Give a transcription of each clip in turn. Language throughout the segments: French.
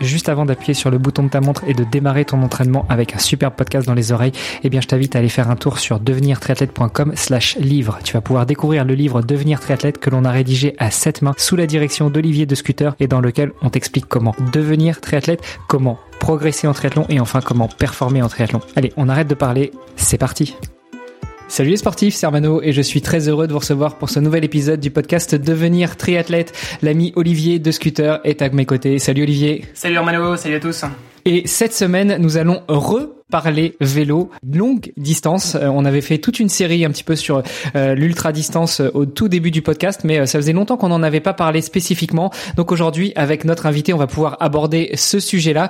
juste avant d'appuyer sur le bouton de ta montre et de démarrer ton entraînement avec un super podcast dans les oreilles, eh bien je t'invite à aller faire un tour sur devenirtriathlète.com slash livre. Tu vas pouvoir découvrir le livre Devenir triathlète que l'on a rédigé à sept mains sous la direction d'Olivier de Scooter et dans lequel on t'explique comment devenir triathlète, comment progresser en triathlon et enfin comment performer en triathlon. Allez, on arrête de parler, c'est parti Salut les sportifs, c'est Armano et je suis très heureux de vous recevoir pour ce nouvel épisode du podcast Devenir triathlète. L'ami Olivier de Scooter est à mes côtés. Salut Olivier. Salut Armano, salut à tous. Et cette semaine, nous allons re parler vélo longue distance. Euh, on avait fait toute une série un petit peu sur euh, l'ultra distance euh, au tout début du podcast, mais ça faisait longtemps qu'on n'en avait pas parlé spécifiquement. Donc aujourd'hui, avec notre invité, on va pouvoir aborder ce sujet-là.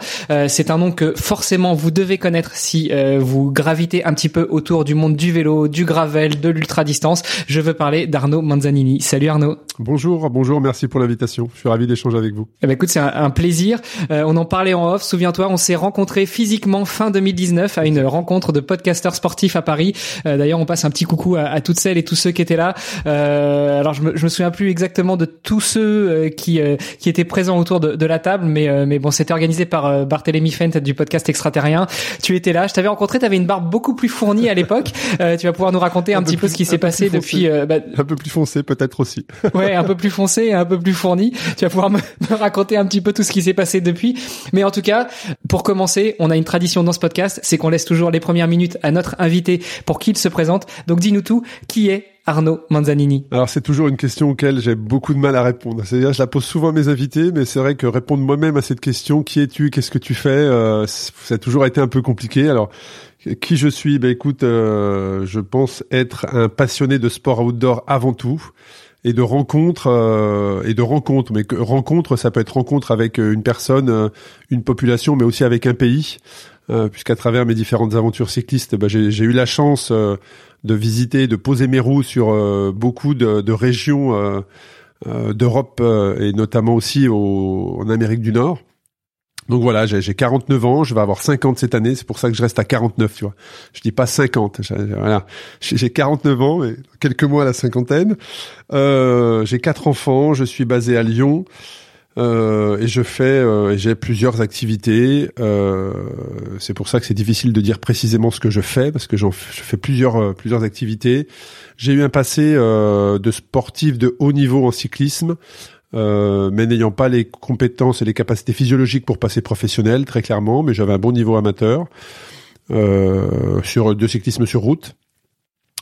c'est un nom que forcément vous devez connaître si vous gravitez un petit peu autour du monde du vélo, du gravel, de l'ultra distance. Je veux parler d'Arnaud Manzanini. Salut Arnaud. Bonjour, bonjour, merci pour l'invitation. Je suis ravi d'échanger avec vous. Eh ben écoute, c'est un, un, plaisir. on en parlait en off. Souviens-toi, on s'est rencontrés physiquement fin 2019 à une rencontre de podcasteurs sportifs à Paris. Euh, d'ailleurs, on passe un petit coucou à, toutes celles et tous ceux qui étaient là. Euh, alors, je me, je me souviens plus exactement de tous ceux euh, qui qui étaient présents autour de, de la table, mais mais bon, c'était organisé par Barthélémy Fent du podcast Extraterrien. Tu étais là, je t'avais rencontré, tu avais une barbe beaucoup plus fournie à l'époque. tu vas pouvoir nous raconter un, petit peu ce qui s'est passé depuis. Bah, un peu plus foncé peut-être aussi. ouais, un peu plus foncé et un peu plus fourni. Tu vas pouvoir me, me raconter un petit peu tout ce qui s'est passé depuis. Mais en tout cas, pour commencer, on a une tradition dans ce podcast c'est qu'on laisse toujours les premières minutes à notre invité pour qu'il se présente. Donc dis-nous tout, qui est Arnaud Manzanini Alors c'est toujours une question auquel j'ai beaucoup de mal à répondre. C'est-à-dire je la pose souvent à mes invités, mais c'est vrai que répondre moi-même à cette question, qui es-tu, qu'est-ce que tu fais, euh, ça a toujours été un peu compliqué. Alors qui je suis? Ben écoute, euh, je pense être un passionné de sport outdoor avant tout et de rencontres euh, et de rencontres. Mais que rencontre, ça peut être rencontre avec une personne, une population, mais aussi avec un pays. Euh, puisqu'à travers mes différentes aventures cyclistes, bah, j'ai eu la chance euh, de visiter, de poser mes roues sur euh, beaucoup de, régions d'Europe et notamment aussi au, en Amérique du Nord. Donc voilà, j'ai 49 ans, je vais avoir 50 cette année, c'est pour ça que je reste à 49, tu vois. Je dis pas 50, voilà. J'ai 49 ans, et quelques mois à la cinquantaine. J'ai quatre enfants, je suis basé à Lyon. Euh, et je fais, euh, j'ai plusieurs activités. Euh, c'est pour ça que c'est difficile de dire précisément ce que je fais parce que je fais plusieurs euh, plusieurs activités. J'ai eu un passé euh, de sportif de haut niveau en cyclisme. mais n'ayant pas les compétences et les capacités physiologiques pour passer professionnel, très clairement, mais j'avais un bon niveau amateur sur de cyclisme sur route.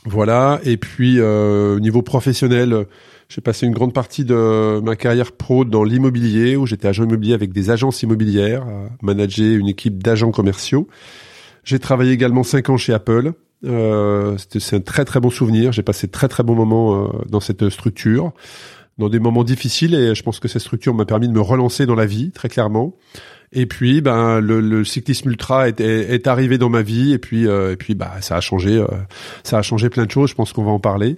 Voilà. Et puis au niveau professionnel, j'ai passé une grande partie de ma carrière pro dans l'immobilier, où j'étais agent immobilier avec des agences immobilières, manager une équipe d'agents commerciaux. J'ai travaillé également cinq ans chez Apple. Euh, c'est un très très bon souvenir. J'ai passé très très bons moments euh, dans cette structure, dans des moments difficiles, et je pense que cette structure m'a permis de me relancer dans la vie, très clairement. Et puis, ben, le, le cyclisme ultra est, est, arrivé dans ma vie, et puis, euh, et puis, bah, ça a changé, euh, ça a changé plein de choses. Je pense qu'on va en parler.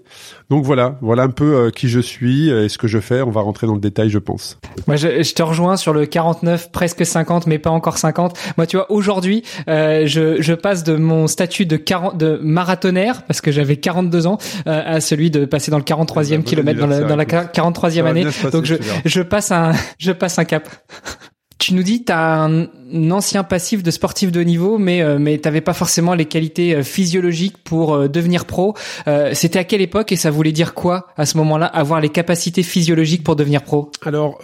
Donc voilà, voilà un peu euh, qui je suis et ce que je fais. On va rentrer dans le détail, je pense. Moi, je, je te rejoins sur le 49, presque 50, mais pas encore 50. Moi, tu vois, aujourd'hui, je, je passe de mon statut de 40, de marathonnaire parce que j'avais 42 ans à celui de passer dans le 43e bah, kilomètre dans la, dans la 43e année. Donc je, je passe un, je passe un cap. Tu nous dis, tu as un, ancien passif de sportif de niveau, mais euh, mais t'avais pas forcément les qualités euh, physiologiques pour euh, devenir pro. C'était à quelle époque et ça voulait dire quoi à ce moment-là, avoir les capacités physiologiques pour devenir pro? Alors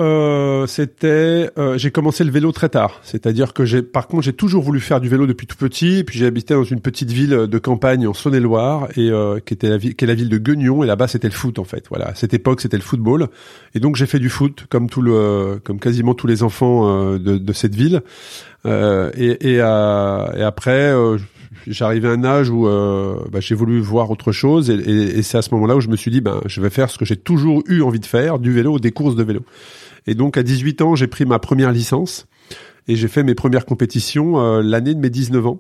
c'était, j'ai commencé le vélo très tard. C'est-à-dire que j'ai, par contre, j'ai toujours voulu faire du vélo depuis tout petit. Et puis j'ai habité dans une petite ville de campagne en Saône-et-Loire et qui était la ville, qui est la ville de Guignon. Et là-bas, c'était le foot en fait. Voilà, à cette époque, c'était le football. Et donc j'ai fait du foot comme tout le, comme quasiment tous les enfants de, de cette ville. Euh, et, et, euh, et, après, euh, j'arrivais à un âge où bah, j'ai voulu voir autre chose, et, et, c'est à ce moment-là où je me suis dit, ben, je vais faire ce que j'ai toujours eu envie de faire, du vélo, des courses de vélo. Et donc à 18 ans, j'ai pris ma première licence et j'ai fait mes premières compétitions l'année de mes 19 ans.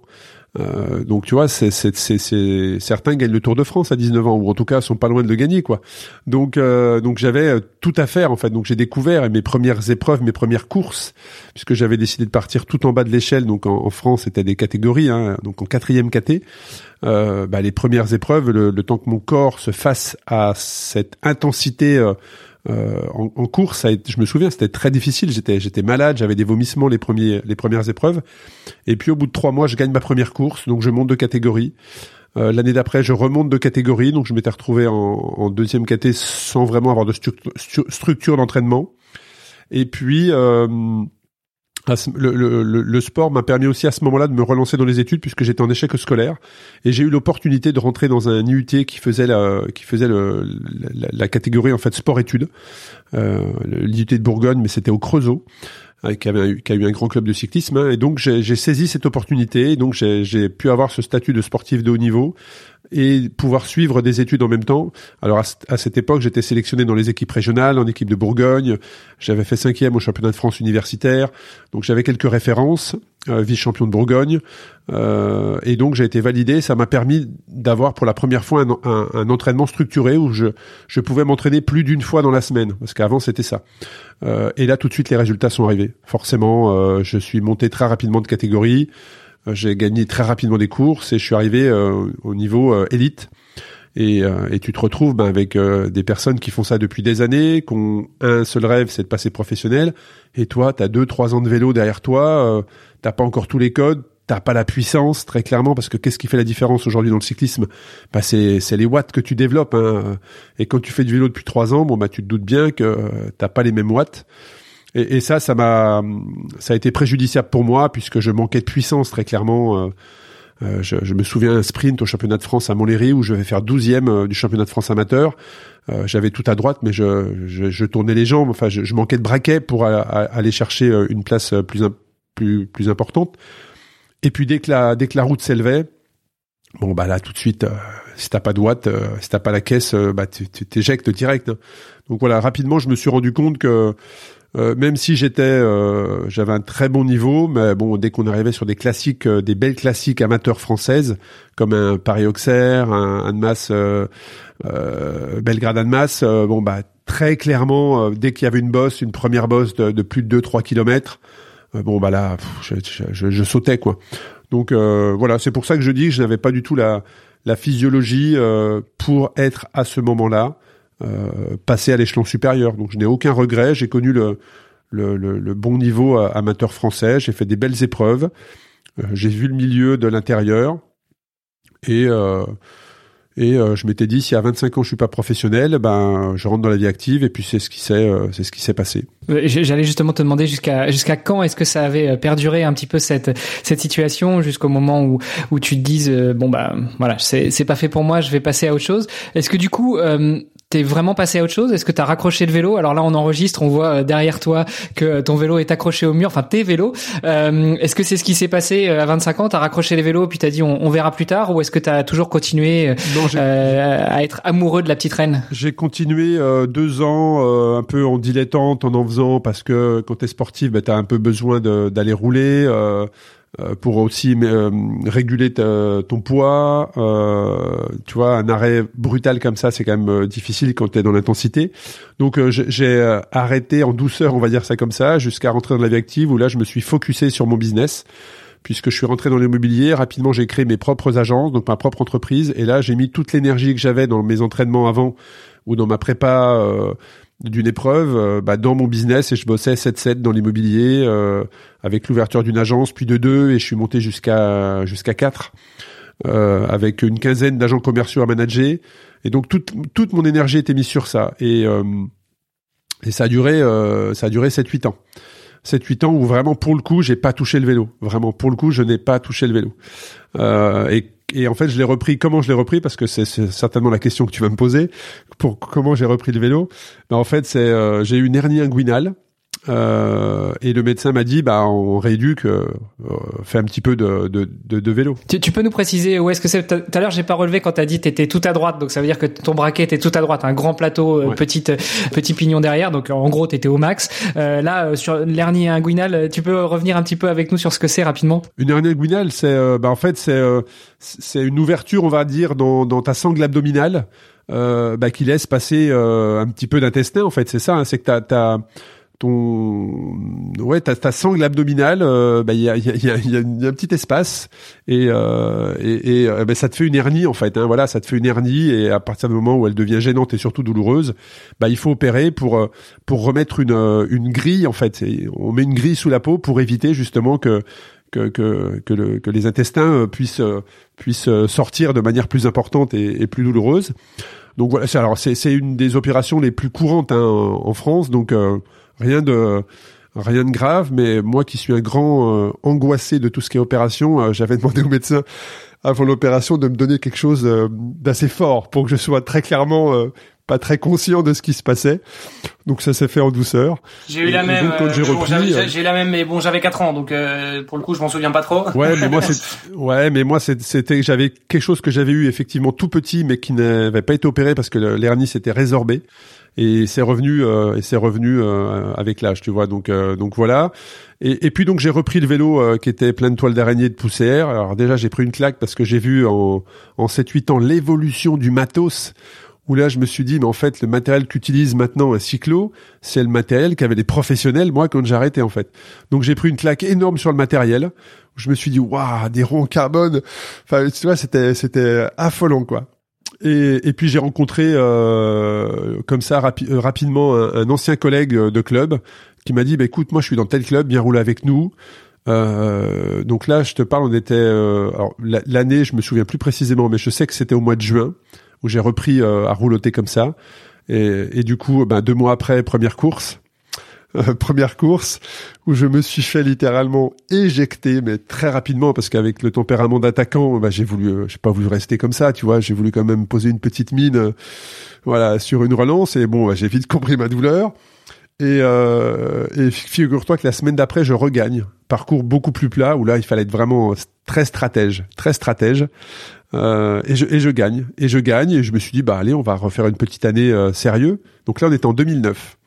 Euh, donc tu vois, c'est, c'est, c'est, certains gagnent le Tour de France à 19 ans, ou en tout cas sont pas loin de le gagner, quoi. Donc, euh, donc j'avais euh, tout à faire en fait. Donc j'ai découvert mes premières épreuves, mes premières courses, puisque j'avais décidé de partir tout en bas de l'échelle. Donc en, France, c'était des catégories, hein, donc en quatrième caté. bah, les premières épreuves, le, temps que mon corps se fasse à cette intensité Euh, en, en, été, je me souviens, c'était très difficile. J'étais, malade, j'avais des vomissements les premiers, les premières épreuves. Et puis au bout de trois mois, je gagne ma première course, donc je monte de catégorie. Euh, l'année d'après, je remonte de catégorie, donc je m'étais retrouvé en, en deuxième caté sans vraiment avoir de structure d'entraînement. Et puis euh, le, le, le, sport m'a permis aussi à ce moment-là de me relancer dans les études puisque j'étais en échec scolaire et j'ai eu l'opportunité de rentrer dans un IUT qui faisait la qui faisait le, la, la, catégorie en fait sport-études, euh, l'IUT de Bourgogne, mais c'était au Creusot. Euh, qui, avait, qui a eu un grand club de cyclisme. Hein, et donc j'ai saisi cette opportunité. Et donc j'ai pu avoir ce statut de sportif de haut niveau et pouvoir suivre des études en même temps. Alors à, cette époque, j'étais sélectionné dans les équipes régionales, en équipe de Bourgogne. J'avais fait cinquième au championnat de France universitaire, donc j'avais quelques références. Euh, vice-champion de Bourgogne, euh, et donc j'ai été validé. Ça m'a permis d'avoir pour la première fois un, un, un, entraînement structuré où je, je pouvais m'entraîner plus d'une fois dans la semaine, parce qu'avant c'était ça. Euh, et là tout de suite les résultats sont arrivés. Forcément, euh, je suis monté très rapidement de catégorie. Euh, j'ai gagné très rapidement des courses et je suis arrivé euh, au niveau euh, élite. Et, et, tu te retrouves ben, avec des personnes qui font ça depuis des années, qui ont un seul rêve, c'est de passer professionnel. Et toi, tu as deux, trois ans de vélo derrière toi, euh, t'as pas encore tous les codes, t'as pas la puissance très clairement, parce que qu'est-ce qui fait la différence aujourd'hui dans le cyclisme? Bah, c'est, les watts que tu développes. Hein. Et quand tu fais du vélo depuis trois ans, bon bah tu te doutes bien que t'as pas les mêmes watts. Et, et, ça, ça m'a, ça a été préjudiciable pour moi puisque je manquais de puissance très clairement. Euh, euh je, je, me souviens un sprint au championnat de France à Montlhéry où je vais faire 12e euh, du championnat de France amateur. Euh, j'avais tout à droite, mais je, je, je, tournais les jambes. Enfin, je, manquais de braquet pour aller chercher euh, une place plus plus plus importante. Et puis dès que la dès que la route s'élevait, bon bah là tout de suite, si t'as pas de watts, si t'as pas la caisse, bah tu t'éjectes direct. Hein. Donc voilà, rapidement je me suis rendu compte que euh, même si j'étais, euh, j'avais un très bon niveau, mais bon, dès qu'on arrivait sur des classiques, euh, des belles classiques amateurs françaises, comme un Paris-Auxerre, un Annemasse, Belgrade-Annemasse, bon bah très clairement, dès qu'il y avait une bosse, une première bosse de, plus de 2-3 kilomètres, bon bah là, je, je, je, sautais quoi. Donc voilà, c'est pour ça que je dis que je n'avais pas du tout la, la physiologie pour être à ce moment-là. Euh, passer à l'échelon supérieur. Donc je n'ai aucun regret. J'ai connu le, bon niveau euh, amateur français. J'ai fait des belles épreuves. Euh, j'ai vu le milieu de l'intérieur et et je m'étais dit si à 25 ans je suis pas professionnel, ben je rentre dans la vie active et puis c'est ce qui s'est ce qui s'est passé. J'allais justement te demander jusqu'à jusqu'à quand est-ce que ça avait perduré un petit peu cette cette situation jusqu'au moment où où tu te dises bon bah voilà c'est c'est pas fait pour moi, je vais passer à autre chose. Est-ce que du coup t'es vraiment passé à autre chose? Est-ce que t'as raccroché le vélo? Alors là, on enregistre, on voit euh, derrière toi que ton vélo est accroché au mur, enfin tes vélos. Euh, est-ce que c'est ce qui s'est passé euh, à 25 ans? T'as raccroché les vélos puis t'as dit on, verra plus tard? Ou est-ce que t'as toujours continué à être amoureux de la petite reine? J'ai continué deux ans un peu en dilettante, en en faisant parce que quand t'es sportif, bah, t'as un peu besoin d'aller rouler. Euh, pour aussi euh, réguler ton poids. Euh, tu vois, un arrêt brutal comme ça, c'est quand même difficile quand tu es dans l'intensité. Donc j'ai arrêté en douceur, on va dire ça comme ça, jusqu'à rentrer dans la vie active où là je me suis focusé sur mon business puisque je suis rentré dans l'immobilier. Rapidement, j'ai créé mes propres agences, donc ma propre entreprise. Et là, j'ai mis toute l'énergie que j'avais dans mes entraînements avant ou dans ma prépa euh, d'une épreuve euh, bah, dans mon business et je bossais 7-7 dans l'immobilier euh, avec l'ouverture d'une agence puis de deux et je suis monté jusqu'à jusqu'à quatre euh, avec une quinzaine d'agents commerciaux à manager. Et donc toute toute mon énergie était mise sur ça. Et et ça a duré ça a duré 7-8 ans. 7-8 ans où vraiment pour le coup j'ai pas touché le vélo. Vraiment pour le coup je n'ai pas touché le vélo. Et et en fait, je l'ai repris. Comment je l'ai repris? Parce que c'est certainement la question que tu vas me poser. Pour comment j'ai repris le vélo? Ben, En fait, c'est euh, j'ai eu une hernie inguinale euh, et le médecin m'a dit, bah, on rééduque, euh, fait un petit peu de, de, de, de vélo. Tu, tu, peux nous préciser où est-ce que c'est? Tout à l'heure, j'ai pas relevé quand t'as dit t'étais tout à droite, donc ça veut dire que ton braquet était tout à droite, un grand plateau, euh, petite petit pignon derrière, donc en gros t'étais au max. Euh, là, euh, sur l'hernie inguinale, tu peux revenir un petit peu avec nous sur ce que c'est rapidement? Une hernie inguinale, c'est, bah, en fait, c'est, c'est une ouverture, on va dire, dans, dans ta sangle abdominale. bah, qui laisse passer un petit peu d'intestin en fait c'est ça hein, c'est que t'as, t'as ton ouais, ta, ta sangle abdominale, euh, bah il y a, y, a, y, a, y a un petit espace et euh, et, et bah, ça te fait une hernie en fait. Hein, voilà, ça te fait une hernie et à partir du moment où elle devient gênante et surtout douloureuse, bah il faut opérer pour pour remettre une une grille en fait. on met une grille sous la peau pour éviter justement que que, que, que, le, que les intestins puissent, puissent sortir de manière plus importante et, et plus douloureuse. Donc voilà, c'est, alors c'est, c'est une des opérations les plus courantes hein, en, France, donc euh, rien de rien de grave. Mais moi qui suis un grand euh, angoissé de tout ce qui est opération, euh, j'avais demandé au médecin avant l'opération de me donner quelque chose d'assez fort pour que je sois très clairement pas très conscient de ce qui se passait. Donc ça s'est fait en douceur. J'ai eu la même. j'ai repris, j'ai la même, mais bon, j'avais 4 ans, donc pour le coup, je m'en souviens pas trop. Ouais, mais moi, c'est, ouais, mais moi, c'était, j'avais quelque chose que j'avais eu effectivement tout petit, mais qui n'avait pas été opéré parce que l'hernie s'était résorbée et c'est revenu, euh, et c'est revenu euh, avec l'âge, tu vois. Donc, euh, donc voilà. Et, puis donc j'ai repris le vélo qui était plein de toiles d'araignée de poussière. Alors déjà j'ai pris une claque parce que j'ai vu en, en 7-8 ans l'évolution du matos où là je me suis dit mais en fait le matériel qu'utilise maintenant un cyclo c'est le matériel qu'avaient les professionnels moi quand arrêté en fait donc j'ai pris une claque énorme sur le matériel je me suis dit waouh des ronds en carbone enfin tu vois c'était c'était affolant quoi et, et puis j'ai rencontré euh, comme ça euh, rapidement un, ancien collègue de club qui m'a dit bah, écoute moi je suis dans tel club viens rouler avec nous euh, donc là je te parle on était euh, alors l'année je me souviens plus précisément mais je sais que c'était au mois de juin où j'ai repris euh, à rouloter comme ça. Et, et du coup, ben, deux mois après, première course. Euh, première course où je me suis fait littéralement éjecter, mais très rapidement parce qu'avec le tempérament d'attaquant, ben, j'ai voulu, euh, j'ai pas voulu rester comme ça, tu vois, j'ai voulu quand même poser une petite mine, voilà, sur une relance et bon, ben, j'ai vite compris ma douleur. Et, euh, et figure-toi que la semaine d'après, je regagne. Parcours beaucoup plus plat, où là, il fallait être vraiment très stratège, très stratège. Euh, et, je, et je gagne. Et je gagne. Et je me suis dit, bah allez, on va refaire une petite année euh, sérieux. Donc là, on était en 2009.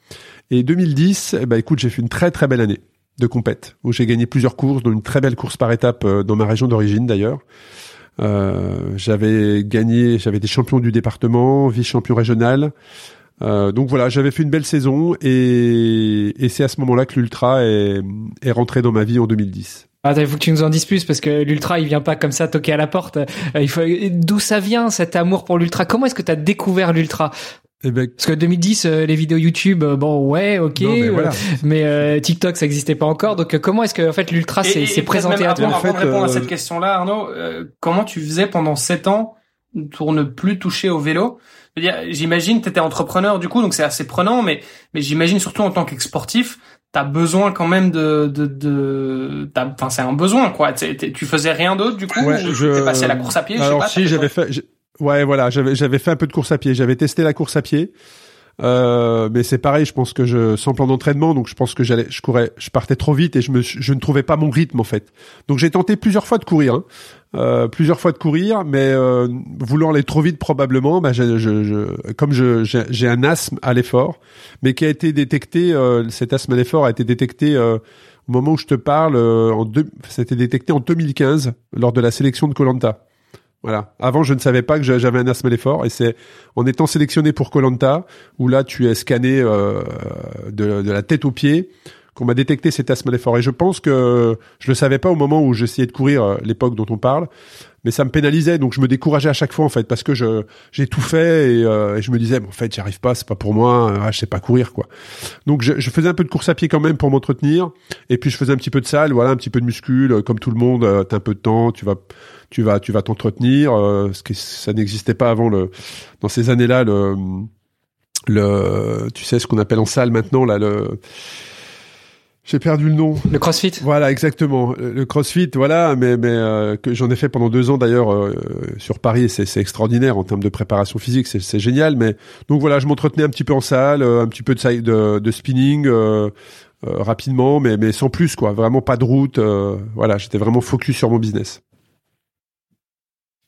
Et 2010, eh ben, écoute, j'ai fait une très très belle année de compète, où j'ai gagné plusieurs courses, dont une très belle course par étape euh, dans ma région d'origine d'ailleurs. Euh, j'avais gagné, j'avais des champions du département, vice-champion régional. Euh, donc voilà, j'avais fait une belle saison et, et c'est à ce moment-là que l'ultra est, est rentré dans ma vie en 2010. Ah, il faut que tu nous en dises plus parce que l'ultra, il vient pas comme ça toquer à la porte. Il faut d'où ça vient cet amour pour l'ultra? Comment est-ce que tu as découvert l'ultra? Eh ben, Parce que 2010, euh, les vidéos YouTube, euh, bon ouais, ok, mais, TikTok, ça existait pas encore. Donc comment est-ce que en fait l'ultra s'est présenté à toi Avant de répondre à cette question-là, Arnaud, comment tu faisais pendant 7 ans pour ne plus toucher au vélo? J'imagine, tu étais entrepreneur du coup, donc c'est assez prenant, mais mais j'imagine surtout en tant qu'exportif, t'as besoin quand même de de, de enfin c'est un besoin quoi. Tu faisais rien d'autre du coup ouais, je t'es passé à la course à pied alors je sais pas, si j'avais fait ouais voilà j'avais fait un peu de course à pied j'avais testé la course à pied euh, mais c'est pareil, je pense que je sans plan d'entraînement, donc je pense que j'allais, je courais, je partais trop vite et je me, je ne trouvais pas mon rythme en fait. Donc j'ai tenté plusieurs fois de courir, hein. euh, plusieurs fois de courir, mais euh, voulant aller trop vite probablement, bah, je, je, je comme je, j'ai un asthme à l'effort, mais qui a été détecté, euh, cet asthme à l'effort a été détecté euh, au moment où je te parle, euh, en deux, ça a été détecté en 2015 lors de la sélection de Colanta. Voilà. Avant, je ne savais pas que j'avais un asthme à l'effort, et c'est en étant sélectionné pour Colanta, où là, tu es scanné euh, de, la tête aux pieds, qu'on m'a détecté cet asthme à l'effort. Et je pense que je le savais pas au moment où j'essayais de courir, euh, l'époque dont on parle, mais ça me pénalisait, donc je me décourageais à chaque fois en fait, parce que je j'ai tout fait et, euh, je me disais, en fait, j'y arrive pas, c'est pas pour moi, ah, je sais pas courir quoi. Donc je, je, faisais un peu de course à pied quand même pour m'entretenir, et puis je faisais un petit peu de salle, voilà, un petit peu de muscule, comme tout le monde, t'as un peu de temps, tu vas tu vas tu vas t'entretenir euh, ce qui ça n'existait pas avant le dans ces années-là le le tu sais ce qu'on appelle en salle maintenant là le j'ai perdu le nom. Le CrossFit? Voilà, exactement. Le CrossFit, voilà, mais mais euh, que j'en ai fait pendant deux ans d'ailleurs euh, sur Paris. C'est c'est extraordinaire en termes de préparation physique, c'est c'est génial. Mais donc voilà, je m'entretenais un petit peu en salle, un petit peu de de, de spinning rapidement, mais mais sans plus quoi. Vraiment pas de route. voilà, j'étais vraiment focus sur mon business.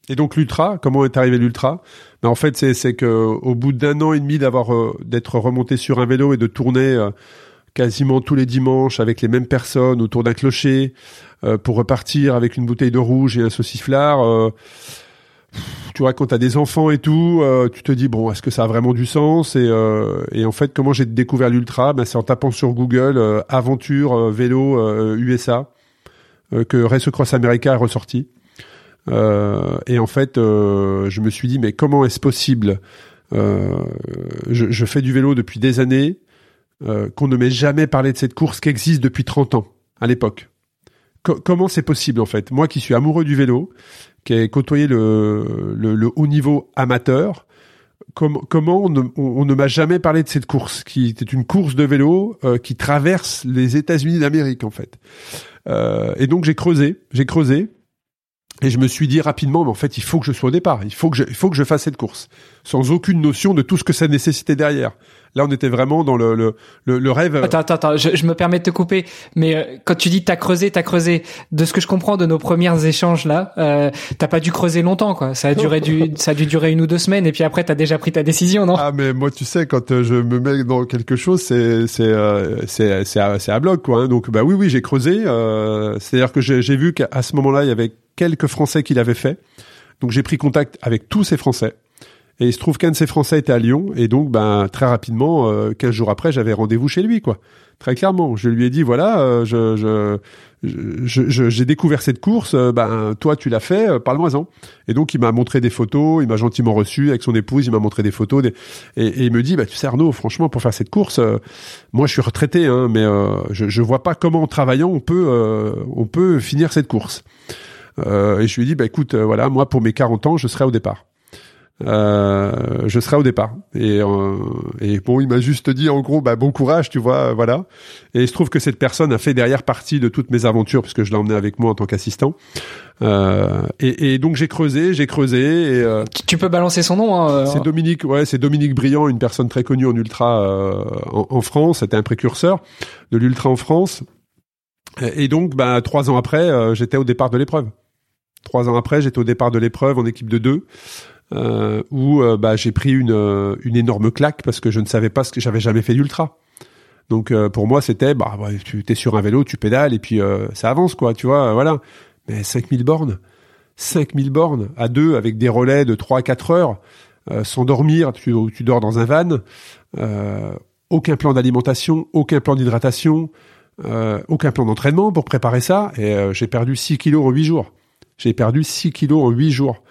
Et donc l'ultra, comment est arrivé l'ultra? Ben, En fait, c'est que au bout d'un an et demi d'avoir euh, d'être remonté sur un vélo et de tourner euh, quasiment tous les dimanches avec les mêmes personnes autour d'un clocher euh, pour repartir avec une bouteille de rouge et un sauciflard. tu vois, quand t'as des enfants et tout, tu te dis bon, est-ce que ça a vraiment du sens? Et, en fait, comment j'ai découvert l'ultra? Ben, c'est en tapant sur Google aventure vélo USA que Race Cross America est ressorti. Et en fait, je me suis dit mais comment est-ce possible je, je, fais du vélo depuis des années, qu'on ne m'ait jamais parlé de cette course qui existe depuis 30 ans à l'époque. comment c'est possible en fait? Moi qui suis amoureux du vélo, qui a côtoyé le, haut niveau amateur. comment on ne, m'a jamais parlé de cette course, qui était une course de vélo euh, qui traverse les États-Unis d'Amérique en fait. Euh, et donc j'ai creusé, j'ai creusé, et je me suis dit rapidement, mais en fait, il faut que je sois au départ. Il faut que je, il faut que je fasse cette course, sans aucune notion de tout ce que ça nécessitait derrière. Là, on était vraiment dans le le, le, rêve. Attends, attends, attends. Je, je, me permets de te couper, mais euh, quand tu dis t'as creusé, t'as creusé. De ce que je comprends de nos premiers échanges là, euh, t'as pas dû creuser longtemps, quoi. Ça a duré du, ça a dû durer une ou deux semaines, et puis après, t'as déjà pris ta décision, non? Ah, mais moi, tu sais, quand euh, je me mets dans quelque chose, c'est c'est euh, c'est c'est à, à, bloc, quoi. Hein. Donc, bah oui, oui, j'ai creusé. C'est-à-dire que j'ai vu qu'à ce moment-là, il y avait quelques Français qui l'avaient fait. Donc, j'ai pris contact avec tous ces Français. Et il se trouve qu'un de ces Français était à Lyon, et donc ben très rapidement, euh, 15 jours après, j'avais rendez-vous chez lui, quoi. Très clairement, je lui ai dit voilà, euh, je, je, j'ai découvert cette course, euh, ben toi tu l'as fait, euh, parle-moi-en. Et donc il m'a montré des photos, il m'a gentiment reçu avec son épouse, il m'a montré des photos, et, il me dit bah tu sais Arnaud, franchement pour faire cette course, moi je suis retraité, hein, mais je, je vois pas comment en travaillant on peut on peut finir cette course. et je lui ai dit bah écoute voilà moi pour mes 40 ans je serai au départ. Euh, je serai au départ. Et, euh, et bon, il m'a juste dit en gros, bah, bon courage, tu vois, voilà. Et il se trouve que cette personne a fait derrière partie de toutes mes aventures puisque je l'ai emmené avec moi en tant qu'assistant. Euh, et, et, donc j'ai creusé, j'ai creusé. Et, euh, tu peux balancer son nom. Hein, c'est Dominique, ouais, c'est Dominique Briand, une personne très connue en ultra euh, en, en, France. C'était un précurseur de l'ultra en France. Et donc, bah, trois ans après, j'étais au départ de l'épreuve. Trois ans après, j'étais au départ de l'épreuve en équipe de deux euh, où euh, bah, j'ai pris une, euh, une énorme claque parce que je ne savais pas ce que j'avais jamais fait d'ultra. Donc euh, pour moi c'était bah tu es sur un vélo, tu pédales et puis ça avance quoi, tu vois, voilà. Mais 5000 bornes, 5000 bornes à deux avec des relais de 3 à 4 heures sans dormir, tu, tu dors dans un van, aucun plan d'alimentation, aucun plan d'hydratation, aucun plan d'entraînement pour préparer ça et j'ai perdu 6 kilos en 8 jours. J'ai perdu 6 kilos en 8 jours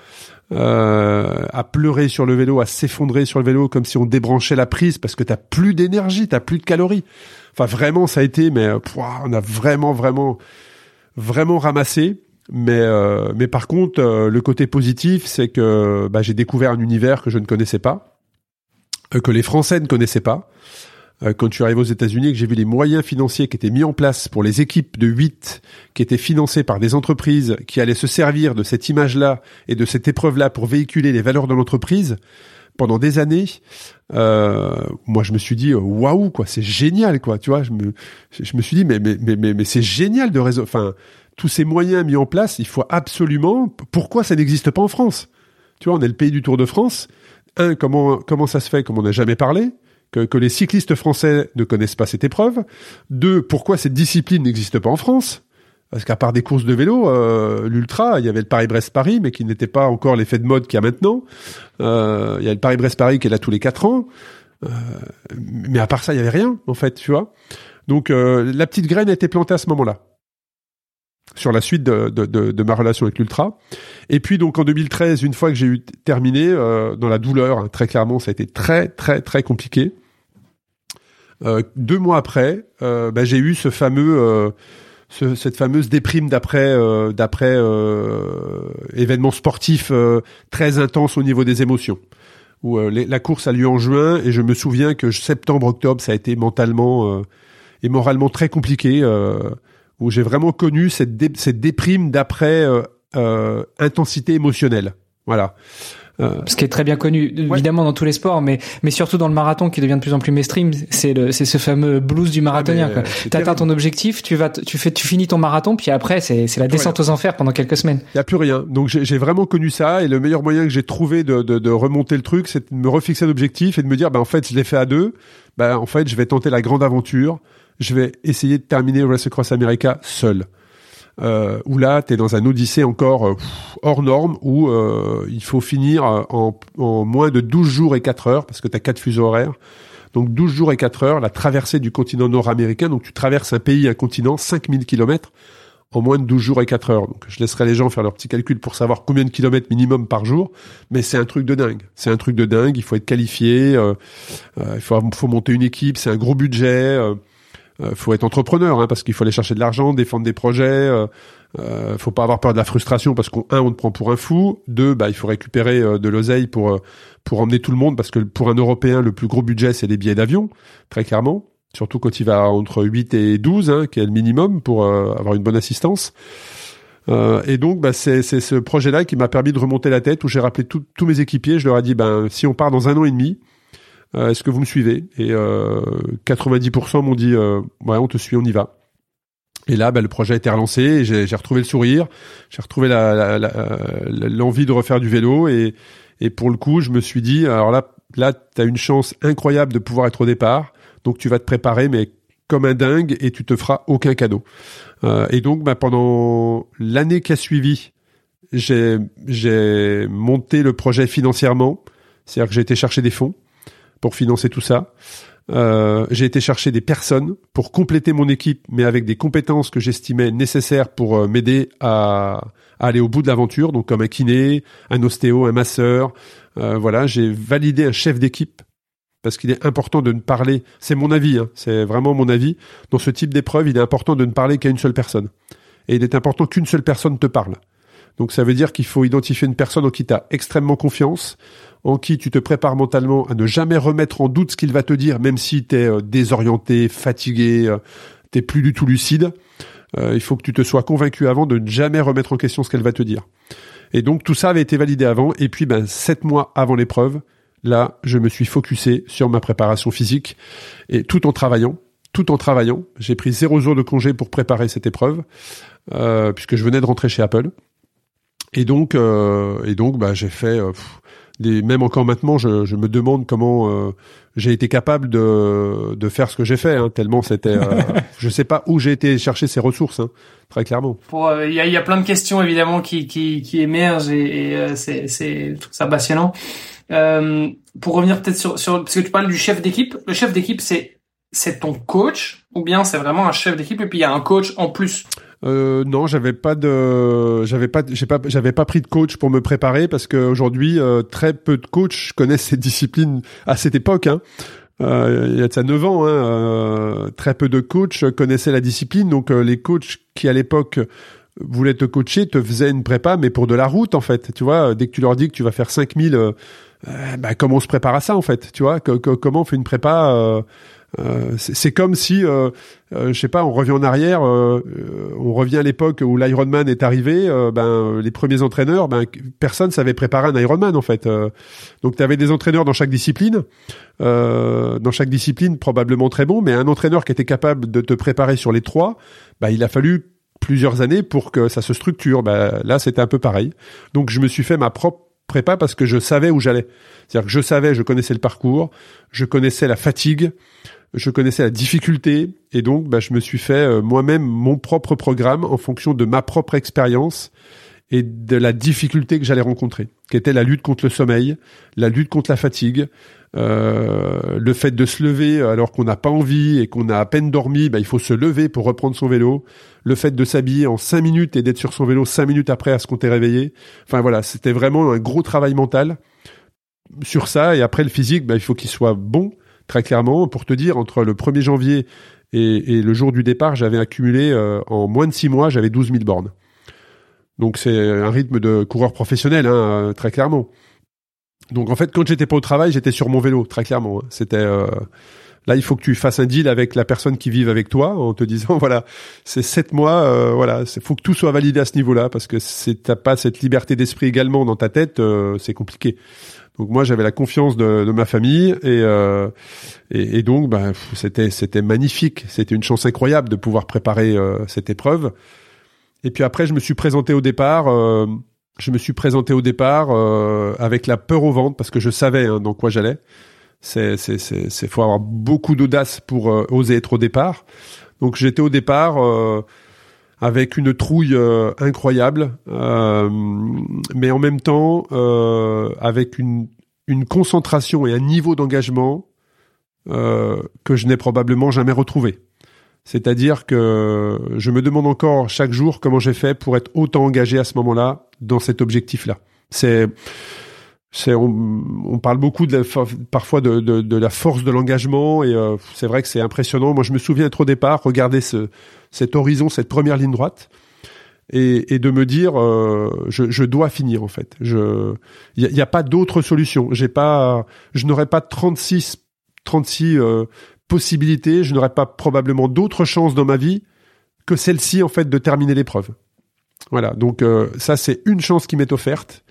euh, à pleurer sur le vélo, à s'effondrer sur le vélo comme si on débranchait la prise parce que t'as plus d'énergie, t'as plus de calories. Enfin vraiment ça a été, mais euh, on a vraiment vraiment vraiment ramassé. Mais euh, mais par contre euh, le côté positif c'est que bah, j'ai découvert un univers que je ne connaissais pas, que les Français ne connaissaient pas. Euh, quand je suis arrivé aux États-Unis, que j'ai vu les moyens financiers qui étaient mis en place pour les équipes de 8 qui étaient financées par des entreprises qui allaient se servir de cette image-là et de cette épreuve-là pour véhiculer les valeurs de l'entreprise pendant des années, euh, moi je me suis dit waouh quoi, c'est génial quoi, tu vois, je me je me suis dit mais mais mais mais, mais c'est génial de réseau, enfin tous ces moyens mis en place, il faut absolument pourquoi ça n'existe pas en France? Tu vois, on est le pays du Tour de France. Un, comment comment ça se fait comme on n'a jamais parlé? Que, les cyclistes français ne connaissent pas cette épreuve. Deux, pourquoi cette discipline n'existe pas en France? Parce qu'à part des courses de vélo, euh, l'ultra, il y avait le Paris-Brest-Paris, mais qui n'était pas encore l'effet de mode qu'il y a maintenant. Euh, il y a le Paris-Brest-Paris qui est là tous les quatre ans. Euh, mais à part ça, il y avait rien, en fait, tu vois. Donc la petite graine a été plantée à ce moment-là sur la suite de, ma relation avec l'ultra. Et puis donc en 2013, une fois que j'ai eu terminé, euh, dans la douleur, hein, très clairement, ça a été très très très compliqué. Euh, deux mois après, euh, bah, j'ai eu ce fameux, ce, cette fameuse déprime d'après d'après événement sportif très intense au niveau des émotions. La course a lieu en juin et je me souviens que septembre octobre ça a été mentalement et moralement très compliqué où j'ai vraiment connu cette, cette déprime d'après euh, euh, intensité émotionnelle. Voilà. Euh, ce qui est très bien connu, évidemment dans tous les sports, mais mais surtout dans le marathon qui devient de plus en plus mainstream, c'est le c'est ce fameux blues du marathonien. Ah, tu atteins ton objectif, tu vas tu fais tu finis ton marathon, puis après c'est c'est la descente aux enfers pendant quelques semaines. Il y a plus rien. Donc j'ai vraiment connu ça et le meilleur moyen que j'ai trouvé de, de, de remonter le truc, c'est de me refixer un objectif et de me dire ben en fait je l'ai fait à deux, ben en fait je vais tenter la grande aventure je vais essayer de terminer Race Across America seul. euh, où là, tu es dans un odyssée encore euh, hors norme, où euh, il faut finir en, en, moins de 12 jours et 4 heures, parce que tu as 4 fuseaux horaires. Donc 12 jours et 4 heures, la traversée du continent nord-américain, donc tu traverses un pays, un continent, 5000 kilomètres, en moins de 12 jours et 4 heures. Donc je laisserai les gens faire leurs petits calculs pour savoir combien de kilomètres minimum par jour, mais c'est un truc de dingue. C'est un truc de dingue, il faut être qualifié, euh, il faut, faut monter une équipe, c'est un gros budget euh, faut être entrepreneur hein, parce qu'il faut aller chercher de l'argent, défendre des projets. Euh, euh, faut pas avoir peur de la frustration parce qu'on un on te prend pour un fou, deux bah il faut récupérer euh, de l'oseille pour pour emmener tout le monde parce que pour un Européen le plus gros budget c'est les billets d'avion très clairement. Surtout quand il va entre 8 et 12, hein, qui est le minimum pour avoir une bonne assistance. Euh, et donc, bah, c'est ce projet-là qui m'a permis de remonter la tête, où j'ai rappelé tous mes équipiers. Je leur ai dit, ben, si on part dans un an et demi, euh, est-ce que vous me suivez? Et 90% euh, m'ont dit euh, ouais, on te suit, on y va. Et là, bah, le projet a été relancé. J'ai retrouvé le sourire, j'ai retrouvé l'envie de refaire du vélo et, et pour le coup, je me suis dit alors là, là, t'as une chance incroyable de pouvoir être au départ. Donc tu vas te préparer, mais comme un dingue, et tu te feras aucun cadeau. Euh, et donc, bah, pendant l'année qui a suivi, j'ai monté le projet financièrement, c'est-à-dire que j'ai été chercher des fonds pour financer tout ça. Euh, j'ai été chercher des personnes pour compléter mon équipe, mais avec des compétences que j'estimais nécessaires pour euh, m'aider à, aller au bout de l'aventure, donc comme un kiné, un ostéo, un masseur. Euh, voilà, j'ai validé un chef d'équipe parce qu'il est important de ne parler. C'est mon avis, hein, c'est vraiment mon avis. Dans ce type d'épreuve, il est important de ne parler qu'à une seule personne, et il est important qu'une seule personne te parle. Donc ça veut dire qu'il faut identifier une personne en qui tu as extrêmement confiance, en qui tu te prépares mentalement à ne jamais remettre en doute ce qu'il va te dire, même si tu es euh, désorienté, fatigué, euh, t'es plus du tout lucide. Euh, il faut que tu te sois convaincu avant de ne jamais remettre en question ce qu'elle va te dire. Et donc tout ça avait été validé avant. Et puis ben sept mois avant l'épreuve, là je me suis focusé sur ma préparation physique et tout en travaillant. Tout en travaillant, j'ai pris zéro jour de congé pour préparer cette épreuve, puisque je venais de rentrer chez Apple. Et donc, et donc, bah, j'ai fait même encore maintenant, je, je, me demande comment euh, j'ai été capable de, de faire ce que j'ai fait. Hein, tellement c'était, euh, je sais pas où j'ai été chercher ces ressources, hein, très clairement. Euh, il y, a, y, a, plein de questions évidemment qui, qui, qui émergent et, et euh, c'est, c'est ça passionnant. pour revenir peut-être sur, sur parce que tu parles du chef d'équipe. Le chef d'équipe, c'est c'est ton coach ou bien c'est vraiment un chef d'équipe et puis il y a un coach en plus? Euh, non, j'avais pas de, j'avais pas, j'ai pas, j'avais pas pris de coach pour me préparer parce qu'aujourd'hui, euh, très peu de coachs connaissent ces disciplines à cette époque. Hein. Euh, il y a de ça 9 ans, hein, euh, très peu de coachs connaissaient la discipline. Donc les coachs qui à l'époque voulaient te coacher te faisaient une prépa, mais pour de la route en fait. Tu vois, dès que tu leur dis que tu vas faire 5000, euh, bah, comment on se prépare à ça en fait Tu vois, comment on fait une prépa euh, c'est comme si, euh, euh, je sais pas, on revient en arrière, on revient à l'époque où l'Ironman est arrivé. ben les premiers entraîneurs, ben personne savait préparer un Ironman en fait. donc tu avais des entraîneurs dans chaque discipline, dans chaque discipline probablement très bon, mais un entraîneur qui était capable de te préparer sur les trois, ben il a fallu plusieurs années pour que ça se structure. Ben, là, c'était un peu pareil. Donc, je me suis fait ma propre prépa parce que je savais où j'allais. C'est-à-dire que je savais, je connaissais le parcours, je connaissais la fatigue, je connaissais la difficulté et donc bah, je me suis fait euh, moi-même mon propre programme en fonction de ma propre expérience et de la difficulté que j'allais rencontrer, qui était la lutte contre le sommeil, la lutte contre la fatigue, euh, le fait de se lever alors qu'on n'a pas envie et qu'on a à peine dormi, bah, il faut se lever pour reprendre son vélo, le fait de s'habiller en cinq minutes et d'être sur son vélo cinq minutes après à ce qu'on t'ait réveillé. Enfin voilà, c'était vraiment un gros travail mental sur ça et après le physique, bah, il faut qu'il soit bon très clairement, pour te dire, entre le 1er janvier et, le jour du départ, j'avais accumulé euh, en moins de six mois, j'avais 12 000 bornes. Donc c'est un rythme de coureur professionnel, hein, euh, très clairement. Donc en fait, quand j'étais pas au travail, j'étais sur mon vélo, très clairement. Hein. C'était euh, là, il faut que tu fasses un deal avec la personne qui vive avec toi, en te disant voilà, c'est sept mois, voilà, il faut que tout soit validé à ce niveau-là, parce que si t'as pas cette liberté d'esprit également dans ta tête, c'est compliqué. Donc moi j'avais la confiance de, de ma famille et, euh, et, et, donc bah, c'était c'était magnifique, c'était une chance incroyable de pouvoir préparer euh, cette épreuve. Et puis après je me suis présenté au départ, euh, je me suis présenté au départ euh, avec la peur au ventre parce que je savais hein, dans quoi j'allais. C'est c'est c'est faut avoir beaucoup d'audace pour euh, oser être au départ. Donc j'étais au départ avec une trouille incroyable, mais en même temps avec une, une concentration et un niveau d'engagement que je n'ai probablement jamais retrouvé. C'est-à-dire que je me demande encore chaque jour comment j'ai fait pour être autant engagé à ce moment-là dans cet objectif-là. C'est c'est on, parle beaucoup de parfois de, de, la force de l'engagement et euh, c'est vrai que c'est impressionnant. Moi, je me souviens être au départ, regarder ce, cet horizon, cette première ligne droite, et, et de me dire, euh, je, je, dois finir en fait. Je, il n'y a, a, pas d'autre solution. J'ai pas, je n'aurais pas 36, 36 euh, possibilités. Je n'aurais pas probablement d'autres chances dans ma vie que celle-ci en fait de terminer l'épreuve. Voilà. Donc euh, ça, c'est une chance qui m'est offerte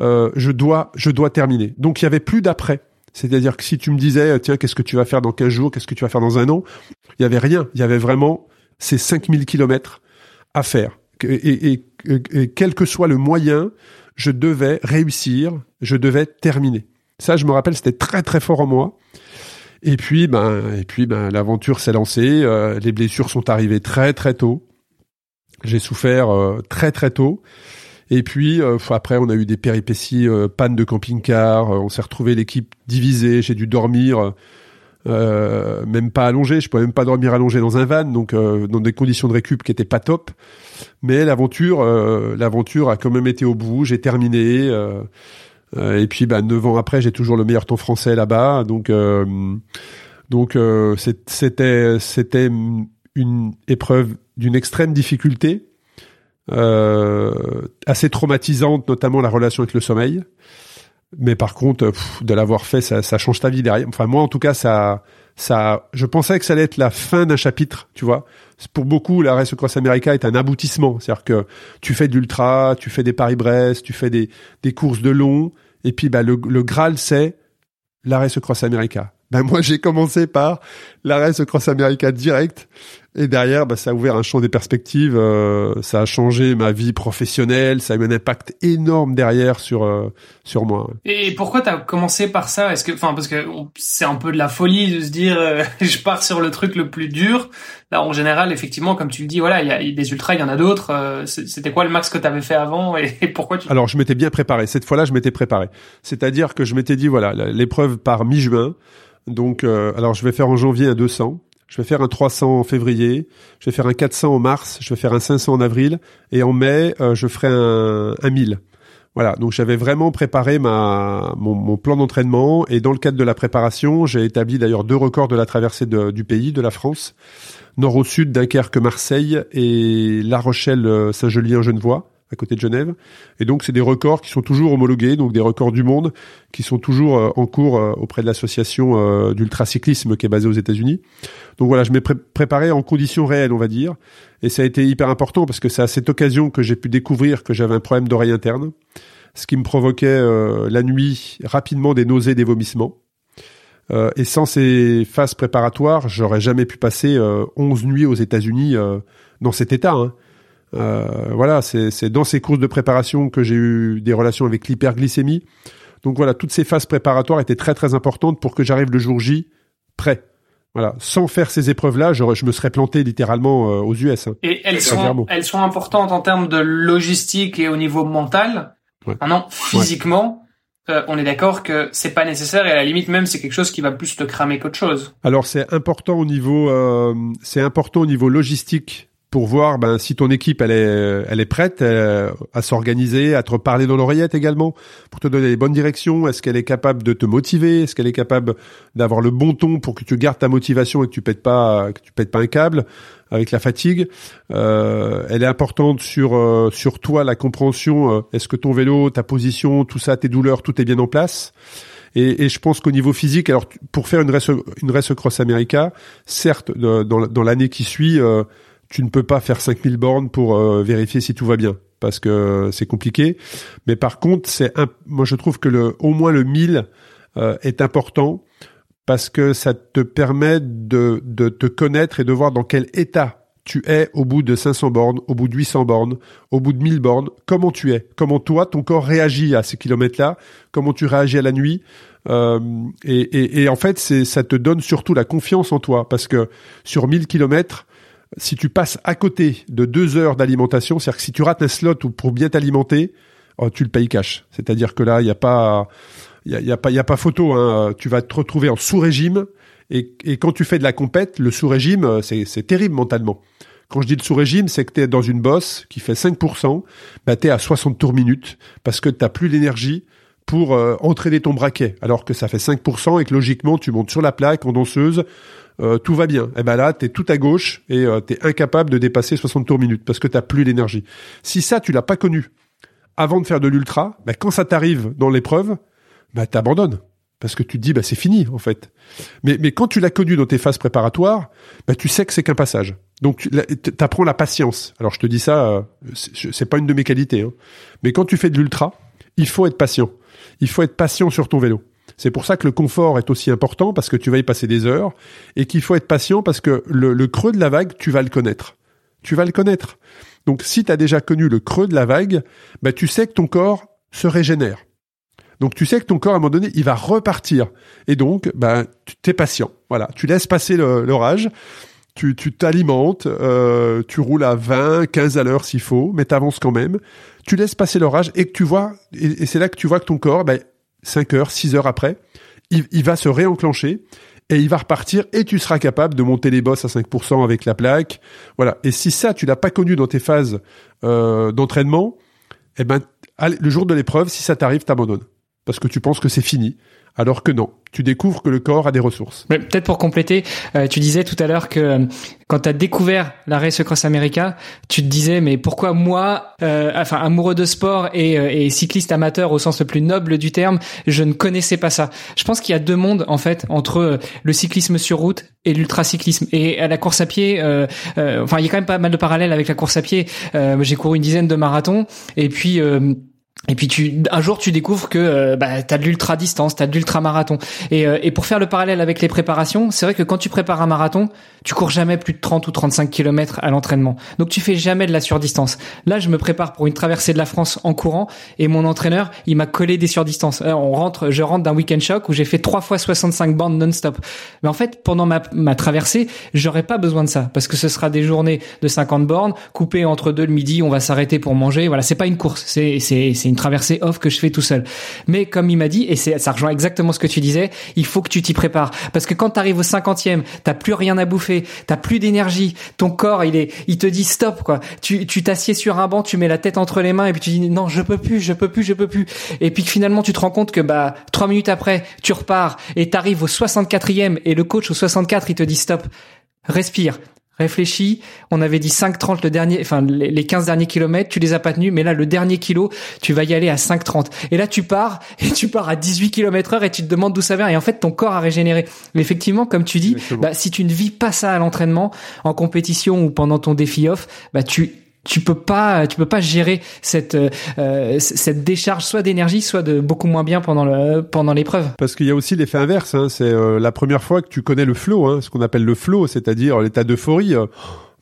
euh, je dois, je dois terminer. Donc il y avait plus d'après. C'est-à-dire que si tu me disais, tiens, qu'est-ce que tu vas faire dans 15 jours, qu'est-ce que tu vas faire dans un an, il y avait rien. Il y avait vraiment ces 5000 kilomètres à faire. Et, et, et, quel que soit le moyen, je devais réussir, je devais terminer. Ça, je me rappelle, c'était très très fort en moi. Et puis, ben, et puis, ben, l'aventure s'est lancée. Euh, les blessures sont arrivées très très tôt. J'ai souffert euh, très très tôt. Et puis euh, après, on a eu des péripéties, euh, panne de camping-car, euh, on s'est retrouvé l'équipe divisée, j'ai dû dormir. Euh, même pas allongé, je pouvais même pas dormir allongé dans un van, donc dans des conditions de récup qui étaient pas top. Mais l'aventure, l'aventure a quand même été au bout. J'ai terminé. et puis, bah, neuf ans après, j'ai toujours le meilleur temps français là-bas. Donc, donc c'était c'était une épreuve d'une extrême difficulté euh, assez traumatisante, notamment la relation avec le sommeil. Mais par contre, de l'avoir fait, ça, ça, change ta vie derrière. Enfin, moi, en tout cas, ça, ça, je pensais que ça allait être la fin d'un chapitre, tu vois. Pour beaucoup, la Race Cross America est un aboutissement. C'est-à-dire que tu fais d'ultra, tu fais des Paris-Brest, tu fais des, des courses de long, et puis bah, le, le Graal, c'est la Race Cross America. Ben moi, j'ai commencé par la Race Cross America direct. Et derrière, bah, ça a ouvert un champ des perspectives, euh, ça a changé ma vie professionnelle, ça a eu un impact énorme derrière sur euh, sur moi. Et pourquoi t'as commencé par ça? Est-ce que, enfin, parce que c'est un peu de la folie de se dire, euh, je pars sur le truc le plus dur. Là, en général, effectivement, comme tu le dis, voilà, il y a des ultras, il y en a d'autres. C'était quoi le max que t'avais fait avant et, pourquoi tu Alors, je m'étais bien préparé. Cette fois-là, je m'étais préparé. C'est-à-dire que je m'étais dit, voilà, l'épreuve par mi-juin. Donc, alors, je vais faire en janvier un 200 je vais faire un 300 en février, je vais faire un 400 en mars, je vais faire un 500 en avril, et en mai, euh, je ferai un, un 1000. Voilà, donc j'avais vraiment préparé ma, mon, plan d'entraînement, et dans le cadre de la préparation, j'ai établi d'ailleurs deux records de la traversée du pays, de la France, nord au sud, Dunkerque, Marseille, et La Rochelle, euh, Saint-Gelien, Genevois à côté de Genève. Et donc, c'est des records qui sont toujours homologués, donc des records du monde qui sont toujours euh, en cours euh, auprès de l'association euh, d'ultracyclisme qui est basée aux États-Unis. Donc voilà, je m'ai préparé en conditions réelles, on va dire. Et ça a été hyper important parce que c'est à cette occasion que j'ai pu découvrir que j'avais un problème d'oreille interne, ce qui me provoquait la nuit rapidement des nausées, des vomissements. et sans ces phases préparatoires, j'aurais jamais pu passer 11 nuits aux États-Unis dans cet état. Hein. Euh, voilà, c'est dans ces courses de préparation que j'ai eu des relations avec l'hyperglycémie. Donc voilà, toutes ces phases préparatoires étaient très très importantes pour que j'arrive le jour J prêt. Voilà, sans faire ces épreuves-là, je, je, me serais planté littéralement euh, aux US. Hein. Et elles sont, elles sont importantes en termes de logistique et au niveau mental. Ouais. Maintenant, physiquement, euh, on est d'accord que c'est pas nécessaire et à la limite même c'est quelque chose qui va plus te cramer qu'autre chose. Alors c'est important au niveau, euh, c'est important au niveau logistique pour voir ben, si ton équipe elle est elle est prête euh, à s'organiser, à te parler dans l'oreillette également pour te donner les bonnes directions. Est-ce qu'elle est capable de te motiver? Est-ce qu'elle est capable d'avoir le bon ton pour que tu gardes ta motivation et que tu pètes pas que tu pètes pas un câble avec la fatigue? Euh, Elle est importante sur euh, sur toi la compréhension. Euh, est-ce que ton vélo, ta position, tout ça, tes douleurs, tout est bien en place? Et, et, je pense qu'au niveau physique, alors pour faire une race, une race cross America, certes, dans, dans l'année qui suit, tu ne peux pas faire 5000 bornes pour euh, vérifier si tout va bien parce que c'est compliqué. Mais par contre, c'est moi je trouve que le au moins le 1000 euh, est important parce que ça te permet de, de te connaître et de voir dans quel état tu es au bout de 500 bornes, au bout de 800 bornes, au bout de 1000 bornes, comment tu es, comment toi, ton corps réagit à ces kilomètres-là, comment tu réagis à la nuit. Euh, et, et, et, en fait, ça te donne surtout la confiance en toi, parce que sur 1000 kilomètres, si tu passes à côté de deux heures d'alimentation, c'est-à-dire que si tu rates un slot ou pour bien t'alimenter, oh, tu le payes cash. C'est-à-dire que là, il n'y a pas, il y a, y a, pas, il y a pas photo. Hein. Tu vas te retrouver en sous-régime. Et, quand tu fais de la compète, le sous-régime, c'est terrible mentalement. Quand je dis le sous-régime, c'est que tu es dans une bosse qui fait 5%, bah tu es à 60 tours minutes parce que tu plus l'énergie pour euh, entraîner ton braquet, alors que ça fait 5% et que logiquement tu montes sur la plaque en danseuse, euh, tout va bien. Et ben là, tu es tout à gauche et euh, tu es incapable de dépasser 60 tours minutes parce que tu plus l'énergie. Si ça, tu l'as pas connu avant de faire de l'ultra, bah, quand ça t'arrive dans l'épreuve, bah, t'abandonnes parce que tu te dis bah c'est fini en fait. Mais mais quand tu l'as connu dans tes phases préparatoires, bah tu sais que c'est qu'un passage. Donc tu apprends la patience. Alors je te dis ça, euh, c'est pas une de mes qualités, hein. mais quand tu fais de l'ultra, il faut être patient. Il faut être patient sur ton vélo. C'est pour ça que le confort est aussi important parce que tu vas y passer des heures et qu'il faut être patient parce que le, le, creux de la vague, tu vas le connaître. Tu vas le connaître. Donc si tu as déjà connu le creux de la vague, bah, tu sais que ton corps se régénère. Donc tu sais que ton corps à un moment donné, il va repartir. Et donc, ben, tu es patient. Voilà, tu laisses passer l'orage. Tu t'alimentes, euh, tu roules à 20, 15 à l'heure s'il faut, mais tu avances quand même. Tu laisses passer l'orage et que tu vois, et, c'est là que tu vois que ton corps, ben, 5 heures, 6 heures après, il, va se réenclencher et il va repartir et tu seras capable de monter les bosses à 5% avec la plaque. Voilà. Et si ça, tu l'as pas connu dans tes phases euh, d'entraînement, eh ben, le jour de l'épreuve, si ça t'arrive, t'abandonnes parce que tu penses que c'est fini, alors que non, tu découvres que le corps a des ressources. Mais peut-être pour compléter, euh, tu disais tout à l'heure que euh, quand tu as découvert la Race Cross America, tu te disais mais pourquoi moi, euh, enfin amoureux de sport et, et, cycliste amateur au sens le plus noble du terme, je ne connaissais pas ça. Je pense qu'il y a deux mondes en fait entre le cyclisme sur route et l'ultracyclisme et à la course à pied. enfin, il y a quand même pas mal de parallèles avec la course à pied. J'ai couru une dizaine de marathons et puis et puis tu, un jour tu découvres que euh, bah, tu as de l'ultra distance, tu as de l'ultra marathon. Et, euh, et pour faire le parallèle avec les préparations, c'est vrai que quand tu prépares un marathon, tu cours jamais plus de 30 ou 35 km à l'entraînement. Donc tu fais jamais de la surdistance. Là, je me prépare pour une traversée de la France en courant et mon entraîneur, il m'a collé des surdistances. Euh, on rentre, je rentre d'un week-end choc où j'ai fait 3 fois 65 bandes non-stop. Mais en fait, pendant ma, ma traversée, j'aurais pas besoin de ça parce que ce sera des journées de 50 bornes coupées entre deux le midi, on va s'arrêter pour manger. Voilà, c'est pas une course, c'est c'est c'est une traversée off que je fais tout seul. Mais comme il m'a dit et c'est ça rejoint exactement ce que tu disais, il faut que tu t'y prépares parce que quand tu arrives au 50e, t'as plus rien à bouffer t'as plus d'énergie, ton corps il est, il te dit stop quoi. Tu tu t'assieds sur un banc, tu mets la tête entre les mains et puis tu dis non je peux plus, je peux plus, je peux plus. Et puis finalement tu te rends compte que bah trois minutes après tu repars et t'arrives au 64e et le coach au 64 il te dit stop, respire, réfléchis. On avait dit 5,30 le dernier, enfin les 15 derniers kilomètres, tu les as pas tenus, mais là le dernier kilo, tu vas y aller à 5,30. Et là tu pars et tu pars à 18 km heure et tu te demandes d'où ça vient. Et en fait ton corps a régénéré. Mais effectivement, comme tu dis, bah, si tu ne vis pas ça à l'entraînement, en compétition ou pendant ton défi off, bah tu tu peux pas tu peux pas gérer cette euh, cette décharge soit d'énergie soit de beaucoup moins bien pendant le pendant l'épreuve. Parce qu'il y a aussi l'effet inverse hein, c'est euh, la première fois que tu connais le flow hein, ce qu'on appelle le flow c'est-à-dire l'état d'euphorie euh,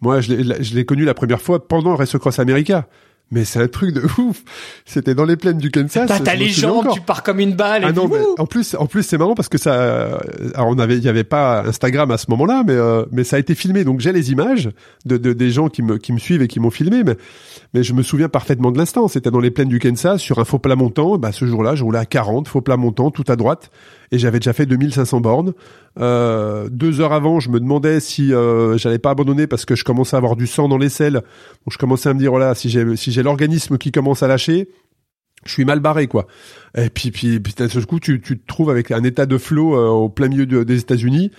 moi je l'ai connu la première fois pendant Race Cross America mais c'est un truc de ouf. C'était dans les plaines du Kansas. T'as les jambes, tu pars comme une balle. Ah non, mais en plus, en plus, c'est marrant parce que ça, alors on avait, il y avait pas Instagram à ce moment-là, mais euh, mais ça a été filmé. Donc j'ai les images de, de, des gens qui me qui me suivent et qui m'ont filmé, mais mais je me souviens parfaitement de l'instant. C'était dans les plaines du Kansas sur un faux plat montant. Bah ce jour-là, je roulais à 40 faux plat montant tout à droite et j'avais déjà fait 2500 bornes. Euh, deux heures avant, je me demandais si euh, j'allais pas abandonner parce que je commençais à avoir du sang dans les selles. Donc je commençais à me dire voilà, si j'ai si j'ai l'organisme qui commence à lâcher, je suis mal barré quoi. Et puis puis, puis d'un coup tu, tu te trouves avec un état de flow euh, au plein milieu des États-Unis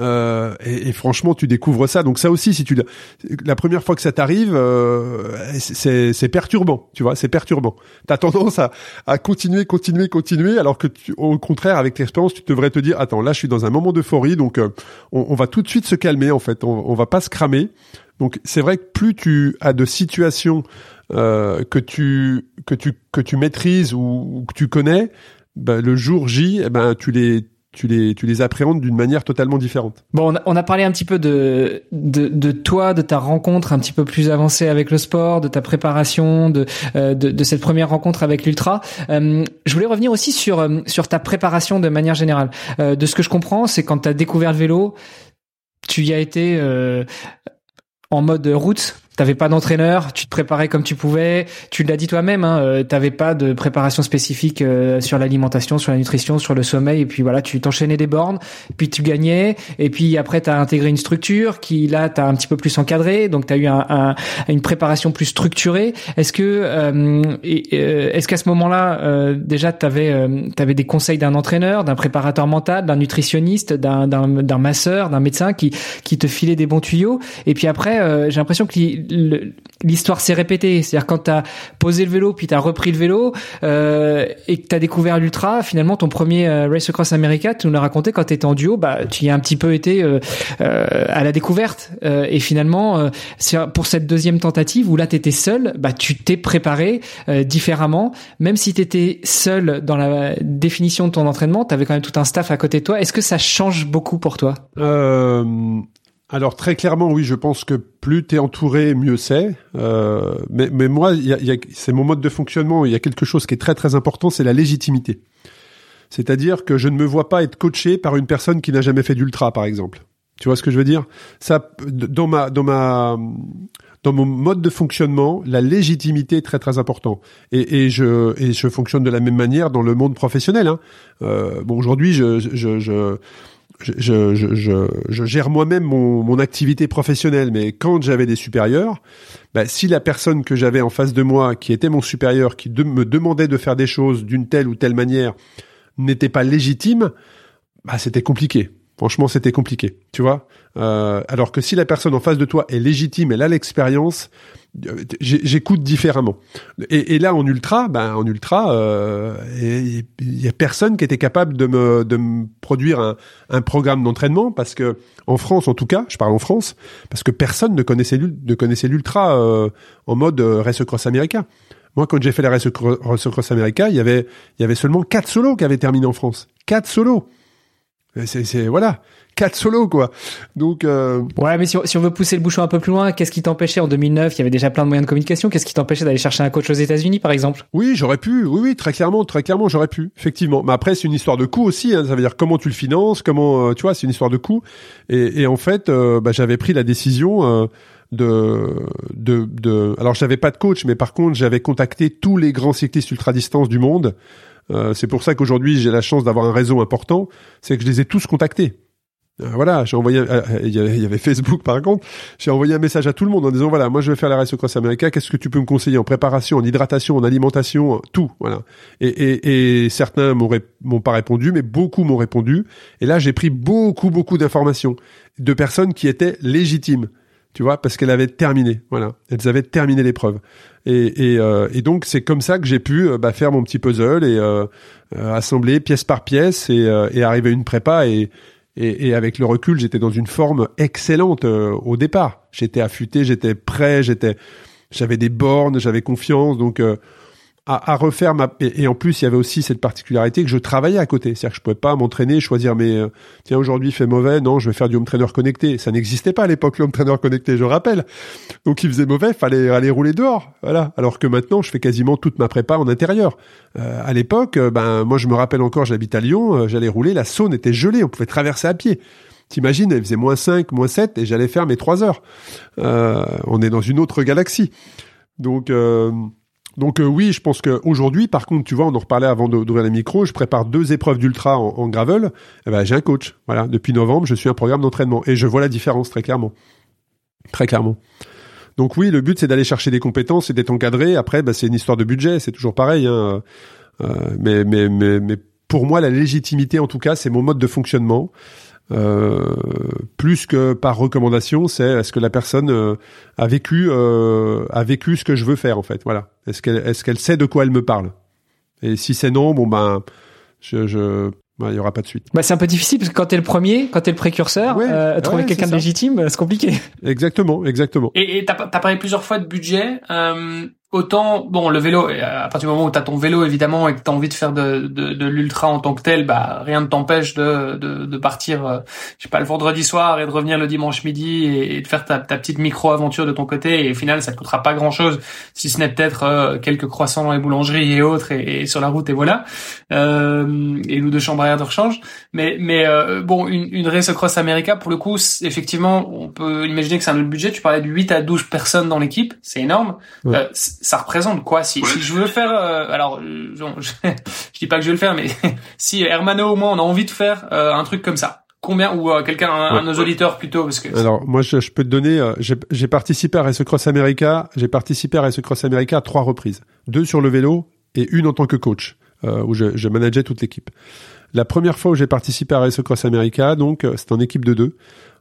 euh, et, et, franchement tu découvres ça. Donc ça aussi si tu la première fois que ça t'arrive euh, c'est perturbant, tu vois, c'est perturbant. T'as tendance à, à continuer continuer continuer alors que tu, au contraire avec l'expérience tu devrais te dire attends là je suis dans un moment d'euphorie donc euh, on, on, va tout de suite se calmer en fait, on, on va pas se cramer. Donc c'est vrai que plus tu as de situations euh, que tu que tu que tu maîtrises ou, que tu connais, ben, le jour J, eh ben tu les tu les tu les appréhendes d'une manière totalement différente. Bon, on a, on a, parlé un petit peu de, de, de toi, de ta rencontre un petit peu plus avancée avec le sport, de ta préparation, de euh, de, de, cette première rencontre avec l'ultra. Euh, je voulais revenir aussi sur euh, sur ta préparation de manière générale. de ce que je comprends, c'est quand tu as découvert le vélo, tu y as été en mode route T'avais pas d'entraîneur, tu te préparais comme tu pouvais. Tu l'as dit toi-même, hein, euh, t'avais pas de préparation spécifique euh, sur l'alimentation, sur la nutrition, sur le sommeil. Et puis voilà, tu t'enchaînais des bornes, puis tu gagnais. Et puis après, t'as intégré une structure qui là, t'as un petit peu plus encadré. Donc t'as eu un, un, une préparation plus structurée. Est-ce que, euh, est-ce qu'à ce moment-là, déjà, t'avais, t'avais des conseils d'un entraîneur, d'un préparateur mental, d'un nutritionniste, d'un masseur, d'un médecin qui qui te filait des bons tuyaux. Et puis après, j'ai l'impression que l'histoire s'est répétée. C'est-à-dire quand t'as posé le vélo puis t'as repris le vélo euh, et que t'as découvert l'ultra, finalement ton premier euh, Race Across America, tu nous l'as raconté quand t'étais en duo, bah tu y as un petit peu été euh, euh à la découverte euh, et finalement pour cette deuxième tentative où là t'étais seul, bah tu t'es préparé différemment. Même si t'étais seul dans la définition de ton entraînement, t'avais quand même tout un staff à côté de toi. Est-ce que ça change beaucoup pour toi? Alors très clairement, oui, je pense que plus t'es entouré, mieux c'est. Euh, mais, mais moi, y a, y a, c'est mon mode de fonctionnement. Il y a quelque chose qui est très très important, c'est la légitimité. C'est-à-dire que je ne me vois pas être coaché par une personne qui n'a jamais fait d'ultra, par exemple. Tu vois ce que je veux dire? Ça, dans ma, dans ma, dans mon mode de fonctionnement, la légitimité est très très important. Et, et je, et je fonctionne de la même manière dans le monde professionnel. Hein. Euh, bon, aujourd'hui, je, je, je je, je, gère moi-même mon, mon, activité professionnelle, mais quand j'avais des supérieurs, bah, si la personne que j'avais en face de moi, qui était mon supérieur, qui me demandait de faire des choses d'une telle ou telle manière, n'était pas légitime, bah, c'était compliqué. Franchement, c'était compliqué, tu vois. Euh, alors que si la personne en face de toi est légitime, elle a l'expérience, euh, j'écoute différemment. Et, là, en ultra, ben en ultra, euh, il y a personne qui était capable de me, de me produire un, un programme d'entraînement parce que en France, en tout cas, je parle en France, parce que personne ne connaissait ne connaissait l'ultra euh, en mode euh, race cross américain. Moi, quand j'ai fait la race cross américain, il y avait il y avait seulement quatre solos qui avaient terminé en France. Quatre solos. C'est voilà, quatre solos quoi. Donc euh... ouais, mais si on, si on, veut pousser le bouchon un peu plus loin, qu'est-ce qui t'empêchait en 2009 Il y avait déjà plein de moyens de communication. Qu'est-ce qui t'empêchait d'aller chercher un coach aux États-Unis, par exemple? Oui, j'aurais pu. Oui, oui, très clairement, très clairement, j'aurais pu. Effectivement. Mais après, c'est une histoire de coût aussi. Hein. Ça veut dire comment tu le finances, comment, euh, tu vois, c'est une histoire de coût. Et, et en fait, euh, bah, j'avais pris la décision. Euh, de, de, de, alors j'avais pas de coach, mais par contre j'avais contacté tous les grands cyclistes ultra distance du monde euh, c'est pour ça qu'aujourd'hui j'ai la chance d'avoir un réseau important, c'est que je les ai tous contactés. Euh, voilà, j'ai envoyé, euh, il y avait Facebook par contre, j'ai envoyé un message à tout le monde en disant voilà, moi je vais faire la Race Cross America, qu'est-ce que tu peux me conseiller en préparation, en hydratation, en alimentation, tout, voilà. Et, certains m'ont pas répondu, mais beaucoup m'ont répondu. Et là j'ai pris beaucoup beaucoup d'informations de personnes qui étaient légitimes tu vois, parce qu'elles avaient terminé, voilà, elles avaient terminé l'épreuve. Et, et, euh, et, donc c'est comme ça que j'ai pu euh, bah, faire mon petit puzzle et euh, assembler pièce par pièce et, et, arriver à une prépa et, et, avec le recul j'étais dans une forme excellente au départ. J'étais affûté, j'étais prêt, j'étais, j'avais des bornes, j'avais confiance, donc à, refaire ma et, en plus il y avait aussi cette particularité que je travaillais à côté. C'est-à-dire que je pouvais pas m'entraîner choisir mes euh, tiens aujourd'hui fait mauvais. Non je vais faire du home trainer connecté. Ça n'existait pas à l'époque le home trainer connecté je rappelle. Donc il faisait mauvais fallait aller rouler dehors. Voilà. Alors que maintenant je fais quasiment toute ma prépa en intérieur. Euh, à l'époque euh, ben moi je me rappelle encore j'habite à Lyon j'allais rouler la Saône était gelée on pouvait traverser à pied. T'imagines, il faisait moins 5, moins 7 et j'allais faire mes 3 heures. on est dans une autre galaxie. Donc, donc euh, oui, je pense qu'aujourd'hui, par contre, tu vois, on en reparlait avant d'ouvrir les micros, je prépare deux épreuves d'ultra en, gravel. Eh ben, j'ai un coach. Voilà, depuis novembre, je suis un programme d'entraînement et je vois la différence très clairement, très clairement. Donc oui, le but c'est d'aller chercher des compétences et d'être encadré. Après, bah, c'est une histoire de budget, c'est toujours pareil. Hein. Euh, mais, mais, mais, mais pour moi, la légitimité, en tout cas, c'est mon mode de fonctionnement. Euh, plus que par recommandation, c'est est-ce que la personne euh, a vécu euh, a vécu ce que je veux faire en fait. Voilà. Est-ce qu'elle est-ce qu'elle sait de quoi elle me parle? Et si c'est non, bon ben je, je il y aura pas de suite. Bah, c'est un peu difficile parce que quand t'es le premier, quand t'es le précurseur, euh, trouver quelqu'un de légitime, c'est compliqué. Exactement, exactement. Et t'as as parlé plusieurs fois de budget. Euh, autant bon le vélo à partir du moment où tu as ton vélo évidemment et que tu as envie de faire de, de, de l'ultra en tant que tel bah rien ne t'empêche de, de, de partir euh, je sais pas le vendredi soir et de revenir le dimanche midi et, de faire ta, ta petite micro aventure de ton côté. Et au final ça te coûtera pas grand chose si ce n'est peut-être euh, quelques croissants les boulangeries et autres et, sur la route et voilà. Euh, et nous de chambre à air de rechange. Mais mais euh, bon une, une race cross America pour le coup effectivement on peut imaginer que c'est un autre budget. Tu parlais de 8 à 12 personnes dans l'équipe. C'est énorme ça représente quoi si, si je veux faire euh, alors je, je, dis pas que je vais le faire mais si Hermano au moins on a envie de faire euh, un truc comme ça. Combien ou euh, quelqu'un un, de nos auditeurs plutôt parce que alors moi je, je peux te donner j'ai participé à Race Cross America j'ai participé à Race Cross America à trois reprises. Deux sur le vélo et une en tant que coach où je, je manageais toute l'équipe. La première fois où j'ai participé à Race Cross America donc c'était en équipe de deux.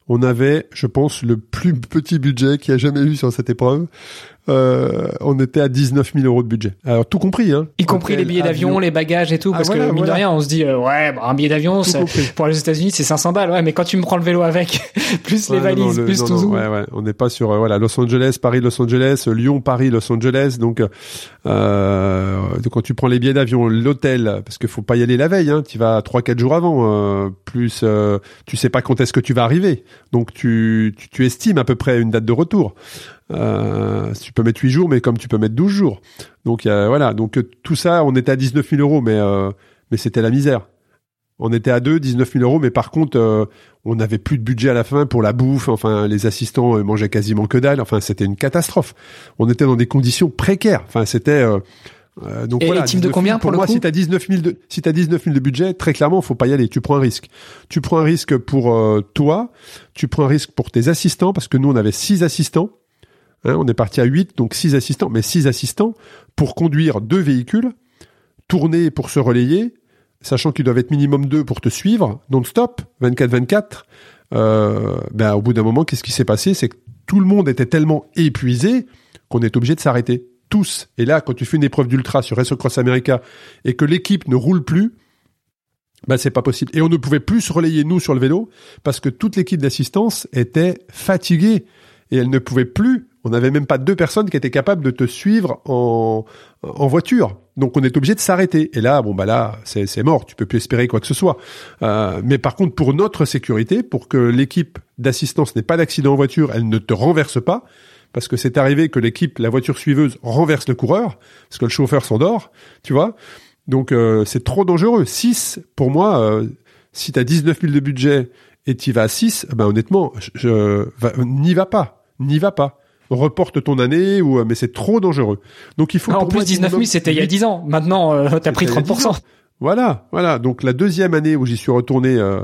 On avait, je pense, le plus petit budget qu'il y a jamais eu sur cette épreuve euh, on était à 19 000 euros de budget. Alors tout compris, hein. Y compris les billets d'avion, les bagages et tout, ah, parce que mine de rien, on se dit euh, ouais, bah, un billet d'avion pour les États-Unis c'est 500 balles, ouais, mais quand tu me prends le vélo avec, plus les valises, plus tout. ouais, ouais, on n'est pas sur euh, voilà Los Angeles, Paris, Los Angeles, Lyon, Paris, Los Angeles, donc euh, quand tu prends les billets d'avion, l'hôtel, parce qu'il faut pas y aller la veille, hein, tu vas trois quatre jours avant, plus tu sais pas quand est-ce que tu vas arriver, donc tu, tu, tu estimes à peu près une date de retour. Euh, tu peux mettre 8 jours, mais comme tu peux mettre 12 jours. Donc voilà, donc euh, tout ça, on était à 19 000 euros, mais euh, mais c'était la misère. On était à deux, 19 000 euros, mais par contre, euh, on n'avait plus de budget à la fin pour la bouffe. Enfin, les assistants mangeaient quasiment que dalle. Enfin, c'était une catastrophe. On était dans des conditions précaires. Enfin, c'était euh, donc Et voilà, de combien pour, pour moi, si t'as 19 000 de, si t'as 19 000 de budget, très clairement, faut pas y aller. Tu prends un risque. Tu prends un risque pour toi. Tu prends un risque pour tes assistants parce que nous, on avait six assistants. Hein, on est parti à 8, donc 6 assistants, mais 6 assistants pour conduire deux véhicules, tourner pour se relayer, sachant qu'ils doivent être minimum deux pour te suivre, non-stop, 24-24. Euh, ben, au bout d'un moment, qu'est-ce qui s'est passé? C'est que tout le monde était tellement épuisé qu'on est obligé de s'arrêter. Tous. Et là, quand tu fais une épreuve d'ultra sur Race Cross America et que l'équipe ne roule plus, ben c'est pas possible. Et on ne pouvait plus se relayer nous sur le vélo parce que toute l'équipe d'assistance était fatiguée et elle ne pouvait plus on n'avait même pas deux personnes qui étaient capables de te suivre en, en voiture. Donc on est obligé de s'arrêter. Et là, bon bah là, c'est mort. Tu peux plus espérer quoi que ce soit. Euh, mais par contre, pour notre sécurité, pour que l'équipe d'assistance n'ait pas d'accident en voiture, elle ne te renverse pas. Parce que c'est arrivé que l'équipe, la voiture suiveuse, renverse le coureur, parce que le chauffeur s'endort, tu vois. Donc euh, c'est trop dangereux. 6, pour moi, euh, si tu as 19 000 de budget et tu vas à 6, ben honnêtement, je, n'y va pas. N'y va pas reporte ton année ou euh, mais c'est trop dangereux. Donc il faut. Ah, en plus 19 000 c'était il y a 10 ans. Maintenant euh, t'as pris 30% Voilà, voilà. Donc la deuxième année où j'y suis retourné, euh,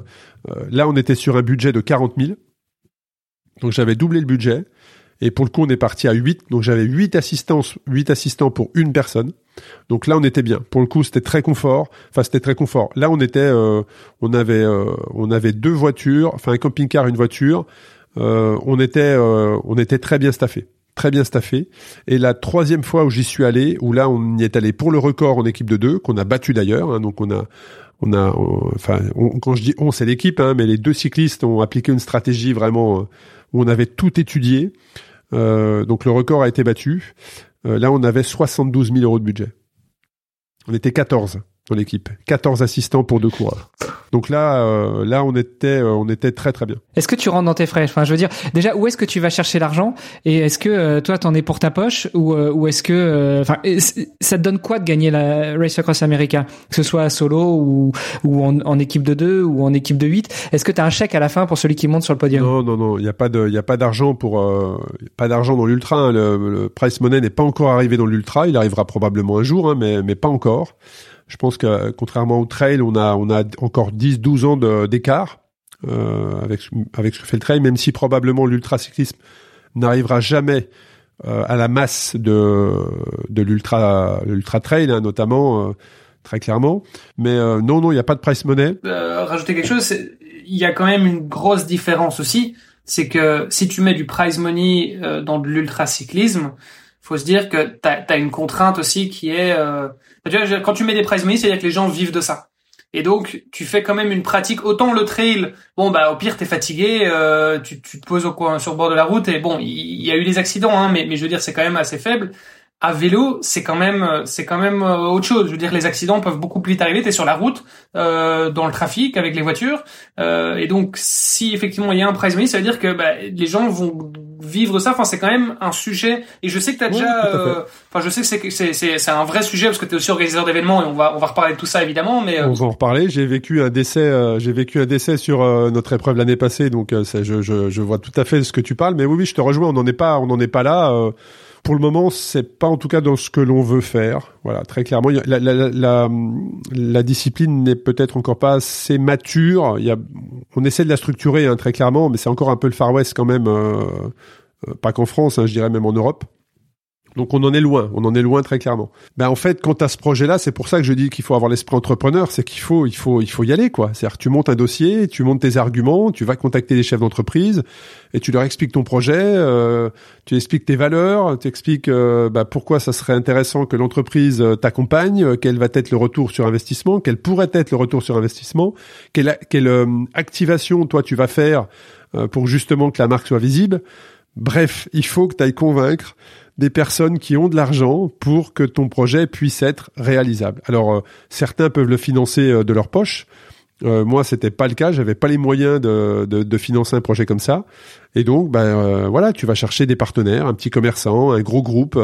là on était sur un budget de 40 000. Donc j'avais doublé le budget. Et pour le coup, on est parti à 8. Donc j'avais 8 assistants, 8 assistants pour une personne. Donc là, on était bien. Pour le coup, c'était très confort. Enfin, c'était très confort. Là, on était, on avait, on avait deux voitures, enfin un camping-car, une voiture. Euh, on était euh, on était très bien staffé très bien staffé. Et la troisième fois où j'y suis allé, où là on y est allé pour le record en équipe de deux, qu'on a battu d'ailleurs. Hein, donc on a, on a, enfin, quand je dis on, c'est l'équipe, hein, mais les deux cyclistes ont appliqué une stratégie vraiment euh, où on avait tout étudié. Donc le record a été battu. là, on avait 72 000 euros de budget. On était 14 dans l'équipe, 14 assistants pour deux coureurs. Donc là, euh, là, on était, euh, on était très très bien. Est-ce que tu rentres dans tes frais? Enfin, je veux dire, déjà, où est-ce que tu vas chercher l'argent? Et est-ce que euh, toi, t'en es pour ta poche? Ou, ou est-ce que, enfin, ça te donne quoi de gagner la Race Across America, que ce soit solo ou, ou en, équipe de deux ou en équipe de 8 Est-ce que tu as un chèque à la fin pour celui qui monte sur le podium? Non, non, non. Il n'y a pas de, il y a pas d'argent pour, pas d'argent dans l'ultra. Hein. Le, price money n'est pas encore arrivé dans l'ultra. Il arrivera probablement un jour, hein, mais mais pas encore. Je pense que contrairement au trail, on a on a encore 10-12 ans d'écart euh, avec avec ce que fait le trail, même si probablement l'ultracyclisme n'arrivera jamais euh, à la masse de de l'ultra trail, hein, notamment euh, très clairement. Mais euh, non non, il n'y a pas de price money. Euh, rajouter quelque chose, il y a quand même une grosse différence aussi, c'est que si tu mets du prize money dans de l'ultracyclisme, faut se dire que tu as, une contrainte aussi qui est euh, quand tu mets des prize money, c'est-à-dire que les gens vivent de ça. Et donc tu fais quand même une pratique autant le trail, bon bah au pire t'es fatigué, euh, tu, tu te poses au coin sur le bord de la route et bon il y, a eu des accidents hein, mais, mais je veux dire c'est quand même assez faible. à vélo, c'est quand même c'est quand même autre chose. Je veux dire, les accidents peuvent beaucoup plus vite arriver. T'es sur la route, euh, dans le trafic avec les voitures, euh, et donc si effectivement il y a un prize money, ça veut dire que bah, les gens vont vivre ça. Enfin, c'est quand même un sujet. Et je sais que t'as déjà. Euh, enfin, je sais que c'est c'est c'est un vrai sujet parce que t'es aussi organisateur d'événements et on va on va reparler de tout ça évidemment. Mais on va en reparler. J'ai vécu un décès. j'ai vécu un décès sur notre épreuve l'année passée, donc je, je je vois tout à fait ce que tu parles. Mais oui, oui, je te rejoins. On n'en est pas on n'en est pas là. Pour le moment, c'est pas en tout cas dans ce que l'on veut faire. Voilà, très clairement, la, la, la, la discipline n'est peut-être encore pas assez mature. Il y a, on essaie de la structurer hein, très clairement, mais c'est encore un peu le Far West quand même, euh, euh, pas qu'en France, hein, je dirais même en Europe. Donc on en est loin, on en est loin très clairement. Ben en fait, quant à ce projet-là, c'est pour ça que je dis qu'il faut avoir l'esprit entrepreneur, c'est qu'il faut, il faut, il faut y aller quoi. C'est-à-dire tu montes un dossier, tu montes tes arguments, tu vas contacter les chefs d'entreprise et tu leur expliques ton projet, euh, tu expliques tes valeurs, tu expliques euh, ben, pourquoi ça serait intéressant que l'entreprise euh, t'accompagne, quel va être le retour sur investissement, quel pourrait être le retour sur investissement, quelle, quelle activation toi tu vas faire pour justement que la marque soit visible. Bref, il faut que tu ailles convaincre des personnes qui ont de l'argent pour que ton projet puisse être réalisable. Alors euh, certains peuvent le financer euh, de leur poche. Euh, moi, c'était pas le cas. J'avais pas les moyens de, de, financer un projet comme ça. Et donc, ben voilà, tu vas chercher des partenaires, un petit commerçant, un gros groupe,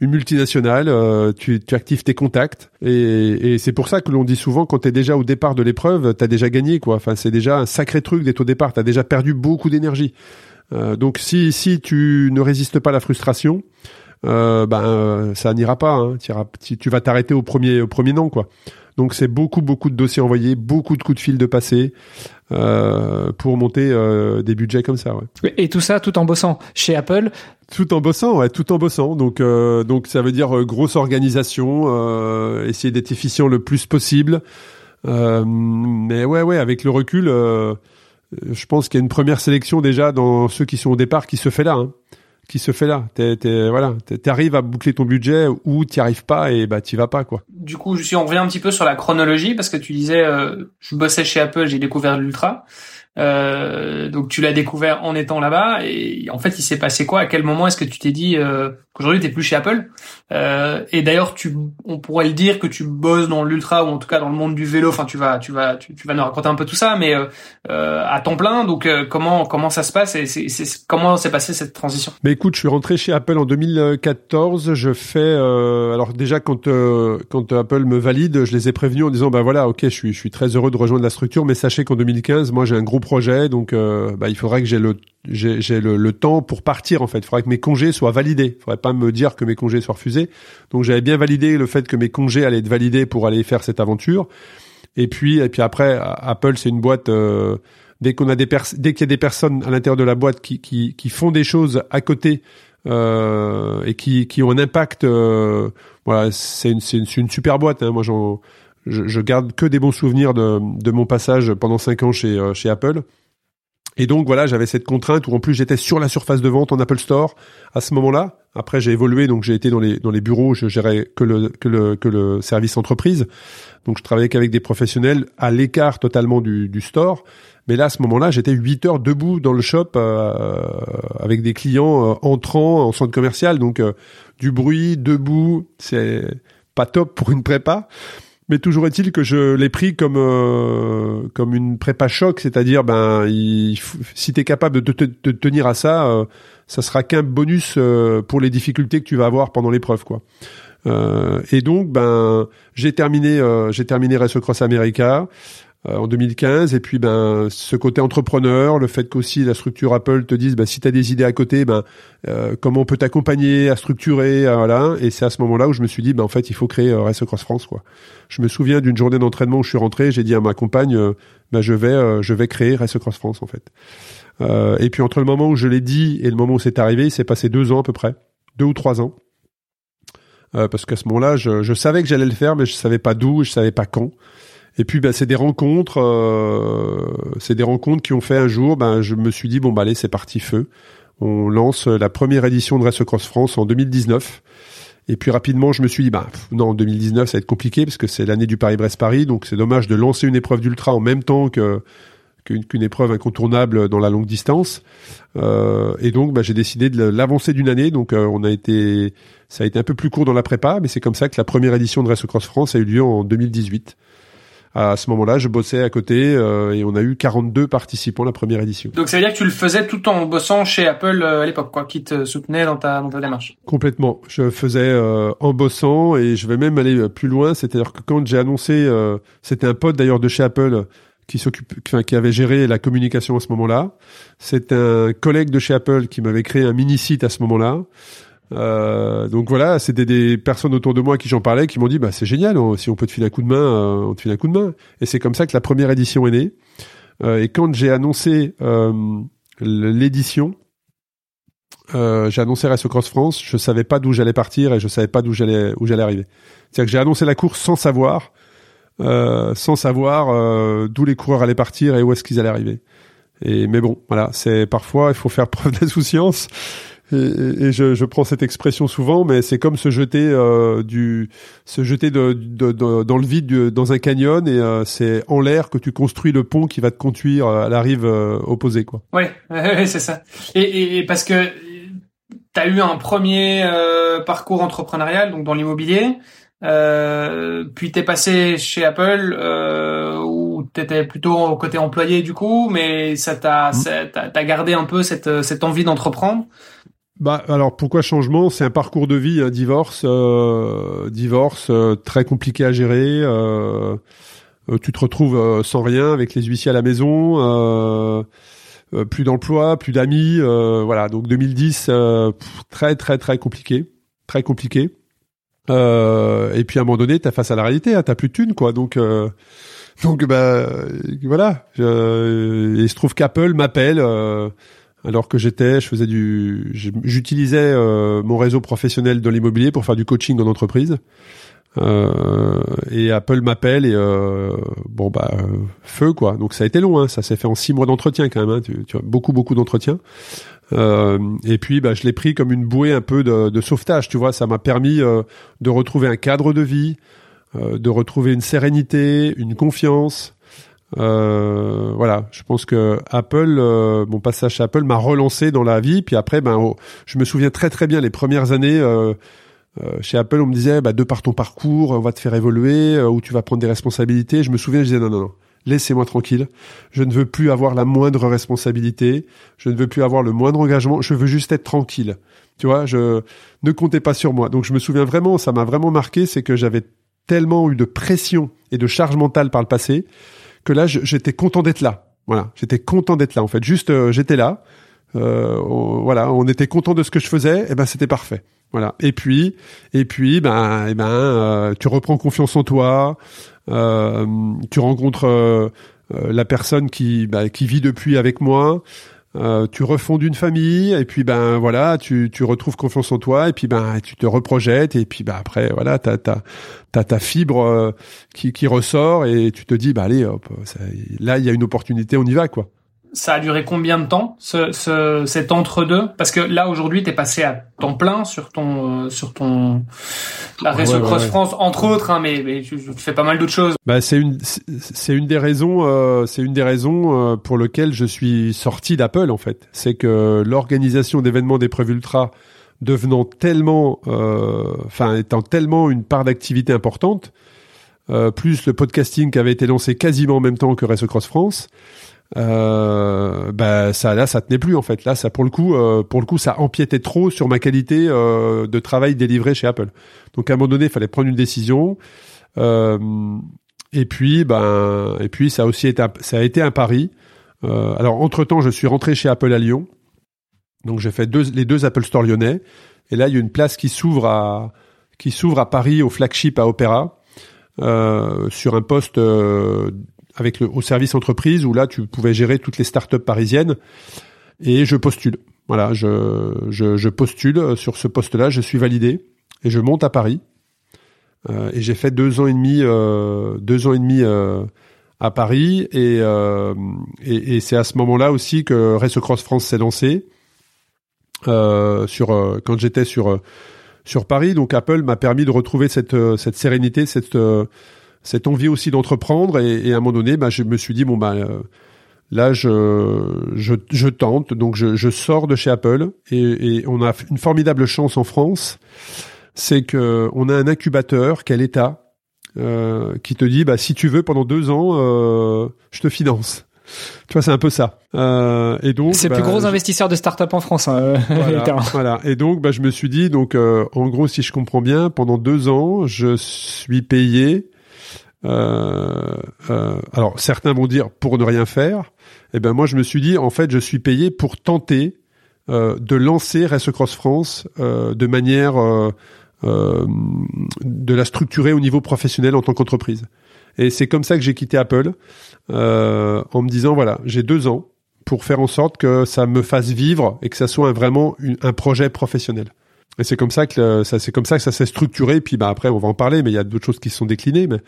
une multinationale. tu, tu actives tes contacts. Et, et c'est pour ça que l'on dit souvent, quand tu es déjà au départ de l'épreuve, tu as déjà gagné, quoi. Enfin, c'est déjà un sacré truc d'être au départ. Tu as déjà perdu beaucoup d'énergie. Euh, donc si si tu ne résistes pas à la frustration, euh, ben euh, ça n'ira pas. Hein. Tu, tu vas t'arrêter au premier au premier nom quoi. Donc c'est beaucoup beaucoup de dossiers envoyés, beaucoup de coups de fil de passé euh, pour monter euh, des budgets comme ça. Ouais. Et tout ça tout en bossant chez Apple? Tout en bossant, ouais, tout en bossant. Donc euh, donc ça veut dire grosse organisation, essayer d'être efficient le plus possible. mais ouais ouais avec le recul euh, je pense qu'il y a une première sélection déjà dans ceux qui sont au départ qui se fait là. Hein. qui se fait là. T'es, t'es, voilà, t'arrives à boucler ton budget ou t'y arrives pas et bah t'y vas pas quoi. Du coup, si on revient un petit peu sur la chronologie parce que tu disais, euh, je bossais chez Apple, j'ai découvert l'ultra. Euh, donc tu l'as découvert en étant là-bas et en fait il s'est passé quoi? À quel moment est-ce que tu t'es dit euh, qu'aujourd'hui t'es plus chez Apple euh, Et d'ailleurs tu, on pourrait le dire que tu bosses dans l'ultra ou en tout cas dans le monde du vélo. Enfin tu vas, tu vas, tu, vas nous raconter un peu tout ça, mais euh, euh à temps plein. Donc euh, comment comment ça se passe et c'est, c'est, comment s'est passée cette transition? Mais écoute, je suis rentré chez Apple en 2014. Je fais alors déjà quand quand Apple me valide, je les ai prévenus en disant bah voilà ok je suis je suis très heureux de rejoindre la structure, mais sachez qu'en 2015 moi j'ai un gros projet, donc euh, bah, il faudrait que j'ai le j'ai le, le, temps pour partir en fait. Il faudrait que mes congés soient validés. Il faudrait pas me dire que mes congés soient refusés. Donc j'avais bien validé le fait que mes congés allaient être validés pour aller faire cette aventure. Et puis et puis après Apple c'est une boîte. Euh, dès qu'on a des dès qu'il y a des personnes à l'intérieur de la boîte qui, qui, qui font des choses à côté euh, et qui, qui ont un impact, euh, voilà, c'est une, une, une, super boîte. Hein. Moi, j'en je, je, garde que des bons souvenirs de, de mon passage pendant cinq ans chez, euh, chez Apple. Et donc voilà, j'avais cette contrainte où en plus j'étais sur la surface de vente en Apple Store à ce moment-là. Après j'ai évolué, donc j'ai été dans les dans les bureaux, je gérais que le que le que le service entreprise. Donc je travaillais qu'avec des professionnels à l'écart totalement du, du store. Mais là à ce moment-là, j'étais 8 heures debout dans le shop euh, avec des clients euh, entrant en centre commercial, donc du bruit, debout, c'est pas top pour une prépa. Mais toujours est-il que je l'ai pris comme euh, comme une prépa choc, c'est-à-dire ben il, si tu es capable de te, tenir à ça, euh, ça sera qu'un bonus euh, pour les difficultés que tu vas avoir pendant l'épreuve quoi. et donc ben j'ai terminé j'ai terminé Race Cross America. Euh, en 2015 et puis ben ce côté entrepreneur le fait qu'aussi la structure Apple te dise ben, si tu as des idées à côté ben euh, comment on peut t'accompagner à structurer euh, voilà. Et c'est à ce moment-là où je me suis dit ben en fait il faut créer Race Cross France quoi. Je me souviens d'une journée d'entraînement où je suis rentré j'ai dit à ma compagne ben je vais je vais créer Race Cross France en fait. Et puis entre le moment où je l'ai dit et le moment où c'est arrivé il s'est passé deux ans à peu près. Deux ou trois ans. Parce qu'à ce moment-là je, je savais que j'allais le faire mais je savais pas d'où je savais pas quand et puis, bah, c'est des rencontres, euh, c'est des rencontres qui ont fait un jour, ben, je me suis dit bon, bah, allez, c'est parti feu. On lance la première édition de Race Cross France en 2019. Et puis rapidement, je me suis dit, bah, non, en 2019, ça va être compliqué parce que c'est l'année du Paris-Brest-Paris, donc c'est dommage de lancer une épreuve d'ultra en même temps que qu'une épreuve incontournable dans la longue distance. Euh, et donc, bah, j'ai décidé de l'avancer d'une année. Donc, euh, on a été, ça a été un peu plus court dans la prépa, mais c'est comme ça que la première édition de Race Cross France a eu lieu en 2018 à ce moment-là, je bossais à côté euh, et on a eu 42 participants la première édition. Donc ça veut dire que tu le faisais tout en bossant chez Apple euh, à l'époque, quoi, qui te soutenait dans ta, dans ta démarche. Complètement. Je faisais euh, en bossant et je vais même aller plus loin. C'est-à-dire que quand j'ai annoncé, c'était un pote d'ailleurs de chez Apple qui s'occupe, enfin, qui avait géré la communication à ce moment-là. C'est un collègue de chez Apple qui m'avait créé un mini site à ce moment-là. Euh, donc voilà, c'était des personnes autour de moi qui j'en parlais, qui m'ont dit bah c'est génial, si on peut te filer un coup de main, euh, on te file un coup de main. Et c'est comme ça que la première édition est née. Euh, et quand j'ai annoncé l'édition, j'ai annoncé Race Cross France, je savais pas d'où j'allais partir et je savais pas d'où j'allais où j'allais arriver. C'est-à-dire que j'ai annoncé la course sans savoir, sans savoir d'où les coureurs allaient partir et où est-ce qu'ils allaient arriver. Et mais bon, voilà, c'est parfois il faut faire preuve d'insouciance et, et je, je, prends cette expression souvent, mais c'est comme se jeter euh, du, se jeter de, de, de, dans le vide dans un canyon et euh, c'est en l'air que tu construis le pont qui va te conduire à la rive euh, opposée, quoi. Ouais, c'est ça. Et, et, parce que tu as eu un premier euh, parcours entrepreneurial, donc dans l'immobilier. Euh, puis t'es passé chez Apple euh, où t'étais plutôt au côté employé du coup, mais ça t'a mmh. t'as gardé un peu cette cette envie d'entreprendre. Bah alors pourquoi changement? C'est un parcours de vie, un divorce, euh, divorce euh, très compliqué à gérer. Euh, tu te retrouves sans rien avec les huissiers à la maison, plus d'emploi, plus d'amis, voilà. Donc 2010, très très très compliqué, très compliqué. et puis à un moment donné, t'as face à la réalité, hein, t'as plus de thunes quoi. Donc donc bah voilà. il se trouve qu'Apple m'appelle alors que j'étais, je faisais du, j'utilisais euh, mon réseau professionnel de l'immobilier pour faire du coaching en entreprise. Euh, et Apple m'appelle et euh, bon bah feu quoi. Donc ça a été long, hein. ça s'est fait en six mois d'entretien quand même. Hein. Tu, beaucoup beaucoup d'entretien. et puis bah je l'ai pris comme une bouée un peu de, de sauvetage, tu vois. Ça m'a permis de retrouver un cadre de vie, de retrouver une sérénité, une confiance. Euh, voilà, je pense que Apple, euh, mon passage chez Apple m'a relancé dans la vie. Puis après, ben, oh, je me souviens très très bien les premières années euh, euh, chez Apple, on me disait, bah, de par ton parcours, on va te faire évoluer, euh, ou tu vas prendre des responsabilités. Je me souviens, je disais non non non, laissez-moi tranquille. Je ne veux plus avoir la moindre responsabilité. Je ne veux plus avoir le moindre engagement. Je veux juste être tranquille. Tu vois, je ne comptez pas sur moi. Donc je me souviens vraiment, ça m'a vraiment marqué, c'est que j'avais tellement eu de pression et de charge mentale par le passé que là, j'étais content d'être là. Voilà, j'étais content d'être là. En fait, juste, euh, j'étais là. Euh, voilà, on était content de ce que je faisais. Et ben, c'était parfait. Voilà. Et puis, et puis, ben, et ben, euh, tu reprends confiance en toi. tu rencontres la personne qui, bah, qui vit depuis avec moi. Euh, tu refondes une famille et puis ben voilà, tu, tu retrouves confiance en toi et puis ben tu te reprojettes et puis ben après voilà, t'as t'as t'as ta fibre euh, qui qui ressort et tu te dis bah allez hop, là il y a une opportunité, on y va quoi ça a duré combien de temps ce, ce cet entre-deux? Parce que là aujourd'hui, t'es passé à temps plein sur ton euh, sur ton la Race Cross France entre autres, hein, mais, mais tu, fais pas mal d'autres choses. Bah c'est une c'est une des raisons euh, c'est une des raisons euh, pour lesquelles je suis sorti d'Apple en fait. C'est que l'organisation d'événements d'épreuves ultra devenant tellement enfin étant tellement une part d'activité importante, plus le podcasting qui avait été lancé quasiment en même temps que Race Cross France euh, bah ça là ça tenait plus en fait. Là ça pour le coup euh, pour le coup ça empiétait trop sur ma qualité euh, de travail délivré chez Apple. Donc à un moment donné il fallait prendre une décision. Euh, et puis ben et puis ça a aussi été ça a été un pari. Alors entre temps je suis rentré chez Apple à Lyon. Donc j'ai fait deux, les deux Apple Store lyonnais. Et là il y a une place qui s'ouvre à qui s'ouvre à Paris au flagship à Opéra sur un poste avec le, au service entreprise où là tu pouvais gérer toutes les startups parisiennes et je postule. Voilà, je, je, je postule sur ce poste-là, je suis validé et je monte à Paris. Euh, et j'ai fait deux ans et demi, euh, deux ans et demi euh, à Paris et, euh, et, et c'est à ce moment-là aussi que Race Cross France s'est lancé. Euh, sur quand j'étais sur sur Paris, donc Apple m'a permis de retrouver cette cette sérénité, cette cette envie aussi d'entreprendre et, et, à un moment donné, bah, je me suis dit bon bah euh, Là, je, je, je tente, donc je, je, sors de chez Apple et, et, on a une formidable chance en France, c'est que on a un incubateur qui est l'État euh, qui te dit, bah si tu veux pendant deux ans, euh, je te finance. Tu vois, c'est un peu ça. Euh, et donc, c'est le plus bah, gros je- investisseur de start-up en France. Hein, voilà, l'État. voilà. Et donc, bah, je me suis dit, donc, euh, en gros, si je comprends bien, pendant deux ans, je suis payé. Euh, euh, alors, certains vont dire pour ne rien faire. Eh ben, moi, je me suis dit, en fait, je suis payé pour tenter euh, de lancer Race Cross France de manière euh, de la structurer au niveau professionnel en tant qu'entreprise. Et c'est comme ça que j'ai quitté Apple, euh, en me disant voilà, j'ai deux ans pour faire en sorte que ça me fasse vivre et que ça soit vraiment un projet professionnel. Et c'est comme ça que ça, c'est comme ça que ça s'est structuré. Puis bah après, on va en parler, mais il y a d'autres choses qui se sont déclinées, mais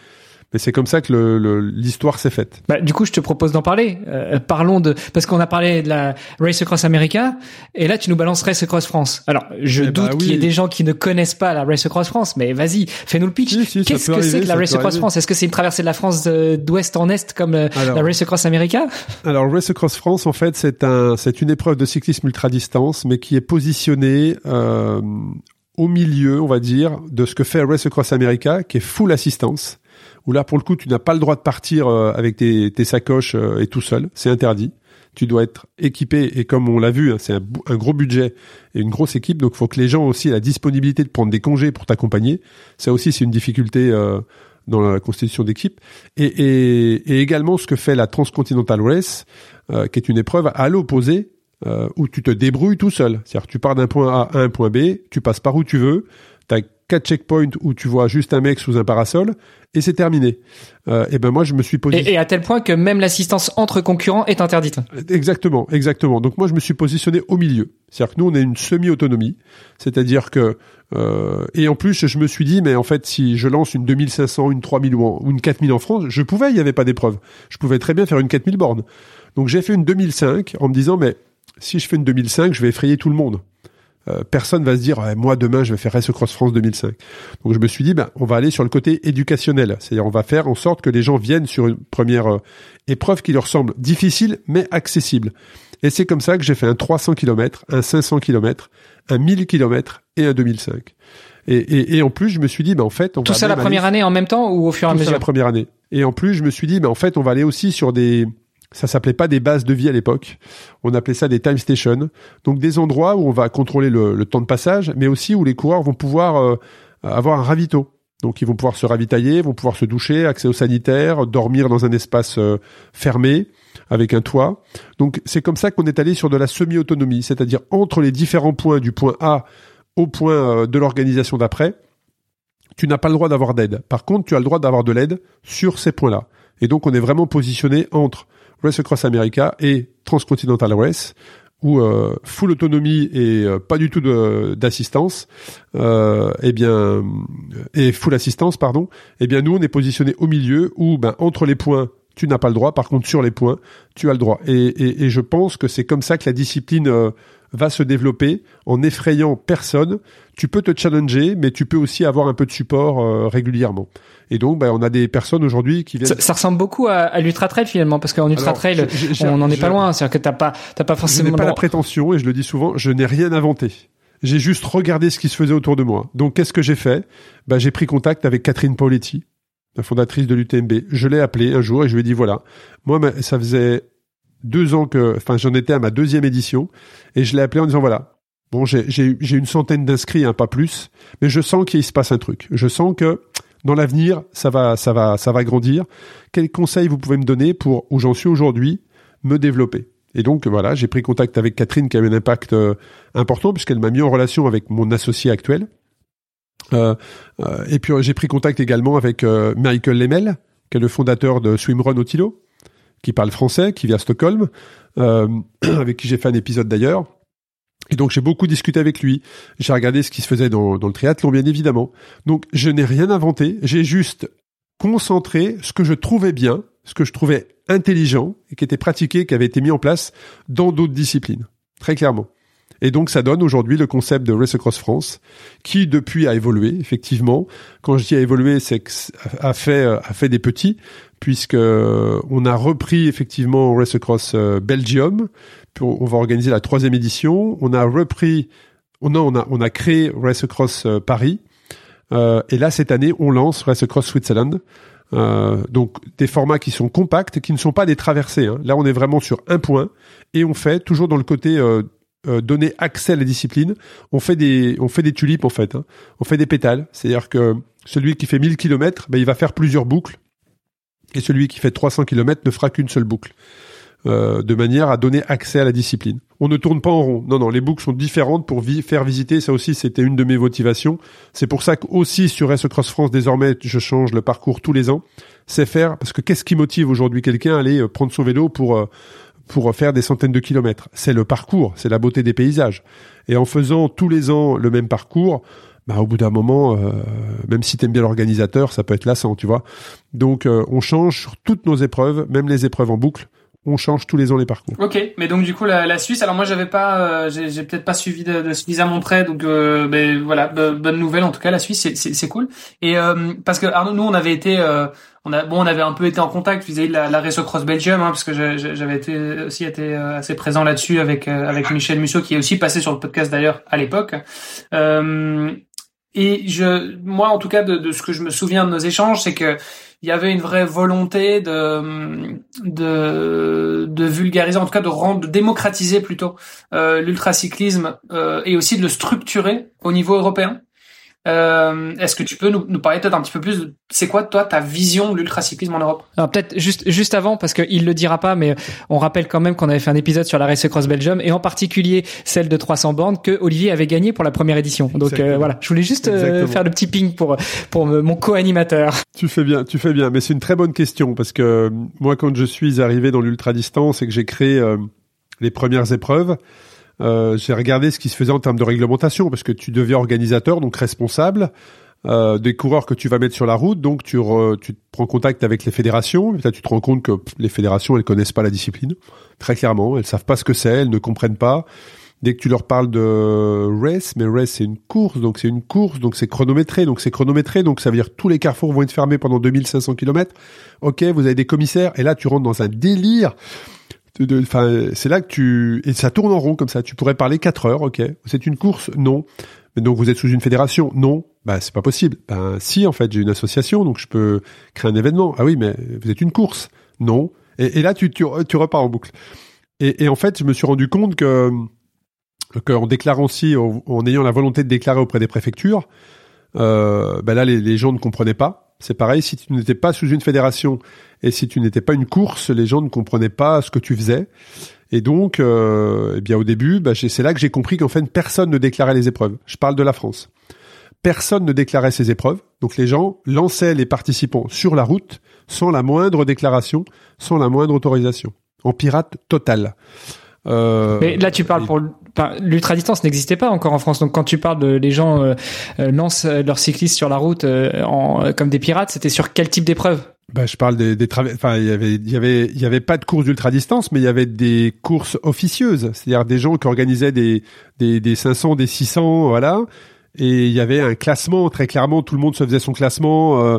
mais c'est comme ça que le- le- l'histoire s'est faite. Bah, du coup, je te propose d'en parler. Euh, parlons de parce qu'on a parlé de la Race Across America et là tu nous balances Race Across France. Alors, je Eh doute bah qu'il y ait des gens qui ne connaissent pas la Race Across France, mais vas-y, fais-nous le pitch. Si, si, ça Qu'est-ce que c'est que la Race Across. France? Est-ce que c'est une traversée de la France d'ouest en est comme euh, Alors, la Race Across America? Alors, Race Across France, en fait, c'est un, c'est une épreuve de cyclisme ultra distance, mais qui est positionnée euh, au milieu, on va dire, de ce que fait Race Across America, qui est full assistance. Où là, pour le coup, tu n'as pas le droit de partir euh, avec tes, tes sacoches euh, et tout seul. C'est interdit. Tu dois être équipé et comme on l'a vu, hein, c'est un, un gros budget et une grosse équipe, donc il faut que les gens aussi aient la disponibilité de prendre des congés pour t'accompagner. Ça aussi, c'est une difficulté euh, dans la constitution d'équipe. Et, et, et également ce que fait la Transcontinental Race, euh, qui est une épreuve à l'opposé, euh, où tu te débrouilles tout seul. C'est-à-dire tu pars d'un point A à un point B, tu passes par où tu veux, tu quatre checkpoints où tu vois juste un mec sous un parasol, et c'est terminé. Euh, et ben moi, je me suis positionné... et, et à tel point que même l'assistance entre concurrents est interdite. Exactement, exactement. Donc moi je me suis positionné au milieu. C'est-à-dire que nous on a une semi-autonomie, c'est-à-dire que euh, et en plus je me suis dit mais en fait si je lance une 2500, une 3000 ou, en- ou une 4000 en France, je pouvais, il n'y avait pas d'épreuve. Je pouvais très bien faire une 4000 bornes. Donc j'ai fait une 2005 en me disant mais si je fais une 2005, je vais effrayer tout le monde. Euh, personne va se dire moi demain je vais faire Race Cross France 2005. Donc je me suis dit ben on va aller sur le côté éducationnel, c'est-à-dire on va faire en sorte que les gens viennent sur une première euh, épreuve qui leur semble difficile mais accessible. Et c'est comme ça que j'ai fait un 300 km, un 500 km, un 1000 km et un 2005. Et, et, et en plus je me suis dit ben en fait on Tout va ça la première aller- année en même temps ou au fur et à tout ça mesure? la première année. Et en plus, je me suis dit, mais en fait, on va aller aussi sur des, ça s'appelait pas des bases de vie à l'époque. On appelait ça des time stations. Donc des endroits où on va contrôler le, temps de passage, mais aussi où les coureurs vont pouvoir euh, avoir un ravito. Donc ils vont pouvoir se ravitailler, vont pouvoir se doucher, accès aux sanitaires, dormir dans un espace euh, fermé avec un toit. Donc c'est comme ça qu'on est allé sur de la semi-autonomie, c'est-à-dire entre les différents points du point A au point euh, de l'organisation d'après, tu n'as pas le droit d'avoir d'aide. Par contre, tu as le droit d'avoir de l'aide sur ces points-là. Et donc, on est vraiment positionné entre Race Across America et Transcontinental Race, où euh, full autonomie et euh, pas du tout d'assistance, euh, eh bien, et full assistance, pardon. Eh bien, nous, on est positionné au milieu, où ben, entre les points, tu n'as pas le droit. Par contre, sur les points, tu as le droit. Et, et, et je pense que c'est comme ça que la discipline euh, va se développer en effrayant personne. Tu peux te challenger, mais tu peux aussi avoir un peu de support euh, régulièrement. Et donc, ben, on a des personnes aujourd'hui qui viennent. Ça, ça ressemble beaucoup à, à l'ultra trail finalement parce qu'en ultra Alors, trail on n'en est pas loin. C'est-à-dire que t'as pas t'as pas Je forcément n'ai pas la prétention, et je le dis souvent, je n'ai rien inventé. J'ai juste regardé ce qui se faisait autour de moi. Donc, qu'est-ce que j'ai fait? Ben, J'ai pris contact avec Catherine Pauletti, la fondatrice de l'UTMB. Je l'ai appelée un jour et je lui ai dit, voilà, moi, ça faisait deux ans que... Enfin, j'en étais à ma deuxième édition, et je l'ai appelée en disant, voilà, bon, j'ai une centaine d'inscrits, hein, pas plus, mais je sens qu'il se passe un truc. Je sens que dans l'avenir, ça va, ça va, ça va grandir. Quels conseils vous pouvez me donner pour où j'en suis aujourd'hui, me développer? Et donc voilà, j'ai pris contact avec Catherine qui a eu un impact euh, important puisqu'elle m'a mis en relation avec mon associé actuel. Euh, euh, et puis j'ai pris contact également avec euh, Michael Lemel, qui est le fondateur de Swimrun Otilo, qui parle français, qui vient à Stockholm, euh, avec qui j'ai fait un épisode d'ailleurs. Et donc j'ai beaucoup discuté avec lui. J'ai regardé ce qui se faisait dans, dans le triathlon, bien évidemment. Donc je n'ai rien inventé. J'ai juste concentré ce que je trouvais bien, ce que je trouvais intelligent et qui était pratiqué, qui avait été mis en place dans d'autres disciplines. Très clairement. Et donc ça donne aujourd'hui le concept de Race Across France, qui depuis a évolué effectivement. Quand je dis a évolué, c'est que a fait a fait des petits, puisque on a repris effectivement Race Across Belgium. On va organiser la troisième édition. On a repris, on a on a on créé Race Across Paris. Euh, et là cette année, on lance Race Across Switzerland. Euh, donc des formats qui sont compacts, qui ne sont pas des traversées. Hein. Là, on est vraiment sur un point et on fait toujours dans le côté euh, euh, donner accès à la discipline. On fait des on fait des tulipes en fait. Hein. On fait des pétales. C'est-à-dire que celui qui fait 1000 km, ben, il va faire plusieurs boucles et celui qui fait 300 km ne fera qu'une seule boucle. Euh, de manière à donner accès à la discipline. On ne tourne pas en rond. Non, non, les boucles sont différentes pour faire visiter. Ça aussi, c'était une de mes motivations. C'est pour ça qu'aussi sur S Cross France, désormais, je change le parcours tous les ans. C'est faire, parce que qu'est-ce qui motive aujourd'hui quelqu'un à aller euh, prendre son vélo pour, euh, pour faire des centaines de kilomètres? C'est le parcours, c'est la beauté des paysages. Et en faisant tous les ans le même parcours, bah, au bout d'un moment, même si t'aimes bien l'organisateur, ça peut être lassant, tu vois. Donc, on change sur toutes nos épreuves, même les épreuves en boucle on change tous les ans les parcours. Ok, mais donc du coup la, la Suisse. Alors moi j'avais pas, euh, j'ai peut-être pas suivi de, de suffisamment près, donc euh, ben voilà, bonne nouvelle en tout cas. La Suisse c'est cool. Et euh, parce que Arnaud, nous on avait été, euh, on a bon on avait un peu été en contact vis-à-vis de la, la Race Cross Belgium, hein, parce que j'avais été aussi été assez présent là-dessus avec avec Michel Musso qui est aussi passé sur le podcast d'ailleurs à l'époque. Et je, moi en tout cas de, ce que je me souviens de nos échanges, c'est que il y avait une vraie volonté de de, de vulgariser, en tout cas de rendre, de démocratiser plutôt euh, l'ultracyclisme euh, et aussi de le structurer au niveau européen. Euh, Est-ce que tu peux nous, nous parler peut-être un petit peu plus de c'est quoi toi ta vision de l'ultracyclisme en Europe? Alors peut-être juste juste avant parce qu'il le dira pas, mais on rappelle quand même qu'on avait fait un épisode sur la Race Cross Belgium et en particulier celle de 300 bornes que Olivier avait gagné pour la première édition. Donc euh, voilà, je voulais juste euh, faire le petit ping pour pour mon co-animateur. Tu fais bien, tu fais bien, mais c'est une très bonne question parce que euh, moi quand je suis arrivé dans l'ultra distance et que j'ai créé les premières épreuves. Euh, j'ai regardé ce qui se faisait en termes de réglementation, parce que tu deviens organisateur, donc responsable euh, des coureurs que tu vas mettre sur la route, donc tu, tu prends contact avec les fédérations, et là tu te rends compte que les fédérations, elles connaissent pas la discipline, très clairement, elles savent pas ce que c'est, elles ne comprennent pas. Dès que tu leur parles de race, mais race c'est une course, donc c'est une course, donc c'est chronométré, donc c'est chronométré, donc ça veut dire tous les carrefours vont être fermés pendant 2500 km. Ok, vous avez des commissaires, et là tu rentres dans un délire Enfin, c'est là que tu et ça tourne en rond comme ça. Tu pourrais parler quatre heures, ok. C'est une course, non. Mais donc vous êtes sous une fédération, non. Bah c'est pas possible. Ben si en fait j'ai une association, donc je peux créer un événement. Ah oui, mais vous êtes une course, non. Et, là tu, tu, repars en boucle. Et, et, en fait je me suis rendu compte que qu'en déclarant aussi, en, ayant la volonté de déclarer auprès des préfectures, euh, ben là les gens ne comprenaient pas c'est pareil, si tu n'étais pas sous une fédération et si tu n'étais pas une course, les gens ne comprenaient pas ce que tu faisais. Et donc, euh, eh bien au début, bah, c'est là que j'ai compris qu'en fait, personne ne déclarait les épreuves. Je parle de la France. Personne ne déclarait ses épreuves. Donc les gens lançaient les participants sur la route sans la moindre déclaration, sans la moindre autorisation. En pirate total. Euh, Mais là, tu parles pour l'ultra distance n'existait pas encore en France. Donc quand tu parles de les gens euh, euh lancent leurs cyclistes sur la route euh, en, comme des pirates, c'était sur quel type d'épreuve? Bah, je parle des, des enfin il y avait il y avait il y avait pas de courses d'ultra distance mais il y avait des courses officieuses, c'est-à-dire des gens qui organisaient des des des 500, des 600, voilà. Et il y avait un classement très clairement, tout le monde se faisait son classement. Euh,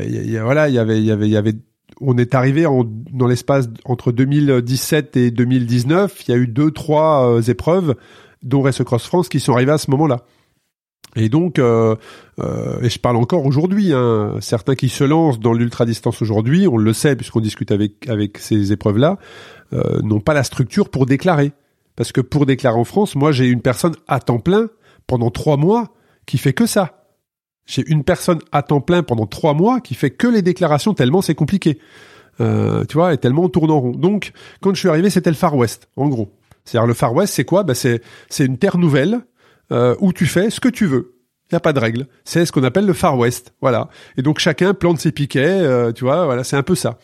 y, voilà, il y avait il y avait il y avait on est arrivé en, dans l'espace entre 2017 et 2019. Il y a eu deux, trois euh, épreuves, dont Race Cross France, qui sont arrivées à ce moment-là. Et donc, euh, euh, et je parle encore aujourd'hui, hein, certains qui se lancent dans l'ultra distance aujourd'hui, on le sait puisqu'on discute avec avec ces épreuves-là, euh, n'ont pas la structure pour déclarer. Parce que pour déclarer en France, moi j'ai une personne à temps plein pendant trois mois qui fait que ça. J'ai une personne à temps plein pendant trois mois qui fait que les déclarations tellement c'est compliqué. Euh, tu vois, et tellement on tourne en rond. Donc, quand je suis arrivé, c'était le Far West, en gros. C'est-à-dire le Far West, c'est quoi? Bah, c'est c'est une terre nouvelle euh, où tu fais ce que tu veux. Il n'y a pas de règle. C'est ce qu'on appelle le Far West, voilà. Et donc chacun plante ses piquets, euh, tu vois, voilà, c'est un peu ça.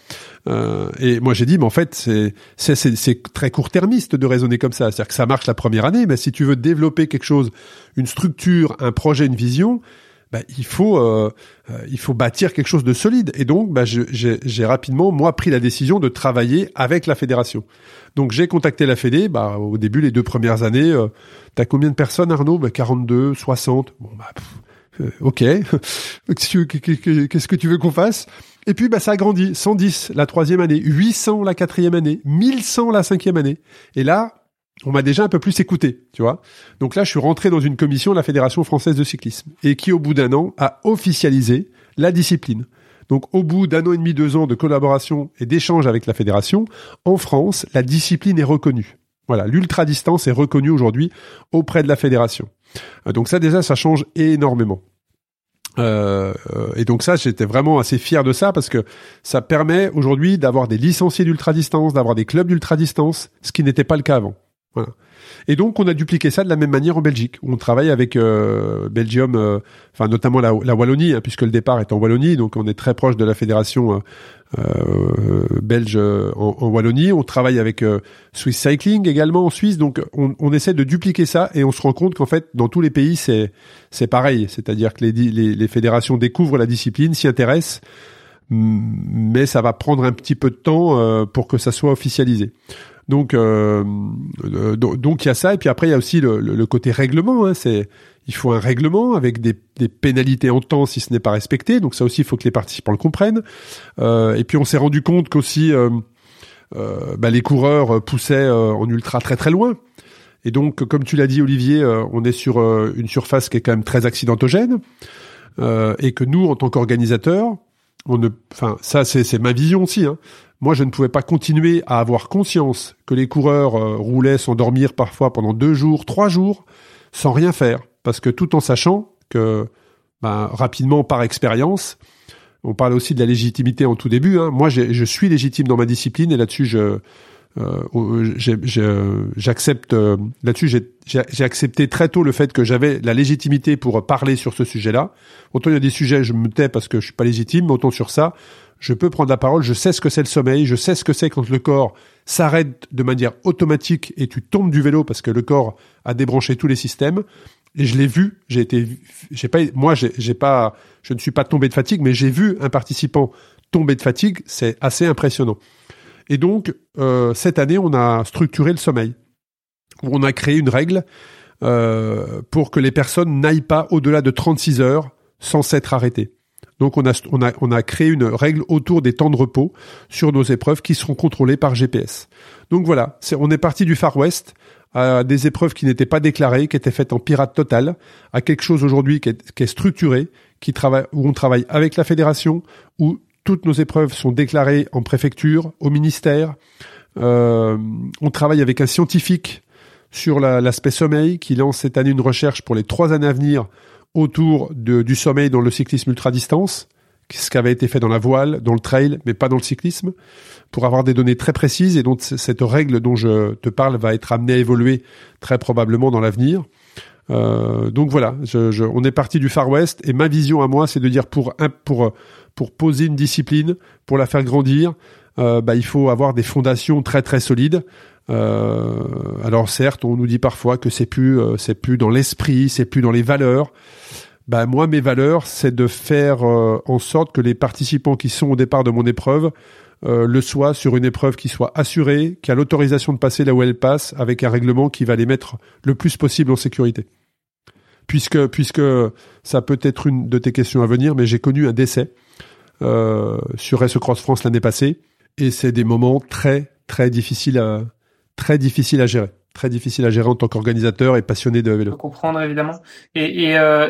Euh, et moi j'ai dit, mais en fait c'est c'est c'est très court-termiste de raisonner comme ça. C'est-à-dire que ça marche la première année, mais si tu veux développer quelque chose, une structure, un projet, une vision, bah, il faut euh, euh, il faut bâtir quelque chose de solide. Et donc, bah, j'ai rapidement moi pris la décision de travailler avec la fédération. Donc j'ai contacté la Fédé. Bah, au début, les deux premières années, euh, t'as combien de personnes, Arnaud? Bah, 42, 60. Bon bah euh, ok. Qu'est-ce que tu veux qu'on fasse? Et puis bah ça a grandi. 110 la troisième année, 800 la quatrième année, 1100 la cinquième année. Et là, on m'a déjà un peu plus écouté, tu vois. Donc là, je suis rentré dans une commission de la Fédération française de cyclisme et qui, au bout d'un an, a officialisé la discipline. Donc, au bout d'un an et demi, deux ans de collaboration et d'échange avec la fédération, en France, la discipline est reconnue. Voilà, l'ultra-distance est reconnue aujourd'hui auprès de la fédération. Euh, donc ça, déjà, ça change énormément. Euh, et donc ça, j'étais vraiment assez fier de ça parce que ça permet aujourd'hui d'avoir des licenciés d'ultra-distance, d'avoir des clubs d'ultra-distance, ce qui n'était pas le cas avant. Voilà. Et donc on a dupliqué ça de la même manière en Belgique, on travaille avec euh, Belgium, euh, enfin notamment la, la Wallonie, hein, puisque le départ est en Wallonie, donc on est très proche de la fédération euh, euh belge en, en, Wallonie. On travaille avec Swiss Cycling également en Suisse, donc on, on, essaie de dupliquer ça et on se rend compte qu'en fait dans tous les pays c'est c'est pareil, c'est-à-dire que les, les, les fédérations découvrent la discipline, s'y intéressent mais ça va prendre un petit peu de temps pour que ça soit officialisé. Donc, euh, euh donc il y a ça, et puis après il y a aussi le, côté règlement. Hein, c'est il faut un règlement avec des, pénalités en temps si ce n'est pas respecté. Donc ça aussi, il faut que les participants le comprennent. Euh, et puis on s'est rendu compte qu'aussi euh bah, les coureurs poussaient en ultra très très loin. Et donc, comme tu l'as dit, Olivier, on est sur une surface qui est quand même très accidentogène, et que nous, en tant qu'organisateurs, enfin, ça c'est ma vision aussi. Hein, moi, je ne pouvais pas continuer à avoir conscience que les coureurs euh, roulaient sans dormir parfois pendant deux jours, trois jours, sans rien faire. Parce que tout en sachant que, ben, rapidement, par expérience, on parle aussi de la légitimité en tout début. Hein. Moi, je suis légitime dans ma discipline et là-dessus, je, j'accepte. Euh, là-dessus, j'ai accepté très tôt le fait que j'avais la légitimité pour parler sur ce sujet-là. Autant il y a des sujets, je me tais parce que je suis pas légitime, autant sur ça, je peux prendre la parole, je sais ce que c'est le sommeil, je sais ce que c'est quand le corps s'arrête de manière automatique et tu tombes du vélo parce que le corps a débranché tous les systèmes. Et je l'ai vu, j'ai été, j'ai pas, moi, j'ai pas, je ne suis pas tombé de fatigue, mais j'ai vu un participant tomber de fatigue, c'est assez impressionnant. Et donc, euh, cette année, on a structuré le sommeil. On a créé une règle euh, pour que les personnes n'aillent pas au-delà de 36 heures sans s'être arrêtées. Donc on a, on, a, on a créé une règle autour des temps de repos sur nos épreuves qui seront contrôlées par GPS. Donc voilà, on est parti du Far West à des épreuves qui n'étaient pas déclarées, qui étaient faites en pirate total, à quelque chose aujourd'hui qui est, qui est structuré, qui travaille, où on travaille avec la fédération, où toutes nos épreuves sont déclarées en préfecture, au ministère. Euh, on travaille avec un scientifique sur l'aspect sommeil qui lance cette année une recherche pour les trois années à venir autour du sommeil dans le cyclisme ultra-distance, ce qui avait été fait dans la voile, dans le trail, mais pas dans le cyclisme, pour avoir des données très précises. Et donc cette règle dont je te parle va être amenée à évoluer très probablement dans l'avenir. Euh, donc voilà, on est parti du Far West et ma vision à moi, c'est de dire pour pour pour poser une discipline, pour la faire grandir, euh, bah, il faut avoir des fondations très très solides. Euh, alors certes, on nous dit parfois que c'est plus euh, c'est plus dans l'esprit, c'est plus dans les valeurs. Bah moi, mes valeurs, c'est de faire euh, en sorte que les participants qui sont au départ de mon épreuve le soient sur une épreuve qui soit assurée, qui a l'autorisation de passer là où elle passe, avec un règlement qui va les mettre le plus possible en sécurité. Puisque puisque ça peut être une de tes questions à venir, mais j'ai connu un décès sur Race Cross France l'année passée, et c'est des moments très très difficiles à très difficile à gérer. Très difficile à gérer en tant qu'organisateur et passionné de vélo. Comprendre évidemment. Et, et, euh,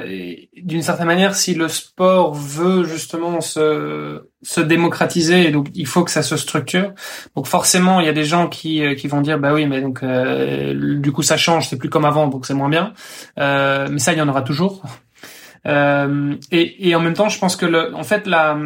d'une certaine manière, si le sport veut justement se, se démocratiser, donc il faut que ça se structure. Donc forcément, il y a des gens qui, euh, qui vont dire bah oui, mais donc euh, du coup ça change, c'est plus comme avant, donc c'est moins bien. Euh, mais ça, il y en aura toujours. Euh, et, et en même temps, je pense que le, en fait, la,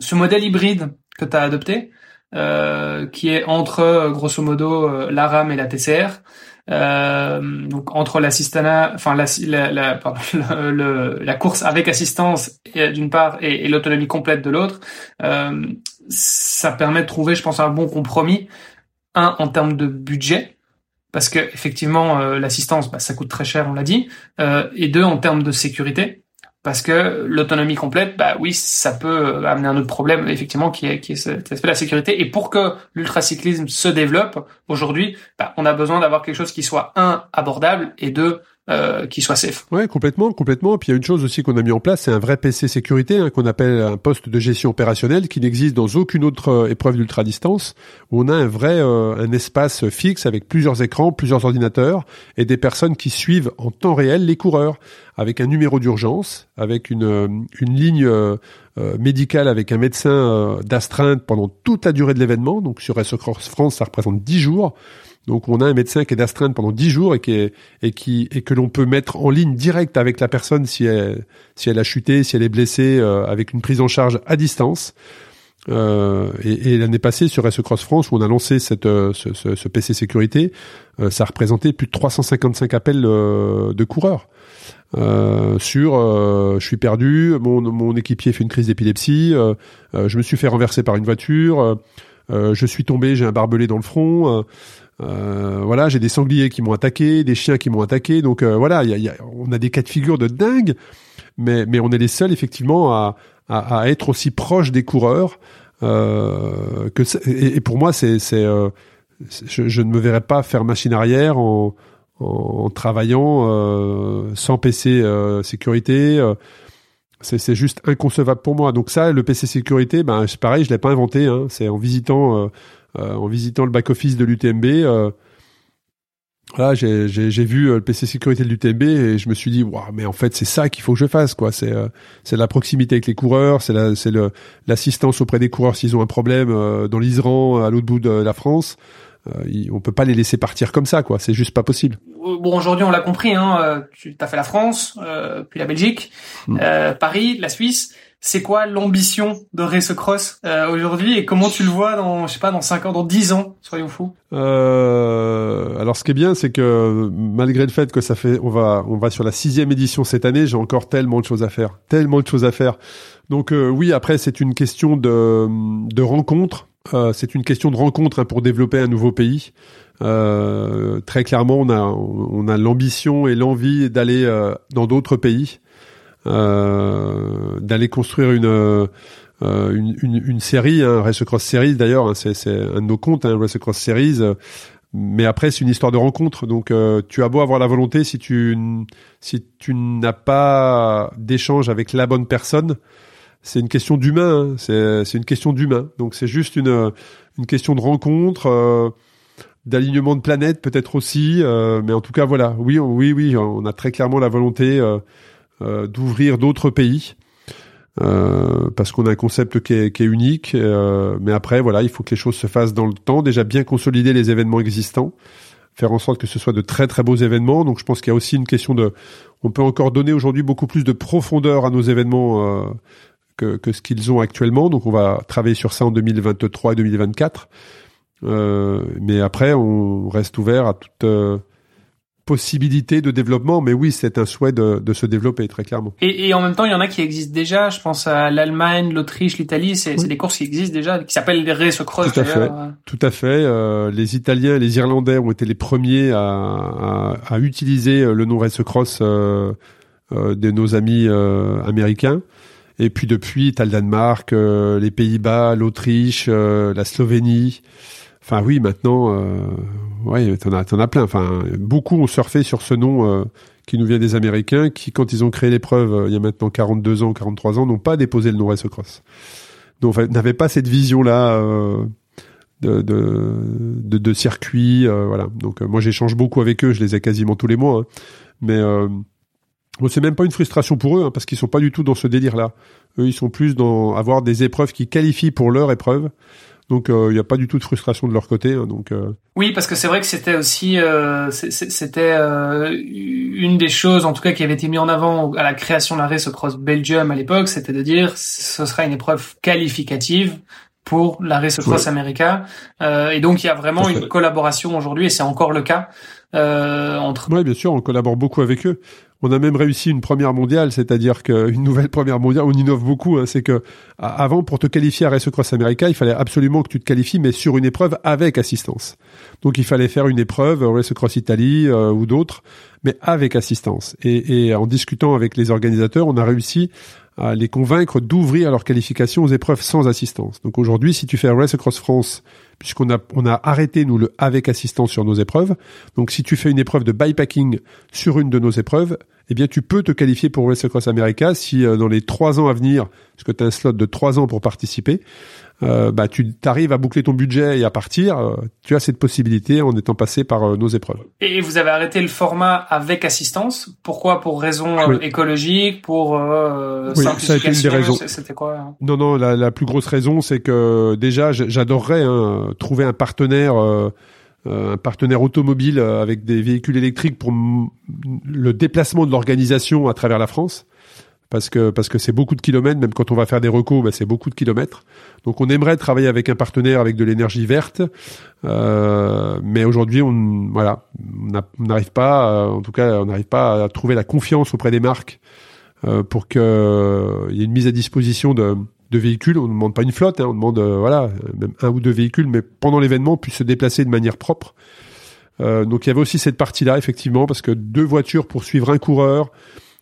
ce modèle hybride que tu as adopté, euh, qui est entre euh, grosso modo euh, la RAM et la TCR. Euh, donc entre l'assistana, enfin la, la, pardon, le, la, course avec assistance d'une part et, et l'autonomie complète de l'autre, euh, ça permet de trouver, je pense, un bon compromis. Un en termes de budget, parce que effectivement l'assistance, bah, ça coûte très cher, on l'a dit, et deux en termes de sécurité, parce que l'autonomie complète, bah oui, ça peut amener un autre problème effectivement qui est qui est cet aspect de la sécurité. Et pour que l'ultracyclisme se développe aujourd'hui, bah, on a besoin d'avoir quelque chose qui soit un abordable et deux euh, qui soit safe. Ouais, complètement, complètement. Puis il y a une chose aussi qu'on a mis en place, c'est un vrai PC sécurité hein, qu'on appelle un poste de gestion opérationnelle qui n'existe dans aucune autre euh, épreuve d'ultra distance où on a un vrai euh, un espace fixe avec plusieurs écrans, plusieurs ordinateurs et des personnes qui suivent en temps réel les coureurs avec un numéro d'urgence, avec une une ligne médicale avec un médecin d'astreinte pendant toute la durée de l'événement. Donc sur SO France, ça représente 10 jours. Donc on a un médecin qui est d'astreinte pendant 10 jours et qui et qui et que l'on peut mettre en ligne directe avec la personne si elle si elle a chuté, si elle est blessée euh, avec une prise en charge à distance. Euh, et, l'année passée sur SE Cross France où on a lancé cette euh, ce, ce, PC sécurité, euh, ça représentait plus de 355 appels de coureurs. sur je suis perdu, mon, mon équipier fait une crise d'épilepsie, je me suis fait renverser par une voiture, je suis tombé, j'ai un barbelé dans le front. Euh, voilà, j'ai des sangliers qui m'ont attaqué, des chiens qui m'ont attaqué. Donc euh, voilà, y a, y a, on a des cas de figure de dingue, mais, mais on est les seuls effectivement à, à, à être aussi proches des coureurs. Euh, que et, pour moi, c'est, euh, je, je, ne me verrais pas faire machine arrière en, en, travaillant euh, sans PC sécurité. c'est, c'est juste inconcevable pour moi. Donc ça, le PC sécurité, ben c'est pareil, je l'ai pas inventé. Hein, c'est en visitant euh, en visitant le back-office de l'UTMB, euh, voilà, j'ai vu euh, le PC sécurité de l'UTMB et je me suis dit, waouh, mais en fait, c'est ça qu'il faut que je fasse, quoi. C'est c'est la proximité avec les coureurs, c'est la, c'est l'assistance auprès des coureurs s'ils ont un problème dans l'Isran, à l'autre bout de la France. on peut pas les laisser partir comme ça, quoi. C'est juste pas possible. Bon, aujourd'hui, on l'a compris. Hein, tu as fait la France, puis la Belgique, mm. Paris, la Suisse c'est quoi l'ambition de Race Cross euh, aujourd'hui et comment tu le vois dans je sais pas dans 5 ans dans 10 ans soyons fous? Euh, alors ce qui est bien c'est que malgré le fait que ça fait on va on va sur la sixième édition cette année j'ai encore tellement de choses à faire tellement de choses à faire. Donc euh, oui après c'est une question de de rencontre. C'est une question de rencontre hein, pour développer un nouveau pays. Très clairement on a on a l'ambition et l'envie d'aller dans d'autres pays d'aller construire une, euh, une, une, série, hein, Race Cross Series d'ailleurs, hein, c'est, un de nos comptes, hein, Race Cross Series. Mais après, c'est une histoire de rencontre. Donc, euh, tu as beau avoir la volonté, si tu si tu n'as pas d'échange avec la bonne personne, c'est une question d'humain. Hein. C'est une question d'humain. Donc, c'est juste une une question de rencontre, euh, d'alignement de planète peut-être aussi. Euh, mais en tout cas, voilà. Oui, oui, oui, on a très clairement la volonté euh, d'ouvrir d'autres pays. Euh, parce qu'on a un concept qui est, unique, euh, mais après voilà, il faut que les choses se fassent dans le temps. Déjà bien consolider les événements existants, faire en sorte que ce soit de très très beaux événements. Donc je pense qu'il y a aussi une question de, on peut encore donner aujourd'hui beaucoup plus de profondeur à nos événements euh, que, que ce qu'ils ont actuellement. Donc on va travailler sur ça en 2023 et 2024. Euh, mais après, on reste ouvert à toute possibilité de développement, mais oui, c'est un souhait de, de, se développer très clairement. Et, et, en même temps, il y en a qui existent déjà. Je pense à l'Allemagne, l'Autriche, l'Italie. C'est des courses qui existent déjà, qui s'appellent les Race Cross. Tout à fait. Tout à fait. Euh, les Italiens, et les Irlandais ont été les premiers à, à, à utiliser le nom Race Cross euh, euh, de nos amis euh, américains. Et puis depuis, t'as le Danemark, euh, les Pays-Bas, l'Autriche, euh, la Slovénie. Enfin oui, maintenant, euh, ouais, t'en as, t'en as plein. Enfin, beaucoup ont surfé sur ce nom euh, qui nous vient des Américains, qui quand ils ont créé l'épreuve euh, il y a maintenant 42 ans, 43 ans, n'ont pas déposé le nom Race Cross. Donc, n'avaient pas cette vision-là euh, de, de, de, de, circuit. Euh, voilà. Donc moi, j'échange beaucoup avec eux. Je les ai quasiment tous les mois. Hein. Mais Bon, c'est même pas une frustration pour eux, hein, parce qu'ils sont pas du tout dans ce délire-là. Eux, ils sont plus dans avoir des épreuves qui qualifient pour leur épreuve. Donc il euh, n'y a pas du tout de frustration de leur côté. Hein, donc euh. oui, parce que c'est vrai que c'était aussi euh, c'était une des choses, en tout cas, qui avait été mis en avant à la création de la Race Cross Belgium à l'époque, c'était de dire ce sera une épreuve qualificative pour la Race Cross America. et donc il y a vraiment une collaboration aujourd'hui, et c'est encore le cas. Euh, entre. Oui, bien sûr, on collabore beaucoup avec eux. On a même réussi une première mondiale, c'est-à-dire qu'une nouvelle première mondiale, on innove beaucoup. Hein, c'est que avant, pour te qualifier à Race America, il fallait absolument que tu te qualifies, mais sur une épreuve avec assistance. Donc il fallait faire une épreuve, Race Cross Italie euh, ou d'autres, mais avec assistance. Et, et en discutant avec les organisateurs, on a réussi à les convaincre d'ouvrir leur qualification aux épreuves sans assistance. Donc aujourd'hui, si tu fais Race Across France, puisqu'on a, on a arrêté, nous, le avec assistance sur nos épreuves, donc si tu fais une épreuve de bikepacking sur une de nos épreuves, eh bien, tu peux te qualifier pour Race Across America si euh, dans les trois ans à venir, parce que tu as un slot de trois ans pour participer, euh, bah, tu arrives à boucler ton budget et à partir, euh, tu as cette possibilité en étant passé par euh, nos épreuves. Et vous avez arrêté le format avec assistance. Pourquoi? Pour raisons écologiques, pour oui, ça a été une des raisons. C'était quoi hein? Non, non, la, la, plus grosse raison, c'est que déjà, j'adorerais hein, trouver un partenaire. un partenaire automobile avec des véhicules électriques pour le déplacement de l'organisation à travers la France parce que parce que c'est beaucoup de kilomètres, même quand on va faire des recos, bah, c'est beaucoup de kilomètres. Donc on aimerait travailler avec un partenaire avec de l'énergie verte, euh, mais aujourd'hui on voilà, on n'arrive pas, euh, en tout cas on n'arrive pas à trouver la confiance auprès des marques euh, pour qu'il euh, y ait une mise à disposition de, de véhicules. On ne demande pas une flotte, hein, on demande euh, voilà même un ou deux véhicules, mais pendant l'événement on puisse se déplacer de manière propre. donc il y avait aussi cette partie-là effectivement parce que deux voitures pour suivre un coureur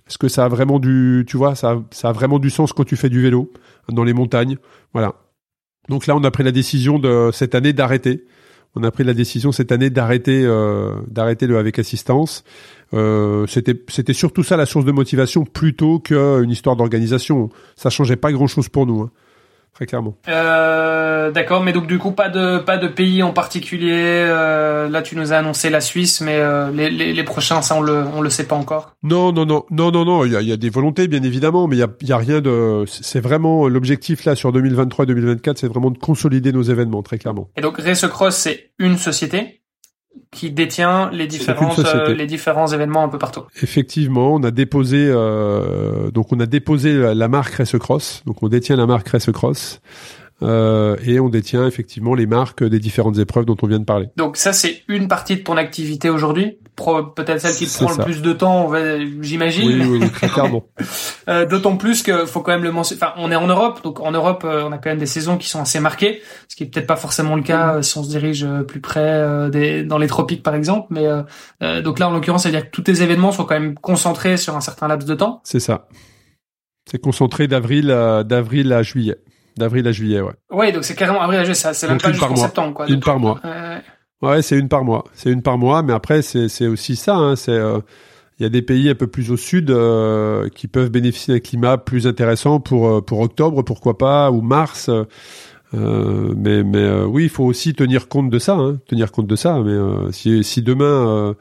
est-ce que ça a vraiment du, tu vois, ça, a vraiment du sens quand tu fais du vélo dans les montagnes Voilà. Donc là, on a pris la décision de cette année d'arrêter. On a pris la décision cette année d'arrêter, euh, d'arrêter le avec assistance. Euh, c'était, c'était surtout ça la source de motivation plutôt qu'une histoire d'organisation. Ça changeait pas grand chose pour nous. Hein très clairement. Euh, D'accord, mais donc du coup pas de pas de pays en particulier. Euh, là, tu nous as annoncé la Suisse, mais euh, les, les, les, prochains, ça on le on le sait pas encore. Non, non, non, non, non, non. Il y a, y a des volontés bien évidemment, mais il y a, y a rien de. C'est vraiment l'objectif là sur 2023-2024, c'est vraiment de consolider nos événements très clairement. Et donc Race Cross, c'est une société? Qui détient les différentes euh, les différents événements un peu partout. Effectivement, on a déposé euh, donc on a déposé la, marque Race Cross, donc on détient la marque Race Cross. Euh, et on détient effectivement les marques des différentes épreuves dont on vient de parler. Donc ça, c'est une partie de ton activité aujourd'hui, peut-être celle qui prend le plus de temps, j'imagine. Oui, oui, très clairement. euh, D'autant plus que faut quand même le mentionner. Enfin, on est en Europe, donc en Europe, euh, on a quand même des saisons qui sont assez marquées, ce qui est peut-être pas forcément le cas euh, si on se dirige euh, plus près des, dans les tropiques, par exemple. Mais donc là, en l'occurrence, ça veut dire que tous tes événements sont quand même concentrés sur un certain laps de temps. C'est ça. C'est concentré d'avril à, d'avril à juillet. D'avril à juillet, ouais. Ouais, donc c'est carrément avril à juillet, c'est même pas jusqu'en septembre, quoi. Une par mois. Ouais, c'est une par mois. C'est une par mois, mais après c'est c'est aussi ça. Hein, c'est euh, il y a des pays un peu plus au sud euh, qui peuvent bénéficier d'un climat plus intéressant pour euh, pour octobre, pourquoi pas, ou mars. mais mais oui, il faut aussi tenir compte de ça, hein, tenir compte de ça. Mais si si demain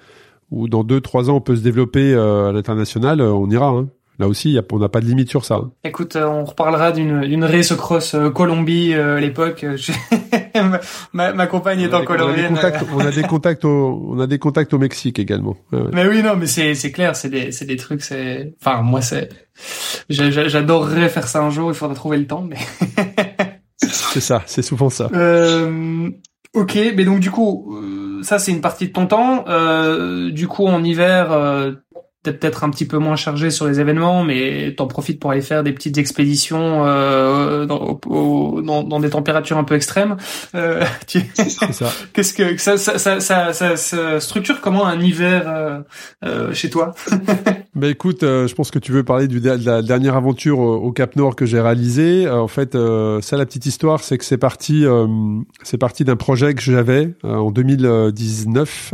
ou dans deux trois ans on peut se développer à l'international, on ira. Hein. Là aussi, on n'a pas de limite sur ça. Écoute, euh, on reparlera d'une race cross euh, Colombie euh, à l'époque. ma, ma compagne est en Colombie. On a des contacts au on a des contacts au Mexique également. Mais oui, non, mais c'est c'est clair, c'est des c'est des trucs, c'est enfin moi c'est j'adorerais faire ça un jour. Il faudrait trouver le temps, mais c'est ça, c'est souvent ça. Euh, ok, mais donc du coup, ça c'est une partie de ton temps. Euh, du coup, en hiver, peut-être un petit peu moins chargé sur les événements, mais t'en profites pour aller faire des petites expéditions euh, dans, dans, dans, des températures un peu extrêmes. Euh, tu... ça. Qu'est-ce que ça ça, ça, ça, ça, structure comment un hiver euh, euh chez toi? Ben écoute, euh, je pense que tu veux parler du, de la dernière aventure au, Cap Nord que j'ai réalisé. Euh, en fait, ça la petite histoire, c'est que c'est parti, c'est parti d'un projet que j'avais en 2019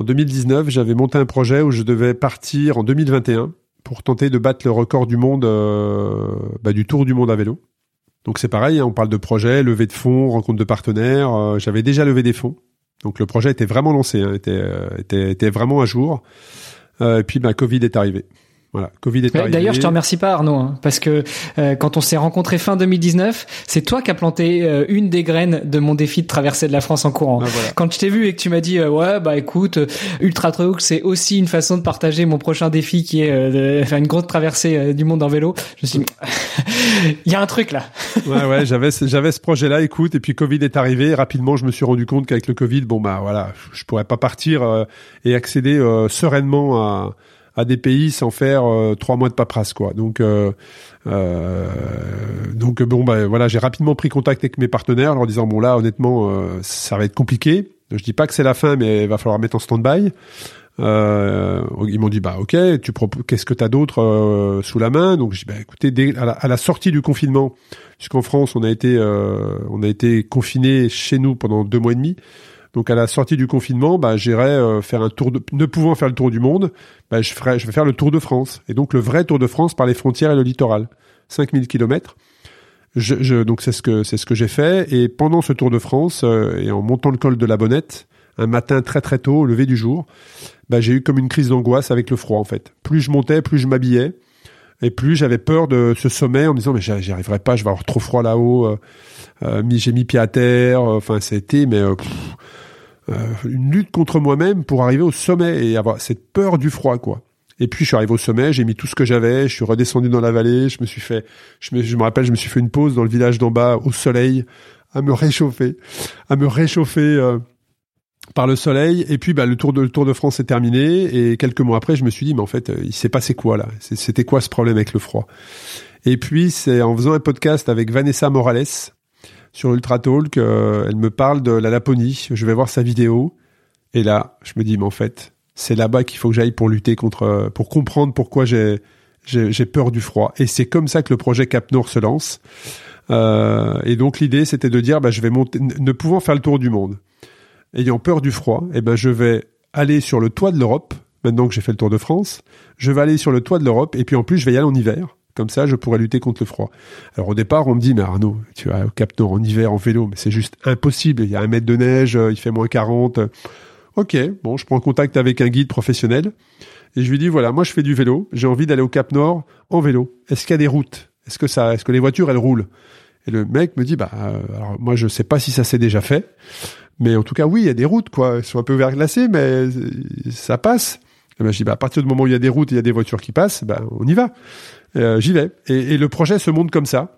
en 2019, j'avais monté un projet où je devais partir en 2021 pour tenter de battre le record du monde euh, bah, du Tour du monde à vélo. Donc c'est pareil, hein, on parle de projet, levée de fonds, rencontre de partenaires. Euh, j'avais déjà levé des fonds, donc le projet était vraiment lancé, hein, était, euh, était vraiment à jour. et puis bah, Covid est arrivé. Voilà, Covid est arrivé. D'ailleurs, je te remercie pas Arnaud, hein, parce que euh, quand on s'est rencontré fin 2019, c'est toi qui as planté euh, une des graines de mon défi de traverser de la France en courant. Ah, quand je t'ai vu et que tu m'as dit euh, ouais bah écoute, Ultra Trail c'est aussi une façon de partager mon prochain défi qui est de faire une grosse traversée du monde en vélo. Je me suis dit il y a un truc là. ouais ouais, j'avais j'avais ce projet là, écoute, et puis Covid est arrivé, et rapidement je me suis rendu compte qu'avec le Covid, bon bah voilà, je pourrais pas partir et accéder sereinement à à des pays sans faire trois mois de paperasse quoi. Donc donc bon bah voilà, j'ai rapidement pris contact avec mes partenaires en leur disant bon là honnêtement ça va être compliqué. Je dis pas que c'est la fin, mais il va falloir mettre en stand-by. Euh, ils m'ont dit bah ok, tu qu'est-ce que t'as d'autre euh, sous la main? Donc dis bah écoutez, dès, à, la, sortie du confinement, puisqu'en France on a été euh, on a été confiné chez nous pendant deux mois et demi. Donc à la sortie du confinement, bah j'irai euh, faire un tour de ne pouvant faire le tour du monde, bah je ferai je vais faire le tour de France et donc le vrai tour de France par les frontières et le littoral, 5000 kilomètres. Donc c'est ce que c'est ce que j'ai fait et pendant ce tour de France et en montant le col de la Bonnette, un matin très très tôt, au lever du jour, bah, j'ai eu comme une crise d'angoisse avec le froid en fait. Plus je montais, plus je m'habillais. Et plus j'avais peur de ce sommet en me disant mais j'y arriverai pas, je vais avoir trop froid là-haut. Euh, euh j'ai mis pied à terre. Euh, enfin c'était mais euh, une lutte contre moi-même pour arriver au sommet et avoir cette peur du froid quoi. Et puis je suis arrivé au sommet, j'ai mis tout ce que j'avais, je suis redescendu dans la vallée, je me suis fait, je me, rappelle, je me suis fait une pause dans le village d'en bas au soleil, à me réchauffer, à me réchauffer par le soleil. Et puis, bah, le Tour de, le Tour de France est terminé. Et quelques mois après, je me suis dit, mais en fait, euh, il s'est passé quoi là? C'était quoi ce problème avec le froid? Et puis, c'est en faisant un podcast avec Vanessa Morales sur Ultra Talk, euh, elle me parle de la Laponie. Je vais voir sa vidéo. Et là, je me dis, mais en fait, c'est là-bas qu'il faut que j'aille pour lutter contre, pour comprendre pourquoi j'ai j'ai peur du froid. Et c'est comme ça que le projet Cap Nord se lance. Euh, et donc l'idée, c'était de dire, bah, je vais monter, ne pouvant faire le tour du monde, ayant peur du froid, eh ben je vais aller sur le toit de l'Europe. Maintenant que j'ai fait le tour de France, je vais aller sur le toit de l'Europe et puis en plus je vais y aller en hiver. Comme ça, je pourrais lutter contre le froid. Alors au départ, on me dit, mais Arnaud, tu vas au Cap Nord en hiver en vélo, mais c'est juste impossible. Il y a un mètre de neige, euh, il fait moins 40. Ok, bon, je prends contact avec un guide professionnel et je lui dis, voilà, moi je fais du vélo, j'ai envie d'aller au Cap Nord en vélo. Est-ce qu'il y a des routes? Est-ce que ça, est-ce que les voitures elles roulent? Et le mec me dit, bah, euh, alors moi je sais pas si ça s'est déjà fait, mais en tout cas, oui, il y a des routes, quoi. Elles sont un peu verglacées, mais ça passe. Et ben, je dis, bah, à partir du moment où il y a des routes et il y a des voitures qui passent, bah, on y va. Euh, J'y vais. Et, le projet se monte comme ça.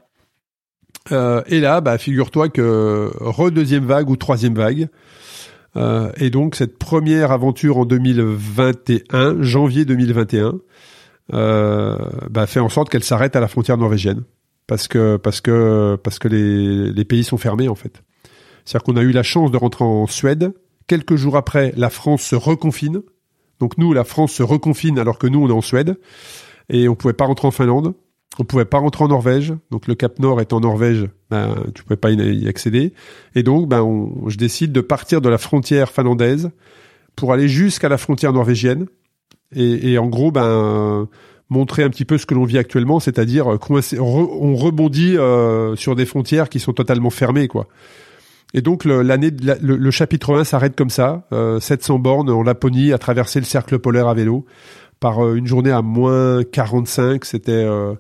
Euh, et là, bah, figure-toi que re-deuxième vague ou troisième vague. Euh, et donc, cette première aventure en 2021, janvier 2021, euh, bah, fait en sorte qu'elle s'arrête à la frontière norvégienne. Parce que, parce que, parce que les, les pays sont fermés, en fait. C'est-à-dire qu'on a eu la chance de rentrer en Suède. Quelques jours après, la France se reconfine. Donc nous, la France se reconfine alors que nous, on est en Suède. Et on pouvait pas rentrer en Finlande. On pouvait pas rentrer en Norvège. Donc le Cap Nord est en Norvège. Ben, tu pouvais pas y accéder. Et donc, ben, je décide de partir de la frontière finlandaise pour aller jusqu'à la frontière norvégienne. Et, en gros, ben, montrer un petit peu ce que l'on vit actuellement, c'est-à-dire on rebondit euh, sur des frontières qui sont totalement fermées, quoi. Et donc l'année, le, chapitre 1 s'arrête comme ça, 700 euh, bornes en Laponie, à traverser le cercle polaire à vélo, par euh, une journée à moins 45. C'était euh,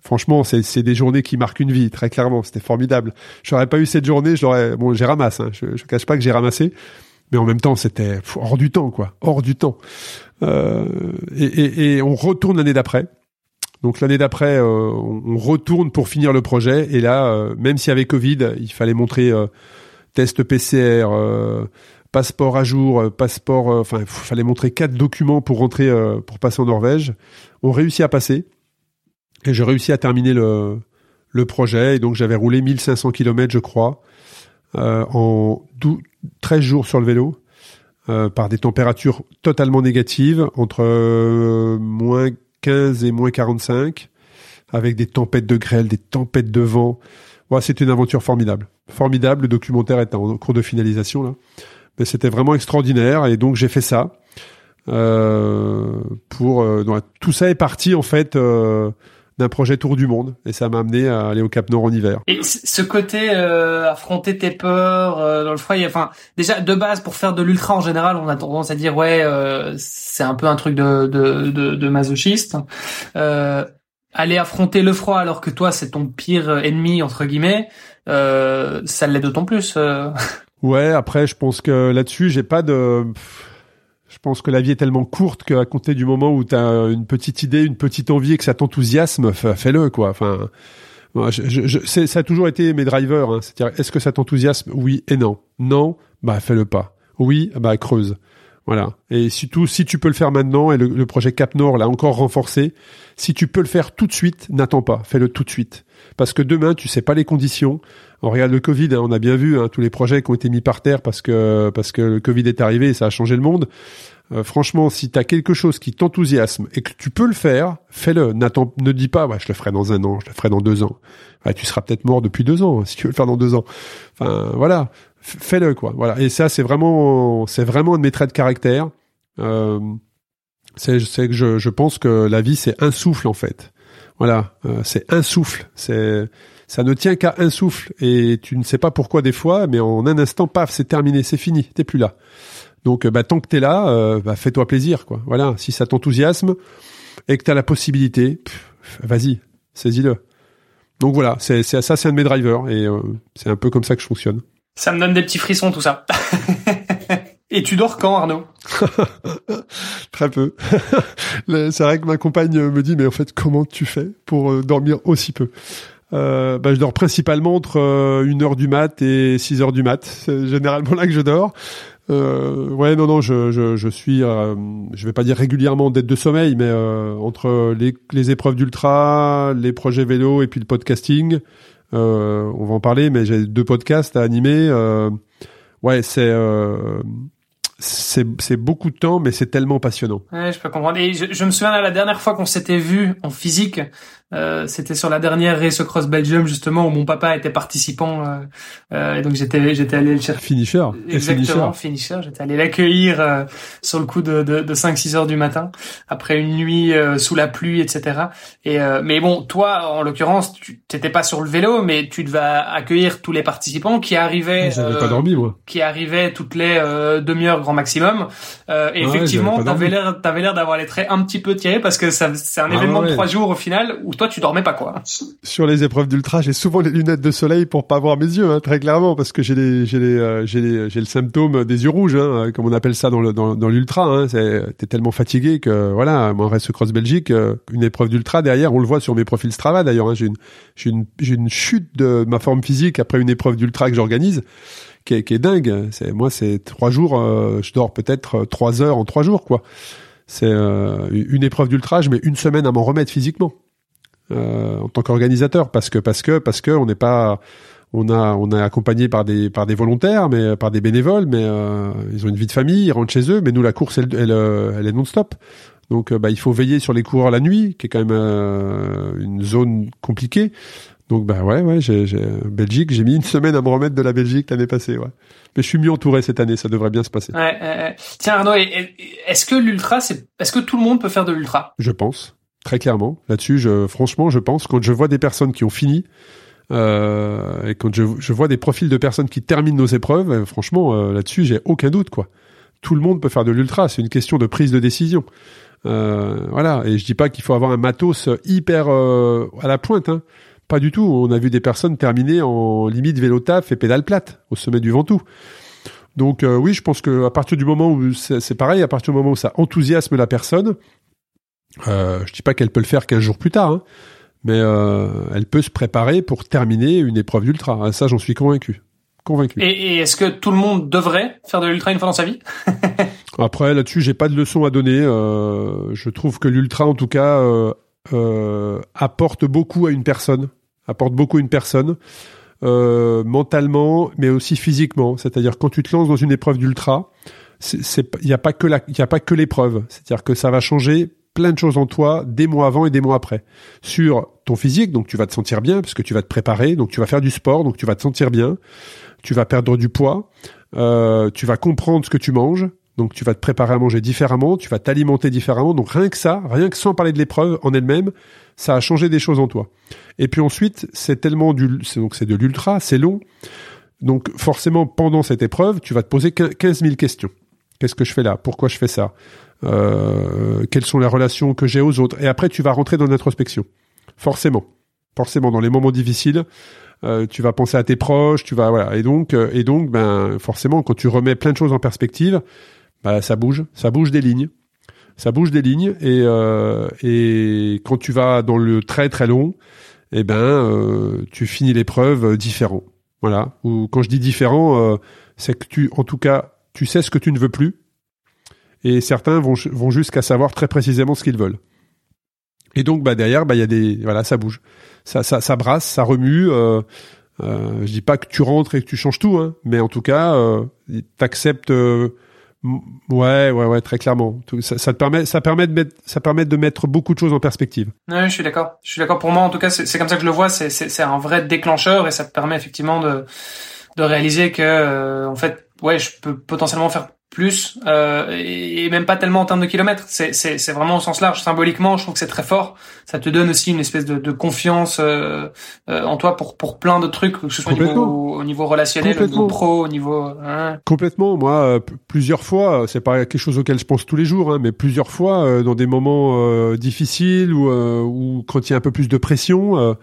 franchement, c'est des journées qui marquent une vie, très clairement. C'était formidable. J'aurais pas eu cette journée, j'aurais bon, j'ai ramassé. Hein, je, je cache pas que j'ai ramassé, mais en même temps, c'était hors du temps, quoi, hors du temps. Et, et, on retourne l'année d'après. Donc l'année d'après, on retourne pour finir le projet. Et là, même s'il y avait Covid, il fallait montrer test PCR, euh, passeport à jour, euh, passeport, euh, enfin, il fallait montrer quatre documents pour rentrer, pour passer en Norvège. On réussit à passer et j'ai réussi à terminer le, le projet. Et donc j'avais roulé 1500 km, je crois, en 13 jours sur le vélo. par des températures totalement négatives, entre moins 15 et moins 45, avec des tempêtes de grêle, des tempêtes de vent. Ouais, c'était une aventure formidable. Formidable. Le documentaire est en cours de finalisation là. Mais c'était vraiment extraordinaire et donc j'ai fait ça. Euh, pour euh, tout ça est parti en fait euh, d'un projet tour du monde et ça m'a amené à aller au Cap Nord en hiver. Et ce côté euh, affronter tes peurs euh, dans le froid, enfin déjà de base pour faire de l'ultra en général, on a tendance à dire ouais c'est un peu un truc de de, de, de masochiste aller affronter le froid alors que toi c'est ton pire ennemi entre guillemets, euh, ça l'est d'autant plus. Ouais, après je pense que là-dessus j'ai pas de. Je pense que la vie est tellement courte qu'à compter du moment où tu as une petite idée, une petite envie et que ça t'enthousiasme, fais-le quoi. Ça a toujours été mes drivers. Hein. Est-ce que ça t'enthousiasme? Oui et non. Non, bah fais-le pas. Oui, bah creuse. Voilà. Et surtout, si tu peux le faire maintenant, et le, projet Cap Nord l'a encore renforcé, si tu peux le faire tout de suite, n'attends pas, fais-le tout de suite. Parce que demain, tu sais pas les conditions. On regarde le Covid, hein, on a bien vu hein, tous les projets qui ont été mis par terre parce que parce que le Covid est arrivé et ça a changé le monde. Euh, franchement, si tu as quelque chose qui t'enthousiasme et que tu peux le faire, fais-le. Ne dis pas, ouais, je le ferai dans un an, je le ferai dans deux ans. tu seras peut-être mort depuis deux ans hein, si tu veux le faire dans deux ans. Enfin, voilà, fais-le quoi. Voilà. Et ça, c'est vraiment, c'est vraiment un de mes traits de caractère. Euh, c'est, que je, je pense que la vie, c'est un souffle en fait. Voilà, euh, c'est un souffle. C'est ça ne tient qu'à un souffle et tu ne sais pas pourquoi des fois, mais en un instant, paf, c'est terminé, c'est fini, t'es plus là. Donc, euh, bah, tant que t'es là, euh, bah, fais-toi plaisir, quoi. Voilà, si ça t'enthousiasme et que t'as la possibilité, vas-y, saisis-le. Donc voilà, c'est ça, c'est un de mes drivers et euh, c'est un peu comme ça que je fonctionne. Ça me donne des petits frissons tout ça. et tu dors quand, Arnaud? Très peu. c'est vrai que ma compagne me dit, mais en fait, comment tu fais pour dormir aussi peu? Euh, bah, je dors principalement entre 1h du mat et 6h du mat. C'est généralement là que je dors. Euh, ouais, non, non, je, je, je suis, euh, je vais pas dire régulièrement en dette de sommeil, mais euh, entre les, les épreuves d'ultra, les projets vélo et puis le podcasting, euh, on va en parler, mais j'ai deux podcasts à animer. Euh, ouais, c'est c'est beaucoup de temps, mais c'est tellement passionnant. Ouais, je peux comprendre. Et je, je me souviens la dernière fois qu'on s'était vu en physique, euh, c'était sur la dernière Race Cross Belgium justement où mon papa était participant euh, euh, et donc j'étais j'étais allé le chercher. Finisher. Exactement, finisher. J'étais allé l'accueillir euh, sur le coup de, de, de 5-6 heures du matin après une nuit euh, sous la pluie, etc. Et mais bon, toi en l'occurrence, tu t'étais pas sur le vélo, mais tu devais accueillir tous les participants qui arrivaient. Pas dormi moi. Qui arrivaient toutes les demi-heures grand maximum. et ah effectivement, t'avais l'air t'avais l'air d'avoir les traits un petit peu tirés parce que ça c'est un ah événement de trois jours au final où toi tu dormais pas quoi. Sur les épreuves d'ultra, j'ai souvent les lunettes de soleil pour pas voir mes yeux, hein, très clairement, parce que j'ai les, j'ai les, euh, j'ai les, j'ai le symptôme des yeux rouges, hein, comme on appelle ça dans le, dans, dans l'ultra. Hein, t'es tellement fatigué que voilà, moi reste cross Belgique, euh, une épreuve d'ultra derrière, on le voit sur mes profils Strava d'ailleurs. Hein, j'ai une, j'ai une, j'ai une chute de ma forme physique après une épreuve d'ultra que j'organise. Qui est, qui est, dingue. C'est moi, c'est trois jours. Euh, je dors peut-être trois heures en trois jours, quoi. C'est une épreuve d'ultra. Je mets une semaine à m'en remettre physiquement. Euh, en tant qu'organisateur parce que parce que parce que on n'est pas on a on est accompagné par des par des volontaires mais par des bénévoles mais euh, ils ont une vie de famille ils rentrent chez eux mais nous la course elle elle, euh, elle est non stop donc bah il faut veiller sur les coureurs la nuit qui est quand même une zone compliquée. Donc bah ouais ouais j'ai Belgique j'ai mis une semaine à me remettre de la Belgique l'année passée ouais. Mais je suis mieux entouré cette année ça devrait bien se passer. Ouais, tiens Arnaud est-ce que l'ultra c'est est-ce que tout le monde peut faire de l'ultra? Je pense très clairement. Là-dessus, je, franchement, je pense quand je vois des personnes qui ont fini euh, et quand je, vois des profils de personnes qui terminent nos épreuves, euh, franchement, euh, là-dessus, j'ai aucun doute, quoi. Tout le monde peut faire de l'ultra. C'est une question de prise de décision. Voilà. Et je dis pas qu'il faut avoir un matos hyper à la pointe. Hein. Pas du tout. On a vu des personnes terminer en limite vélo taf et pédale plate au sommet du Ventoux. Donc oui, je pense que à partir du moment où c'est pareil, à partir du moment où ça enthousiasme la personne, euh, je dis pas qu'elle peut le faire 15 jours plus tard, hein, mais euh, elle peut se préparer pour terminer une épreuve d'ultra. Ah, ça, j'en suis convaincu. Convaincu. Et, est-ce que tout le monde devrait faire de l'ultra une fois dans sa vie? Après, là-dessus, j'ai pas de leçon à donner. Euh, je trouve que l'ultra, en tout cas, euh, apporte beaucoup à une personne, apporte beaucoup à une personne. Mentalement, mais aussi physiquement. C'est-à-dire quand tu te lances dans une épreuve d'ultra, il n'y a pas que l'épreuve. C'est-à-dire que ça va changer plein de choses en toi des mois avant et des mois après. Sur ton physique, donc tu vas te sentir bien parce que tu vas te préparer, donc tu vas faire du sport, donc tu vas te sentir bien, tu vas perdre du poids, euh, tu vas comprendre ce que tu manges, donc tu vas te préparer à manger différemment, tu vas t'alimenter différemment. Donc rien que ça, rien que sans parler de l'épreuve en elle-même, ça a changé des choses en toi. Et puis ensuite, c'est tellement du, donc c'est de l'ultra, c'est long. Donc forcément, pendant cette épreuve, tu vas te poser 15 000 questions. Qu'est-ce que je fais là? Pourquoi je fais ça? Euh, quelles sont les relations que j'ai aux autres. Et après, tu vas rentrer dans l'introspection. Forcément. Forcément, dans les moments difficiles, euh, tu vas penser à tes proches, tu vas voilà. Et donc, euh, et donc, ben forcément, quand tu remets plein de choses en perspective, bah, ça bouge, ça bouge des lignes, ça bouge des lignes. Et et quand tu vas dans le très très long, eh ben tu finis l'épreuve différent. Voilà. Ou quand je dis différent, c'est que tu, en tout cas, tu sais ce que tu ne veux plus et certains vont, vont jusqu'à savoir très précisément ce qu'ils veulent. Et donc bah derrière bah y a des voilà ça bouge, ça ça ça brasse, ça remue. Euh, euh, je dis pas que tu rentres et que tu changes tout, hein, mais en tout cas euh, t'acceptes. Euh, ouais ouais ouais très clairement. Ça, te permet ça permet de mettre ça permet de mettre beaucoup de choses en perspective. Je suis d'accord. Je suis d'accord. Pour moi en tout cas c'est comme ça que je le vois. C'est un vrai déclencheur et ça te permet effectivement de de réaliser que euh, en fait ouais je peux potentiellement faire plus euh, et même pas tellement en termes de kilomètres. C'est, c'est, c'est vraiment au sens large. Symboliquement, je trouve que c'est très fort. Ça te donne aussi une espèce de, de confiance euh, euh, en toi pour pour plein de trucs, que ce soit au niveau, au niveau relationnel, au niveau pro, au niveau. Hein. Complètement. Moi, euh, plusieurs fois, c'est pas quelque chose auquel je pense tous les jours, hein, mais plusieurs fois euh, dans des moments difficiles ou ou quand il y a un peu plus de pression.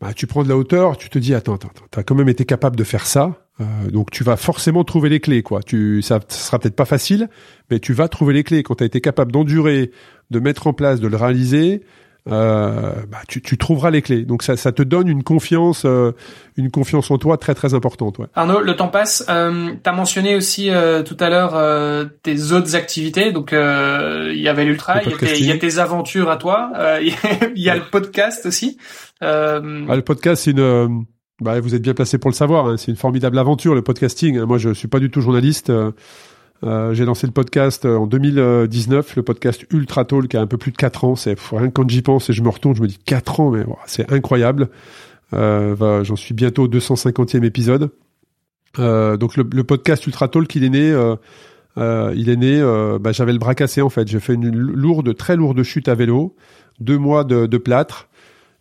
Bah, tu prends de la hauteur, tu te dis attends, attends, t'as quand même été capable de faire ça, euh, donc tu vas forcément trouver les clés, quoi. Tu, ça, sera peut-être pas facile, mais tu vas trouver les clés. Quand tu as été capable d'endurer, de mettre en place, de le réaliser, euh, bah, tu, tu, trouveras les clés. Donc ça, ça te donne une confiance, euh, une confiance en toi très très importante. Ouais. Arnaud, le temps passe. Euh, tu as mentionné aussi euh, tout à l'heure euh, tes autres activités. Donc il y avait l'ultra, il y, a tes aventures à toi, il y, a le podcast aussi. Ah, le podcast, c'est une bah, vous êtes bien placé pour le savoir. Hein. C'est une formidable aventure, le podcasting. Moi, je suis pas du tout journaliste. Euh, euh j'ai lancé le podcast euh, en 2019, le podcast Ultra Talk, qui a un peu plus de 4 ans. C'est quand j'y pense et je me retourne, je me dis 4 ans, mais c'est incroyable. Euh, J'en suis bientôt au 250e épisode. Euh, donc le, podcast Ultra Talk, il est né. il est né. Bah, J'avais le bras cassé en fait. J'ai fait une lourde, très lourde chute à vélo, deux mois de plâtre.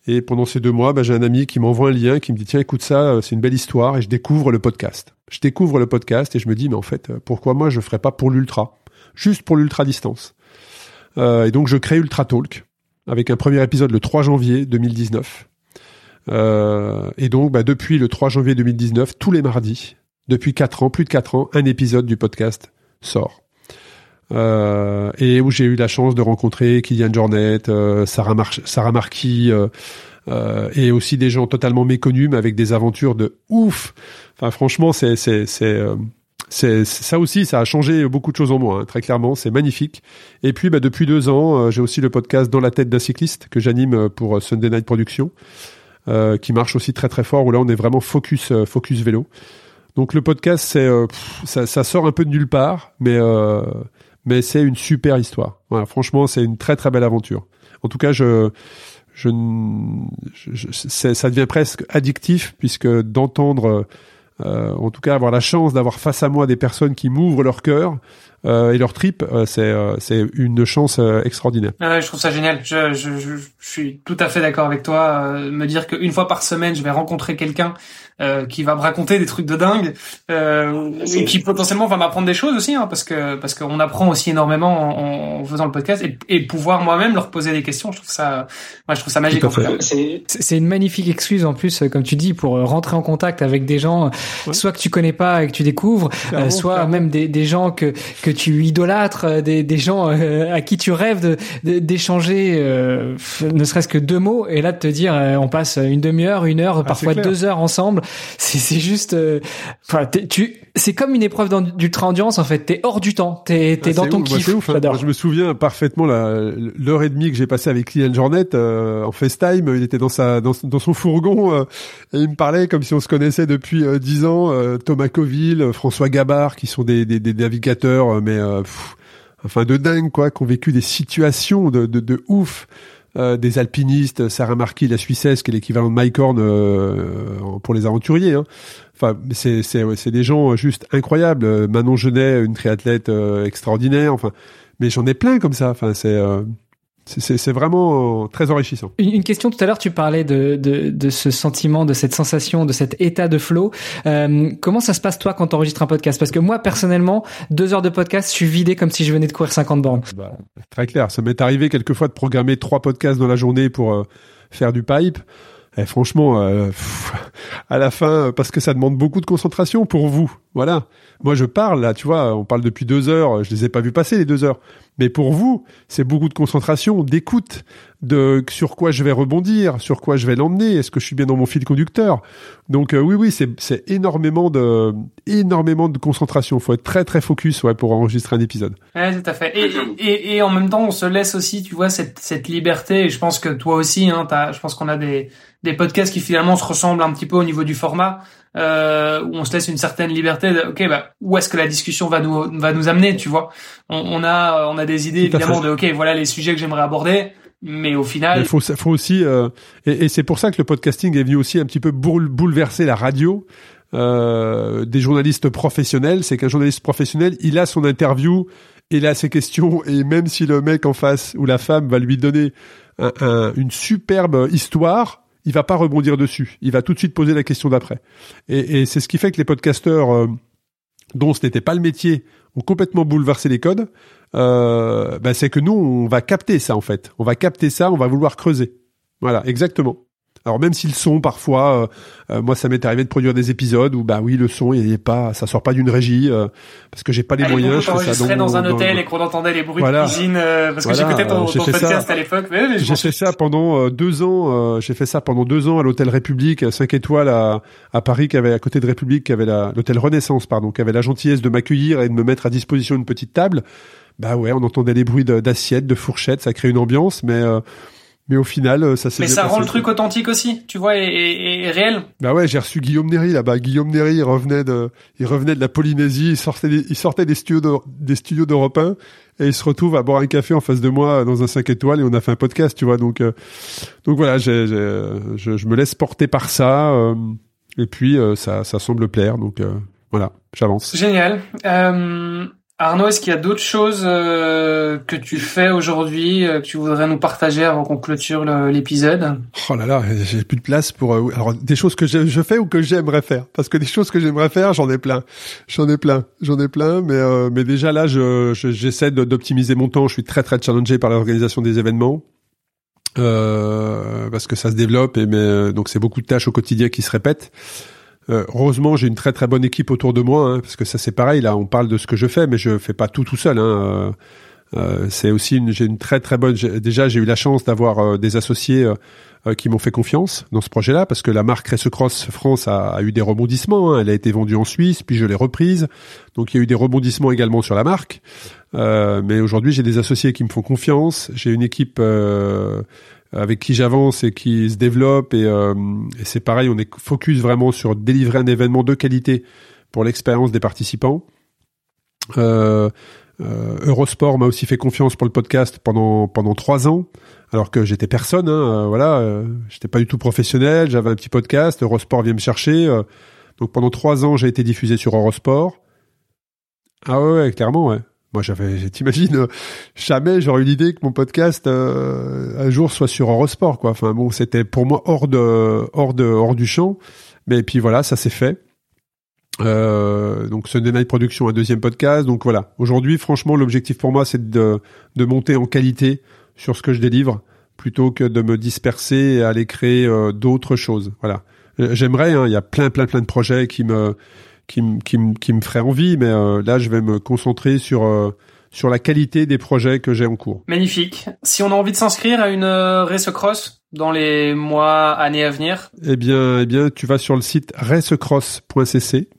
Et pendant ces deux mois, bah, j'ai un ami qui m'envoie un lien, qui me dit tiens écoute ça, euh, c'est une belle histoire, et je découvre le podcast. Je découvre le podcast et je me dis mais en fait euh, pourquoi moi je ferais pas pour l'ultra, juste pour l'ultra distance. Euh, et donc je crée Ultra Talk avec un premier épisode le 3 janvier 2019. Euh, et donc bah, depuis le 3 janvier 2019, tous les mardis, depuis quatre ans, plus de quatre ans, un épisode du podcast sort. Euh, et où j'ai eu la chance de rencontrer Kylian Jornet, euh, Sarah, Mar Sarah Marquis, euh, et aussi des gens totalement méconnus, mais avec des aventures de ouf. Enfin, franchement, c'est c'est c'est ça aussi, ça a changé beaucoup de choses en moi, hein, très clairement. C'est magnifique. Et puis, bah, depuis deux ans, j'ai aussi le podcast Dans la tête d'un cycliste que j'anime pour Sunday Night Production, euh, qui marche aussi très très fort. Où là, on est vraiment focus focus vélo. Donc le podcast, c'est ça, sort un peu de nulle part, mais mais c'est une super histoire. Voilà, franchement, c'est une très très belle aventure. En tout cas, je, je, je, ça devient presque addictif puisque d'entendre, euh, en tout cas, avoir la chance d'avoir face à moi des personnes qui m'ouvrent leur cœur, euh, et leur trip, euh, c'est euh, c'est une chance extraordinaire. Ah je trouve ça génial. Je, je, je, suis tout à fait d'accord avec toi. me dire qu'une fois par semaine, je vais rencontrer quelqu'un qui va me raconter des trucs de dingue et qui potentiellement va m'apprendre des choses aussi, hein, parce que parce qu'on apprend aussi énormément en, en faisant le podcast et, et pouvoir moi-même leur poser des questions. Je trouve ça, moi, je trouve ça magique. C'est une magnifique excuse en plus, comme tu dis, pour rentrer en contact avec des gens, soit que tu connais pas et que tu découvres, soit même des, des gens que que tu idolâtres, euh, des, des gens euh, à qui tu rêves d'échanger euh, ne serait-ce que deux mots, et là de te dire on passe une demi-heure, une heure, ah, parfois deux heures ensemble, c'est juste, enfin tu, c'est comme une épreuve d'ultra endurance en fait, t'es hors du temps, t'es es ah, dans ton kiff. Ouf, hein. je me souviens parfaitement l'heure et demie que j'ai passé avec Kylian Jornet en FaceTime, il était dans sa dans, dans son fourgon et il me parlait comme si on se connaissait depuis dix ans, Thomas Coville, François Gabard, qui sont des, des, des navigateurs mais euh, enfin de dingue quoi, qui ont vécu des situations de, de, de ouf. Euh, des alpinistes, Sarah Marquis, la Suissesse, qui est l'équivalent de Mike Horn euh, pour les aventuriers. Hein. Enfin, c'est c'est c'est des gens juste incroyables. Manon Genet, une triathlète extraordinaire. Enfin, mais j'en ai plein comme ça. Enfin, c'est c'est vraiment euh, très enrichissant. Une question tout à l'heure, tu parlais de, de, de, ce sentiment, de cette sensation, de cet état de flow. Euh, comment ça se passe toi quand tu enregistres un podcast? Parce que moi personnellement, deux heures de podcast, je suis vidé comme si je venais de courir 50 bornes. Bah, très clair. Ça m'est arrivé quelquefois de programmer trois podcasts dans la journée pour euh, faire du pipe. Et franchement, euh, à la fin, parce que ça demande beaucoup de concentration pour vous. Voilà. Moi, je parle là, tu vois, on parle depuis deux heures. Je les ai pas vus passer les deux heures. Mais pour vous, c'est beaucoup de concentration, d'écoute, de sur quoi je vais rebondir, sur quoi je vais l'emmener, est-ce que je suis bien dans mon fil conducteur? Donc euh, oui, oui, c'est, c'est énormément de énormément de concentration. Faut être très très focus ouais, pour enregistrer un épisode. Ouais, tout à fait. Et, et, et en même temps, on se laisse aussi, tu vois, cette, cette liberté. Et je pense que toi aussi, hein, je pense qu'on a des, des podcasts qui finalement se ressemblent un petit peu au niveau du format euh, où on se laisse une certaine liberté. De, ok, bah, où est-ce que la discussion va nous va nous amener, tu vois? On, on, a on a des idées évidemment de ok, voilà les sujets que j'aimerais aborder. Mais au final, il faut, faut aussi, euh, et, c'est pour ça que le podcasting est venu aussi un petit peu bouleverser la radio, euh, des journalistes professionnels. C'est qu'un journaliste professionnel, il a son interview, il a ses questions, et même si le mec en face ou la femme va lui donner un, un, une superbe histoire, il va pas rebondir dessus. Il va tout de suite poser la question d'après. Et, et c'est ce qui fait que les podcasteurs euh, dont ce n'était pas le métier ont complètement bouleversé les codes. Euh, ben c'est que nous, on va capter ça en fait. On va capter ça, on va vouloir creuser. Voilà, exactement. Alors même si le son parfois, euh, euh, moi ça m'est arrivé de produire des épisodes où bah oui le son il est pas, ça sort pas d'une régie euh, parce que j'ai pas les Allez, moyens. Je fais ça dans, dans un hôtel et qu'on entendait les bruits voilà. de cuisine parce que j'écoutais ton, ton podcast ça. à l'époque. J'ai fait ça pendant deux ans. j'ai fait ça pendant deux ans à l'hôtel République 5 étoiles à, à Paris qui avait à côté de République qui avait l'hôtel Renaissance pardon qui avait la gentillesse de m'accueillir et de me mettre à disposition une petite table. Bah ouais, on entendait les bruits d'assiettes, de, fourchettes, ça crée une ambiance, mais mais au final, euh, ça s'est Mais ça rend le truc authentique aussi, tu vois, et, et, et réel. Bah ouais, j'ai reçu Guillaume Néry là-bas. Guillaume Néry, il revenait de, il revenait de la Polynésie, il sortait, des, il sortait des studios de, des studios d'Europe 1 et il se retrouve à boire un café en face de moi dans un 5 étoiles et on a fait un podcast, tu vois. Donc, euh, donc voilà, j'ai, je, je me laisse porter par ça euh, et puis euh, ça, ça semble plaire. Donc euh, voilà, j'avance. Génial. Euh, Arnaud, est-ce qu'il y a d'autres choses euh, que tu fais aujourd'hui euh, que tu voudrais nous partager avant qu'on clôture l'épisode? Oh là là, j'ai plus de place pour euh, alors des choses que je, fais ou que j'aimerais faire? Parce que des choses que j'aimerais faire, j'en ai plein, j'en ai plein, j'en ai plein, mais euh, mais déjà là, je j'essaie je, d'optimiser mon temps. Je suis très très challengé par l'organisation des événements. Euh, parce que ça se développe et mais donc c'est beaucoup de tâches au quotidien qui se répètent. Euh, heureusement, j'ai une très très bonne équipe autour de moi, hein, parce que ça c'est pareil. Là, on parle de ce que je fais, mais je fais pas tout tout seul. Hein. Euh, c'est aussi une, j'ai une très très bonne. Déjà, j'ai eu la chance d'avoir euh, des associés euh, qui m'ont fait confiance dans ce projet-là, parce que la marque Race Cross France a, a eu des rebondissements. Hein. Elle a été vendue en Suisse, puis je l'ai reprise. Donc il y a eu des rebondissements également sur la marque. mais aujourd'hui, j'ai des associés qui me font confiance. J'ai une équipe avec qui j'avance et qui se développe et, euh, et c'est pareil, on est focus vraiment sur délivrer un événement de qualité pour l'expérience des participants. Euh, euh, Eurosport m'a aussi fait confiance pour le podcast pendant pendant trois ans, alors que j'étais personne, hein, voilà, j'étais pas du tout professionnel, j'avais un petit podcast, Eurosport vient me chercher, donc pendant trois ans j'ai été diffusé sur Eurosport. Ah ouais, ouais clairement, ouais. Moi, j'avais, t'imagines, euh, jamais j'aurais eu l'idée que mon podcast euh, un jour soit sur Eurosport, quoi. Enfin bon, c'était pour moi hors de, hors de, hors du champ. Mais puis voilà, ça s'est fait. Euh, donc Sunday Night Production, un deuxième podcast. Donc voilà. Aujourd'hui, franchement, l'objectif pour moi, c'est de, de monter en qualité sur ce que je délivre, plutôt que de me disperser et aller créer euh, d'autres choses. Voilà. J'aimerais. Hein, il y a plein, plein, plein de projets qui me qui, qui, qui me ferait envie, mais euh, là, je vais me concentrer sur euh, sur la qualité des projets que j'ai en cours. Magnifique. Si on a envie de s'inscrire à une euh, Race Cross dans les mois, années à venir, eh bien, eh bien, tu vas sur le site racecross.cc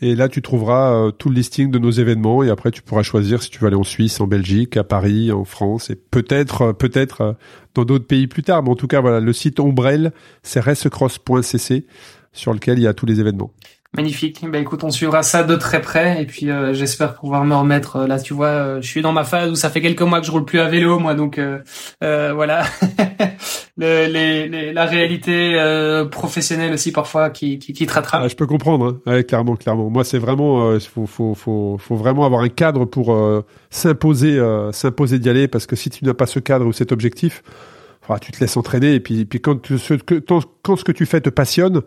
et là, tu trouveras tout le listing de nos événements et après, tu pourras choisir si tu veux aller en Suisse, en Belgique, à Paris, en France et peut-être, peut-être dans d'autres pays plus tard. Mais en tout cas, voilà, le site ombrelle, c'est racecross.cc sur lequel il y a tous les événements. Magnifique. Bah écoute, on suivra ça de très près et puis euh, j'espère pouvoir me remettre. Euh, là, tu vois, euh, je suis dans ma phase où ça fait quelques mois que je roule plus à vélo, moi, donc voilà. la réalité professionnelle aussi parfois qui, qui, qui te rattrape. Ah, je peux comprendre, hein. clairement, clairement. Moi, c'est vraiment, il faut, vraiment avoir un cadre pour s'imposer, s'imposer d'y aller, parce que si tu n'as pas ce cadre ou cet objectif, tu te laisses entraîner et puis, quand ce que tu fais te passionne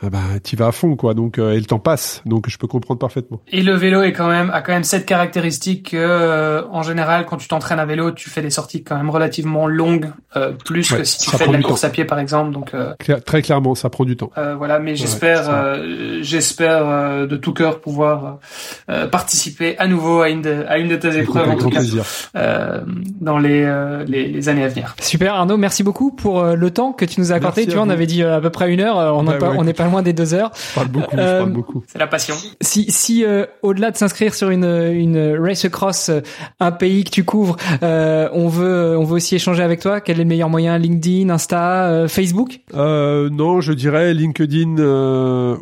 ah bah tu vas à fond quoi. Donc et le temps passe. Donc je peux comprendre parfaitement. Et le vélo est quand même a quand même cette caractéristique que en général quand tu t'entraînes à vélo, tu fais des sorties quand même relativement longues, plus que si tu fais de la course à pied par exemple. Donc très clairement, ça prend du temps. voilà, mais j'espère j'espère de tout cœur pouvoir participer à nouveau à une de, à une de tes épreuves en tout cas dans les, les les années à venir. Super Arnaud, merci beaucoup pour le temps que tu nous as accordé. tu vois, on avait dit à peu près une heure, on n'est pas, on n'est pas loin des deux heures. Je parle beaucoup, je parle beaucoup. C'est la passion. Si, si au-delà de s'inscrire sur une, une race across, un pays que tu couvres, on veut, on veut aussi échanger avec toi. Quel est le meilleur moyen? LinkedIn, Insta, Facebook? Non, je dirais LinkedIn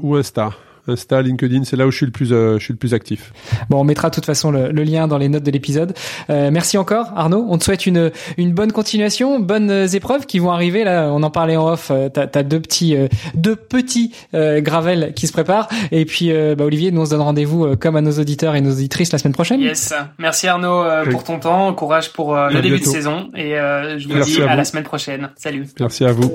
ou Insta. Insta, LinkedIn, c'est là où je suis le plus, euh, je suis le plus actif. Bon, on mettra de toute façon le, le lien dans les notes de l'épisode. Euh, merci encore, Arnaud. On te souhaite une, une bonne continuation, bonnes épreuves qui vont arriver. Là, on en parlait en off. Euh, t'as, as deux petits, euh, deux petits euh, gravels qui se préparent. Et puis, bah, Olivier, nous on se donne rendez-vous comme à nos auditeurs et nos auditrices la semaine prochaine. Yes. Merci Arnaud pour ton temps, courage pour le début de saison et je vous dis à, à la semaine prochaine. Salut. Merci à vous.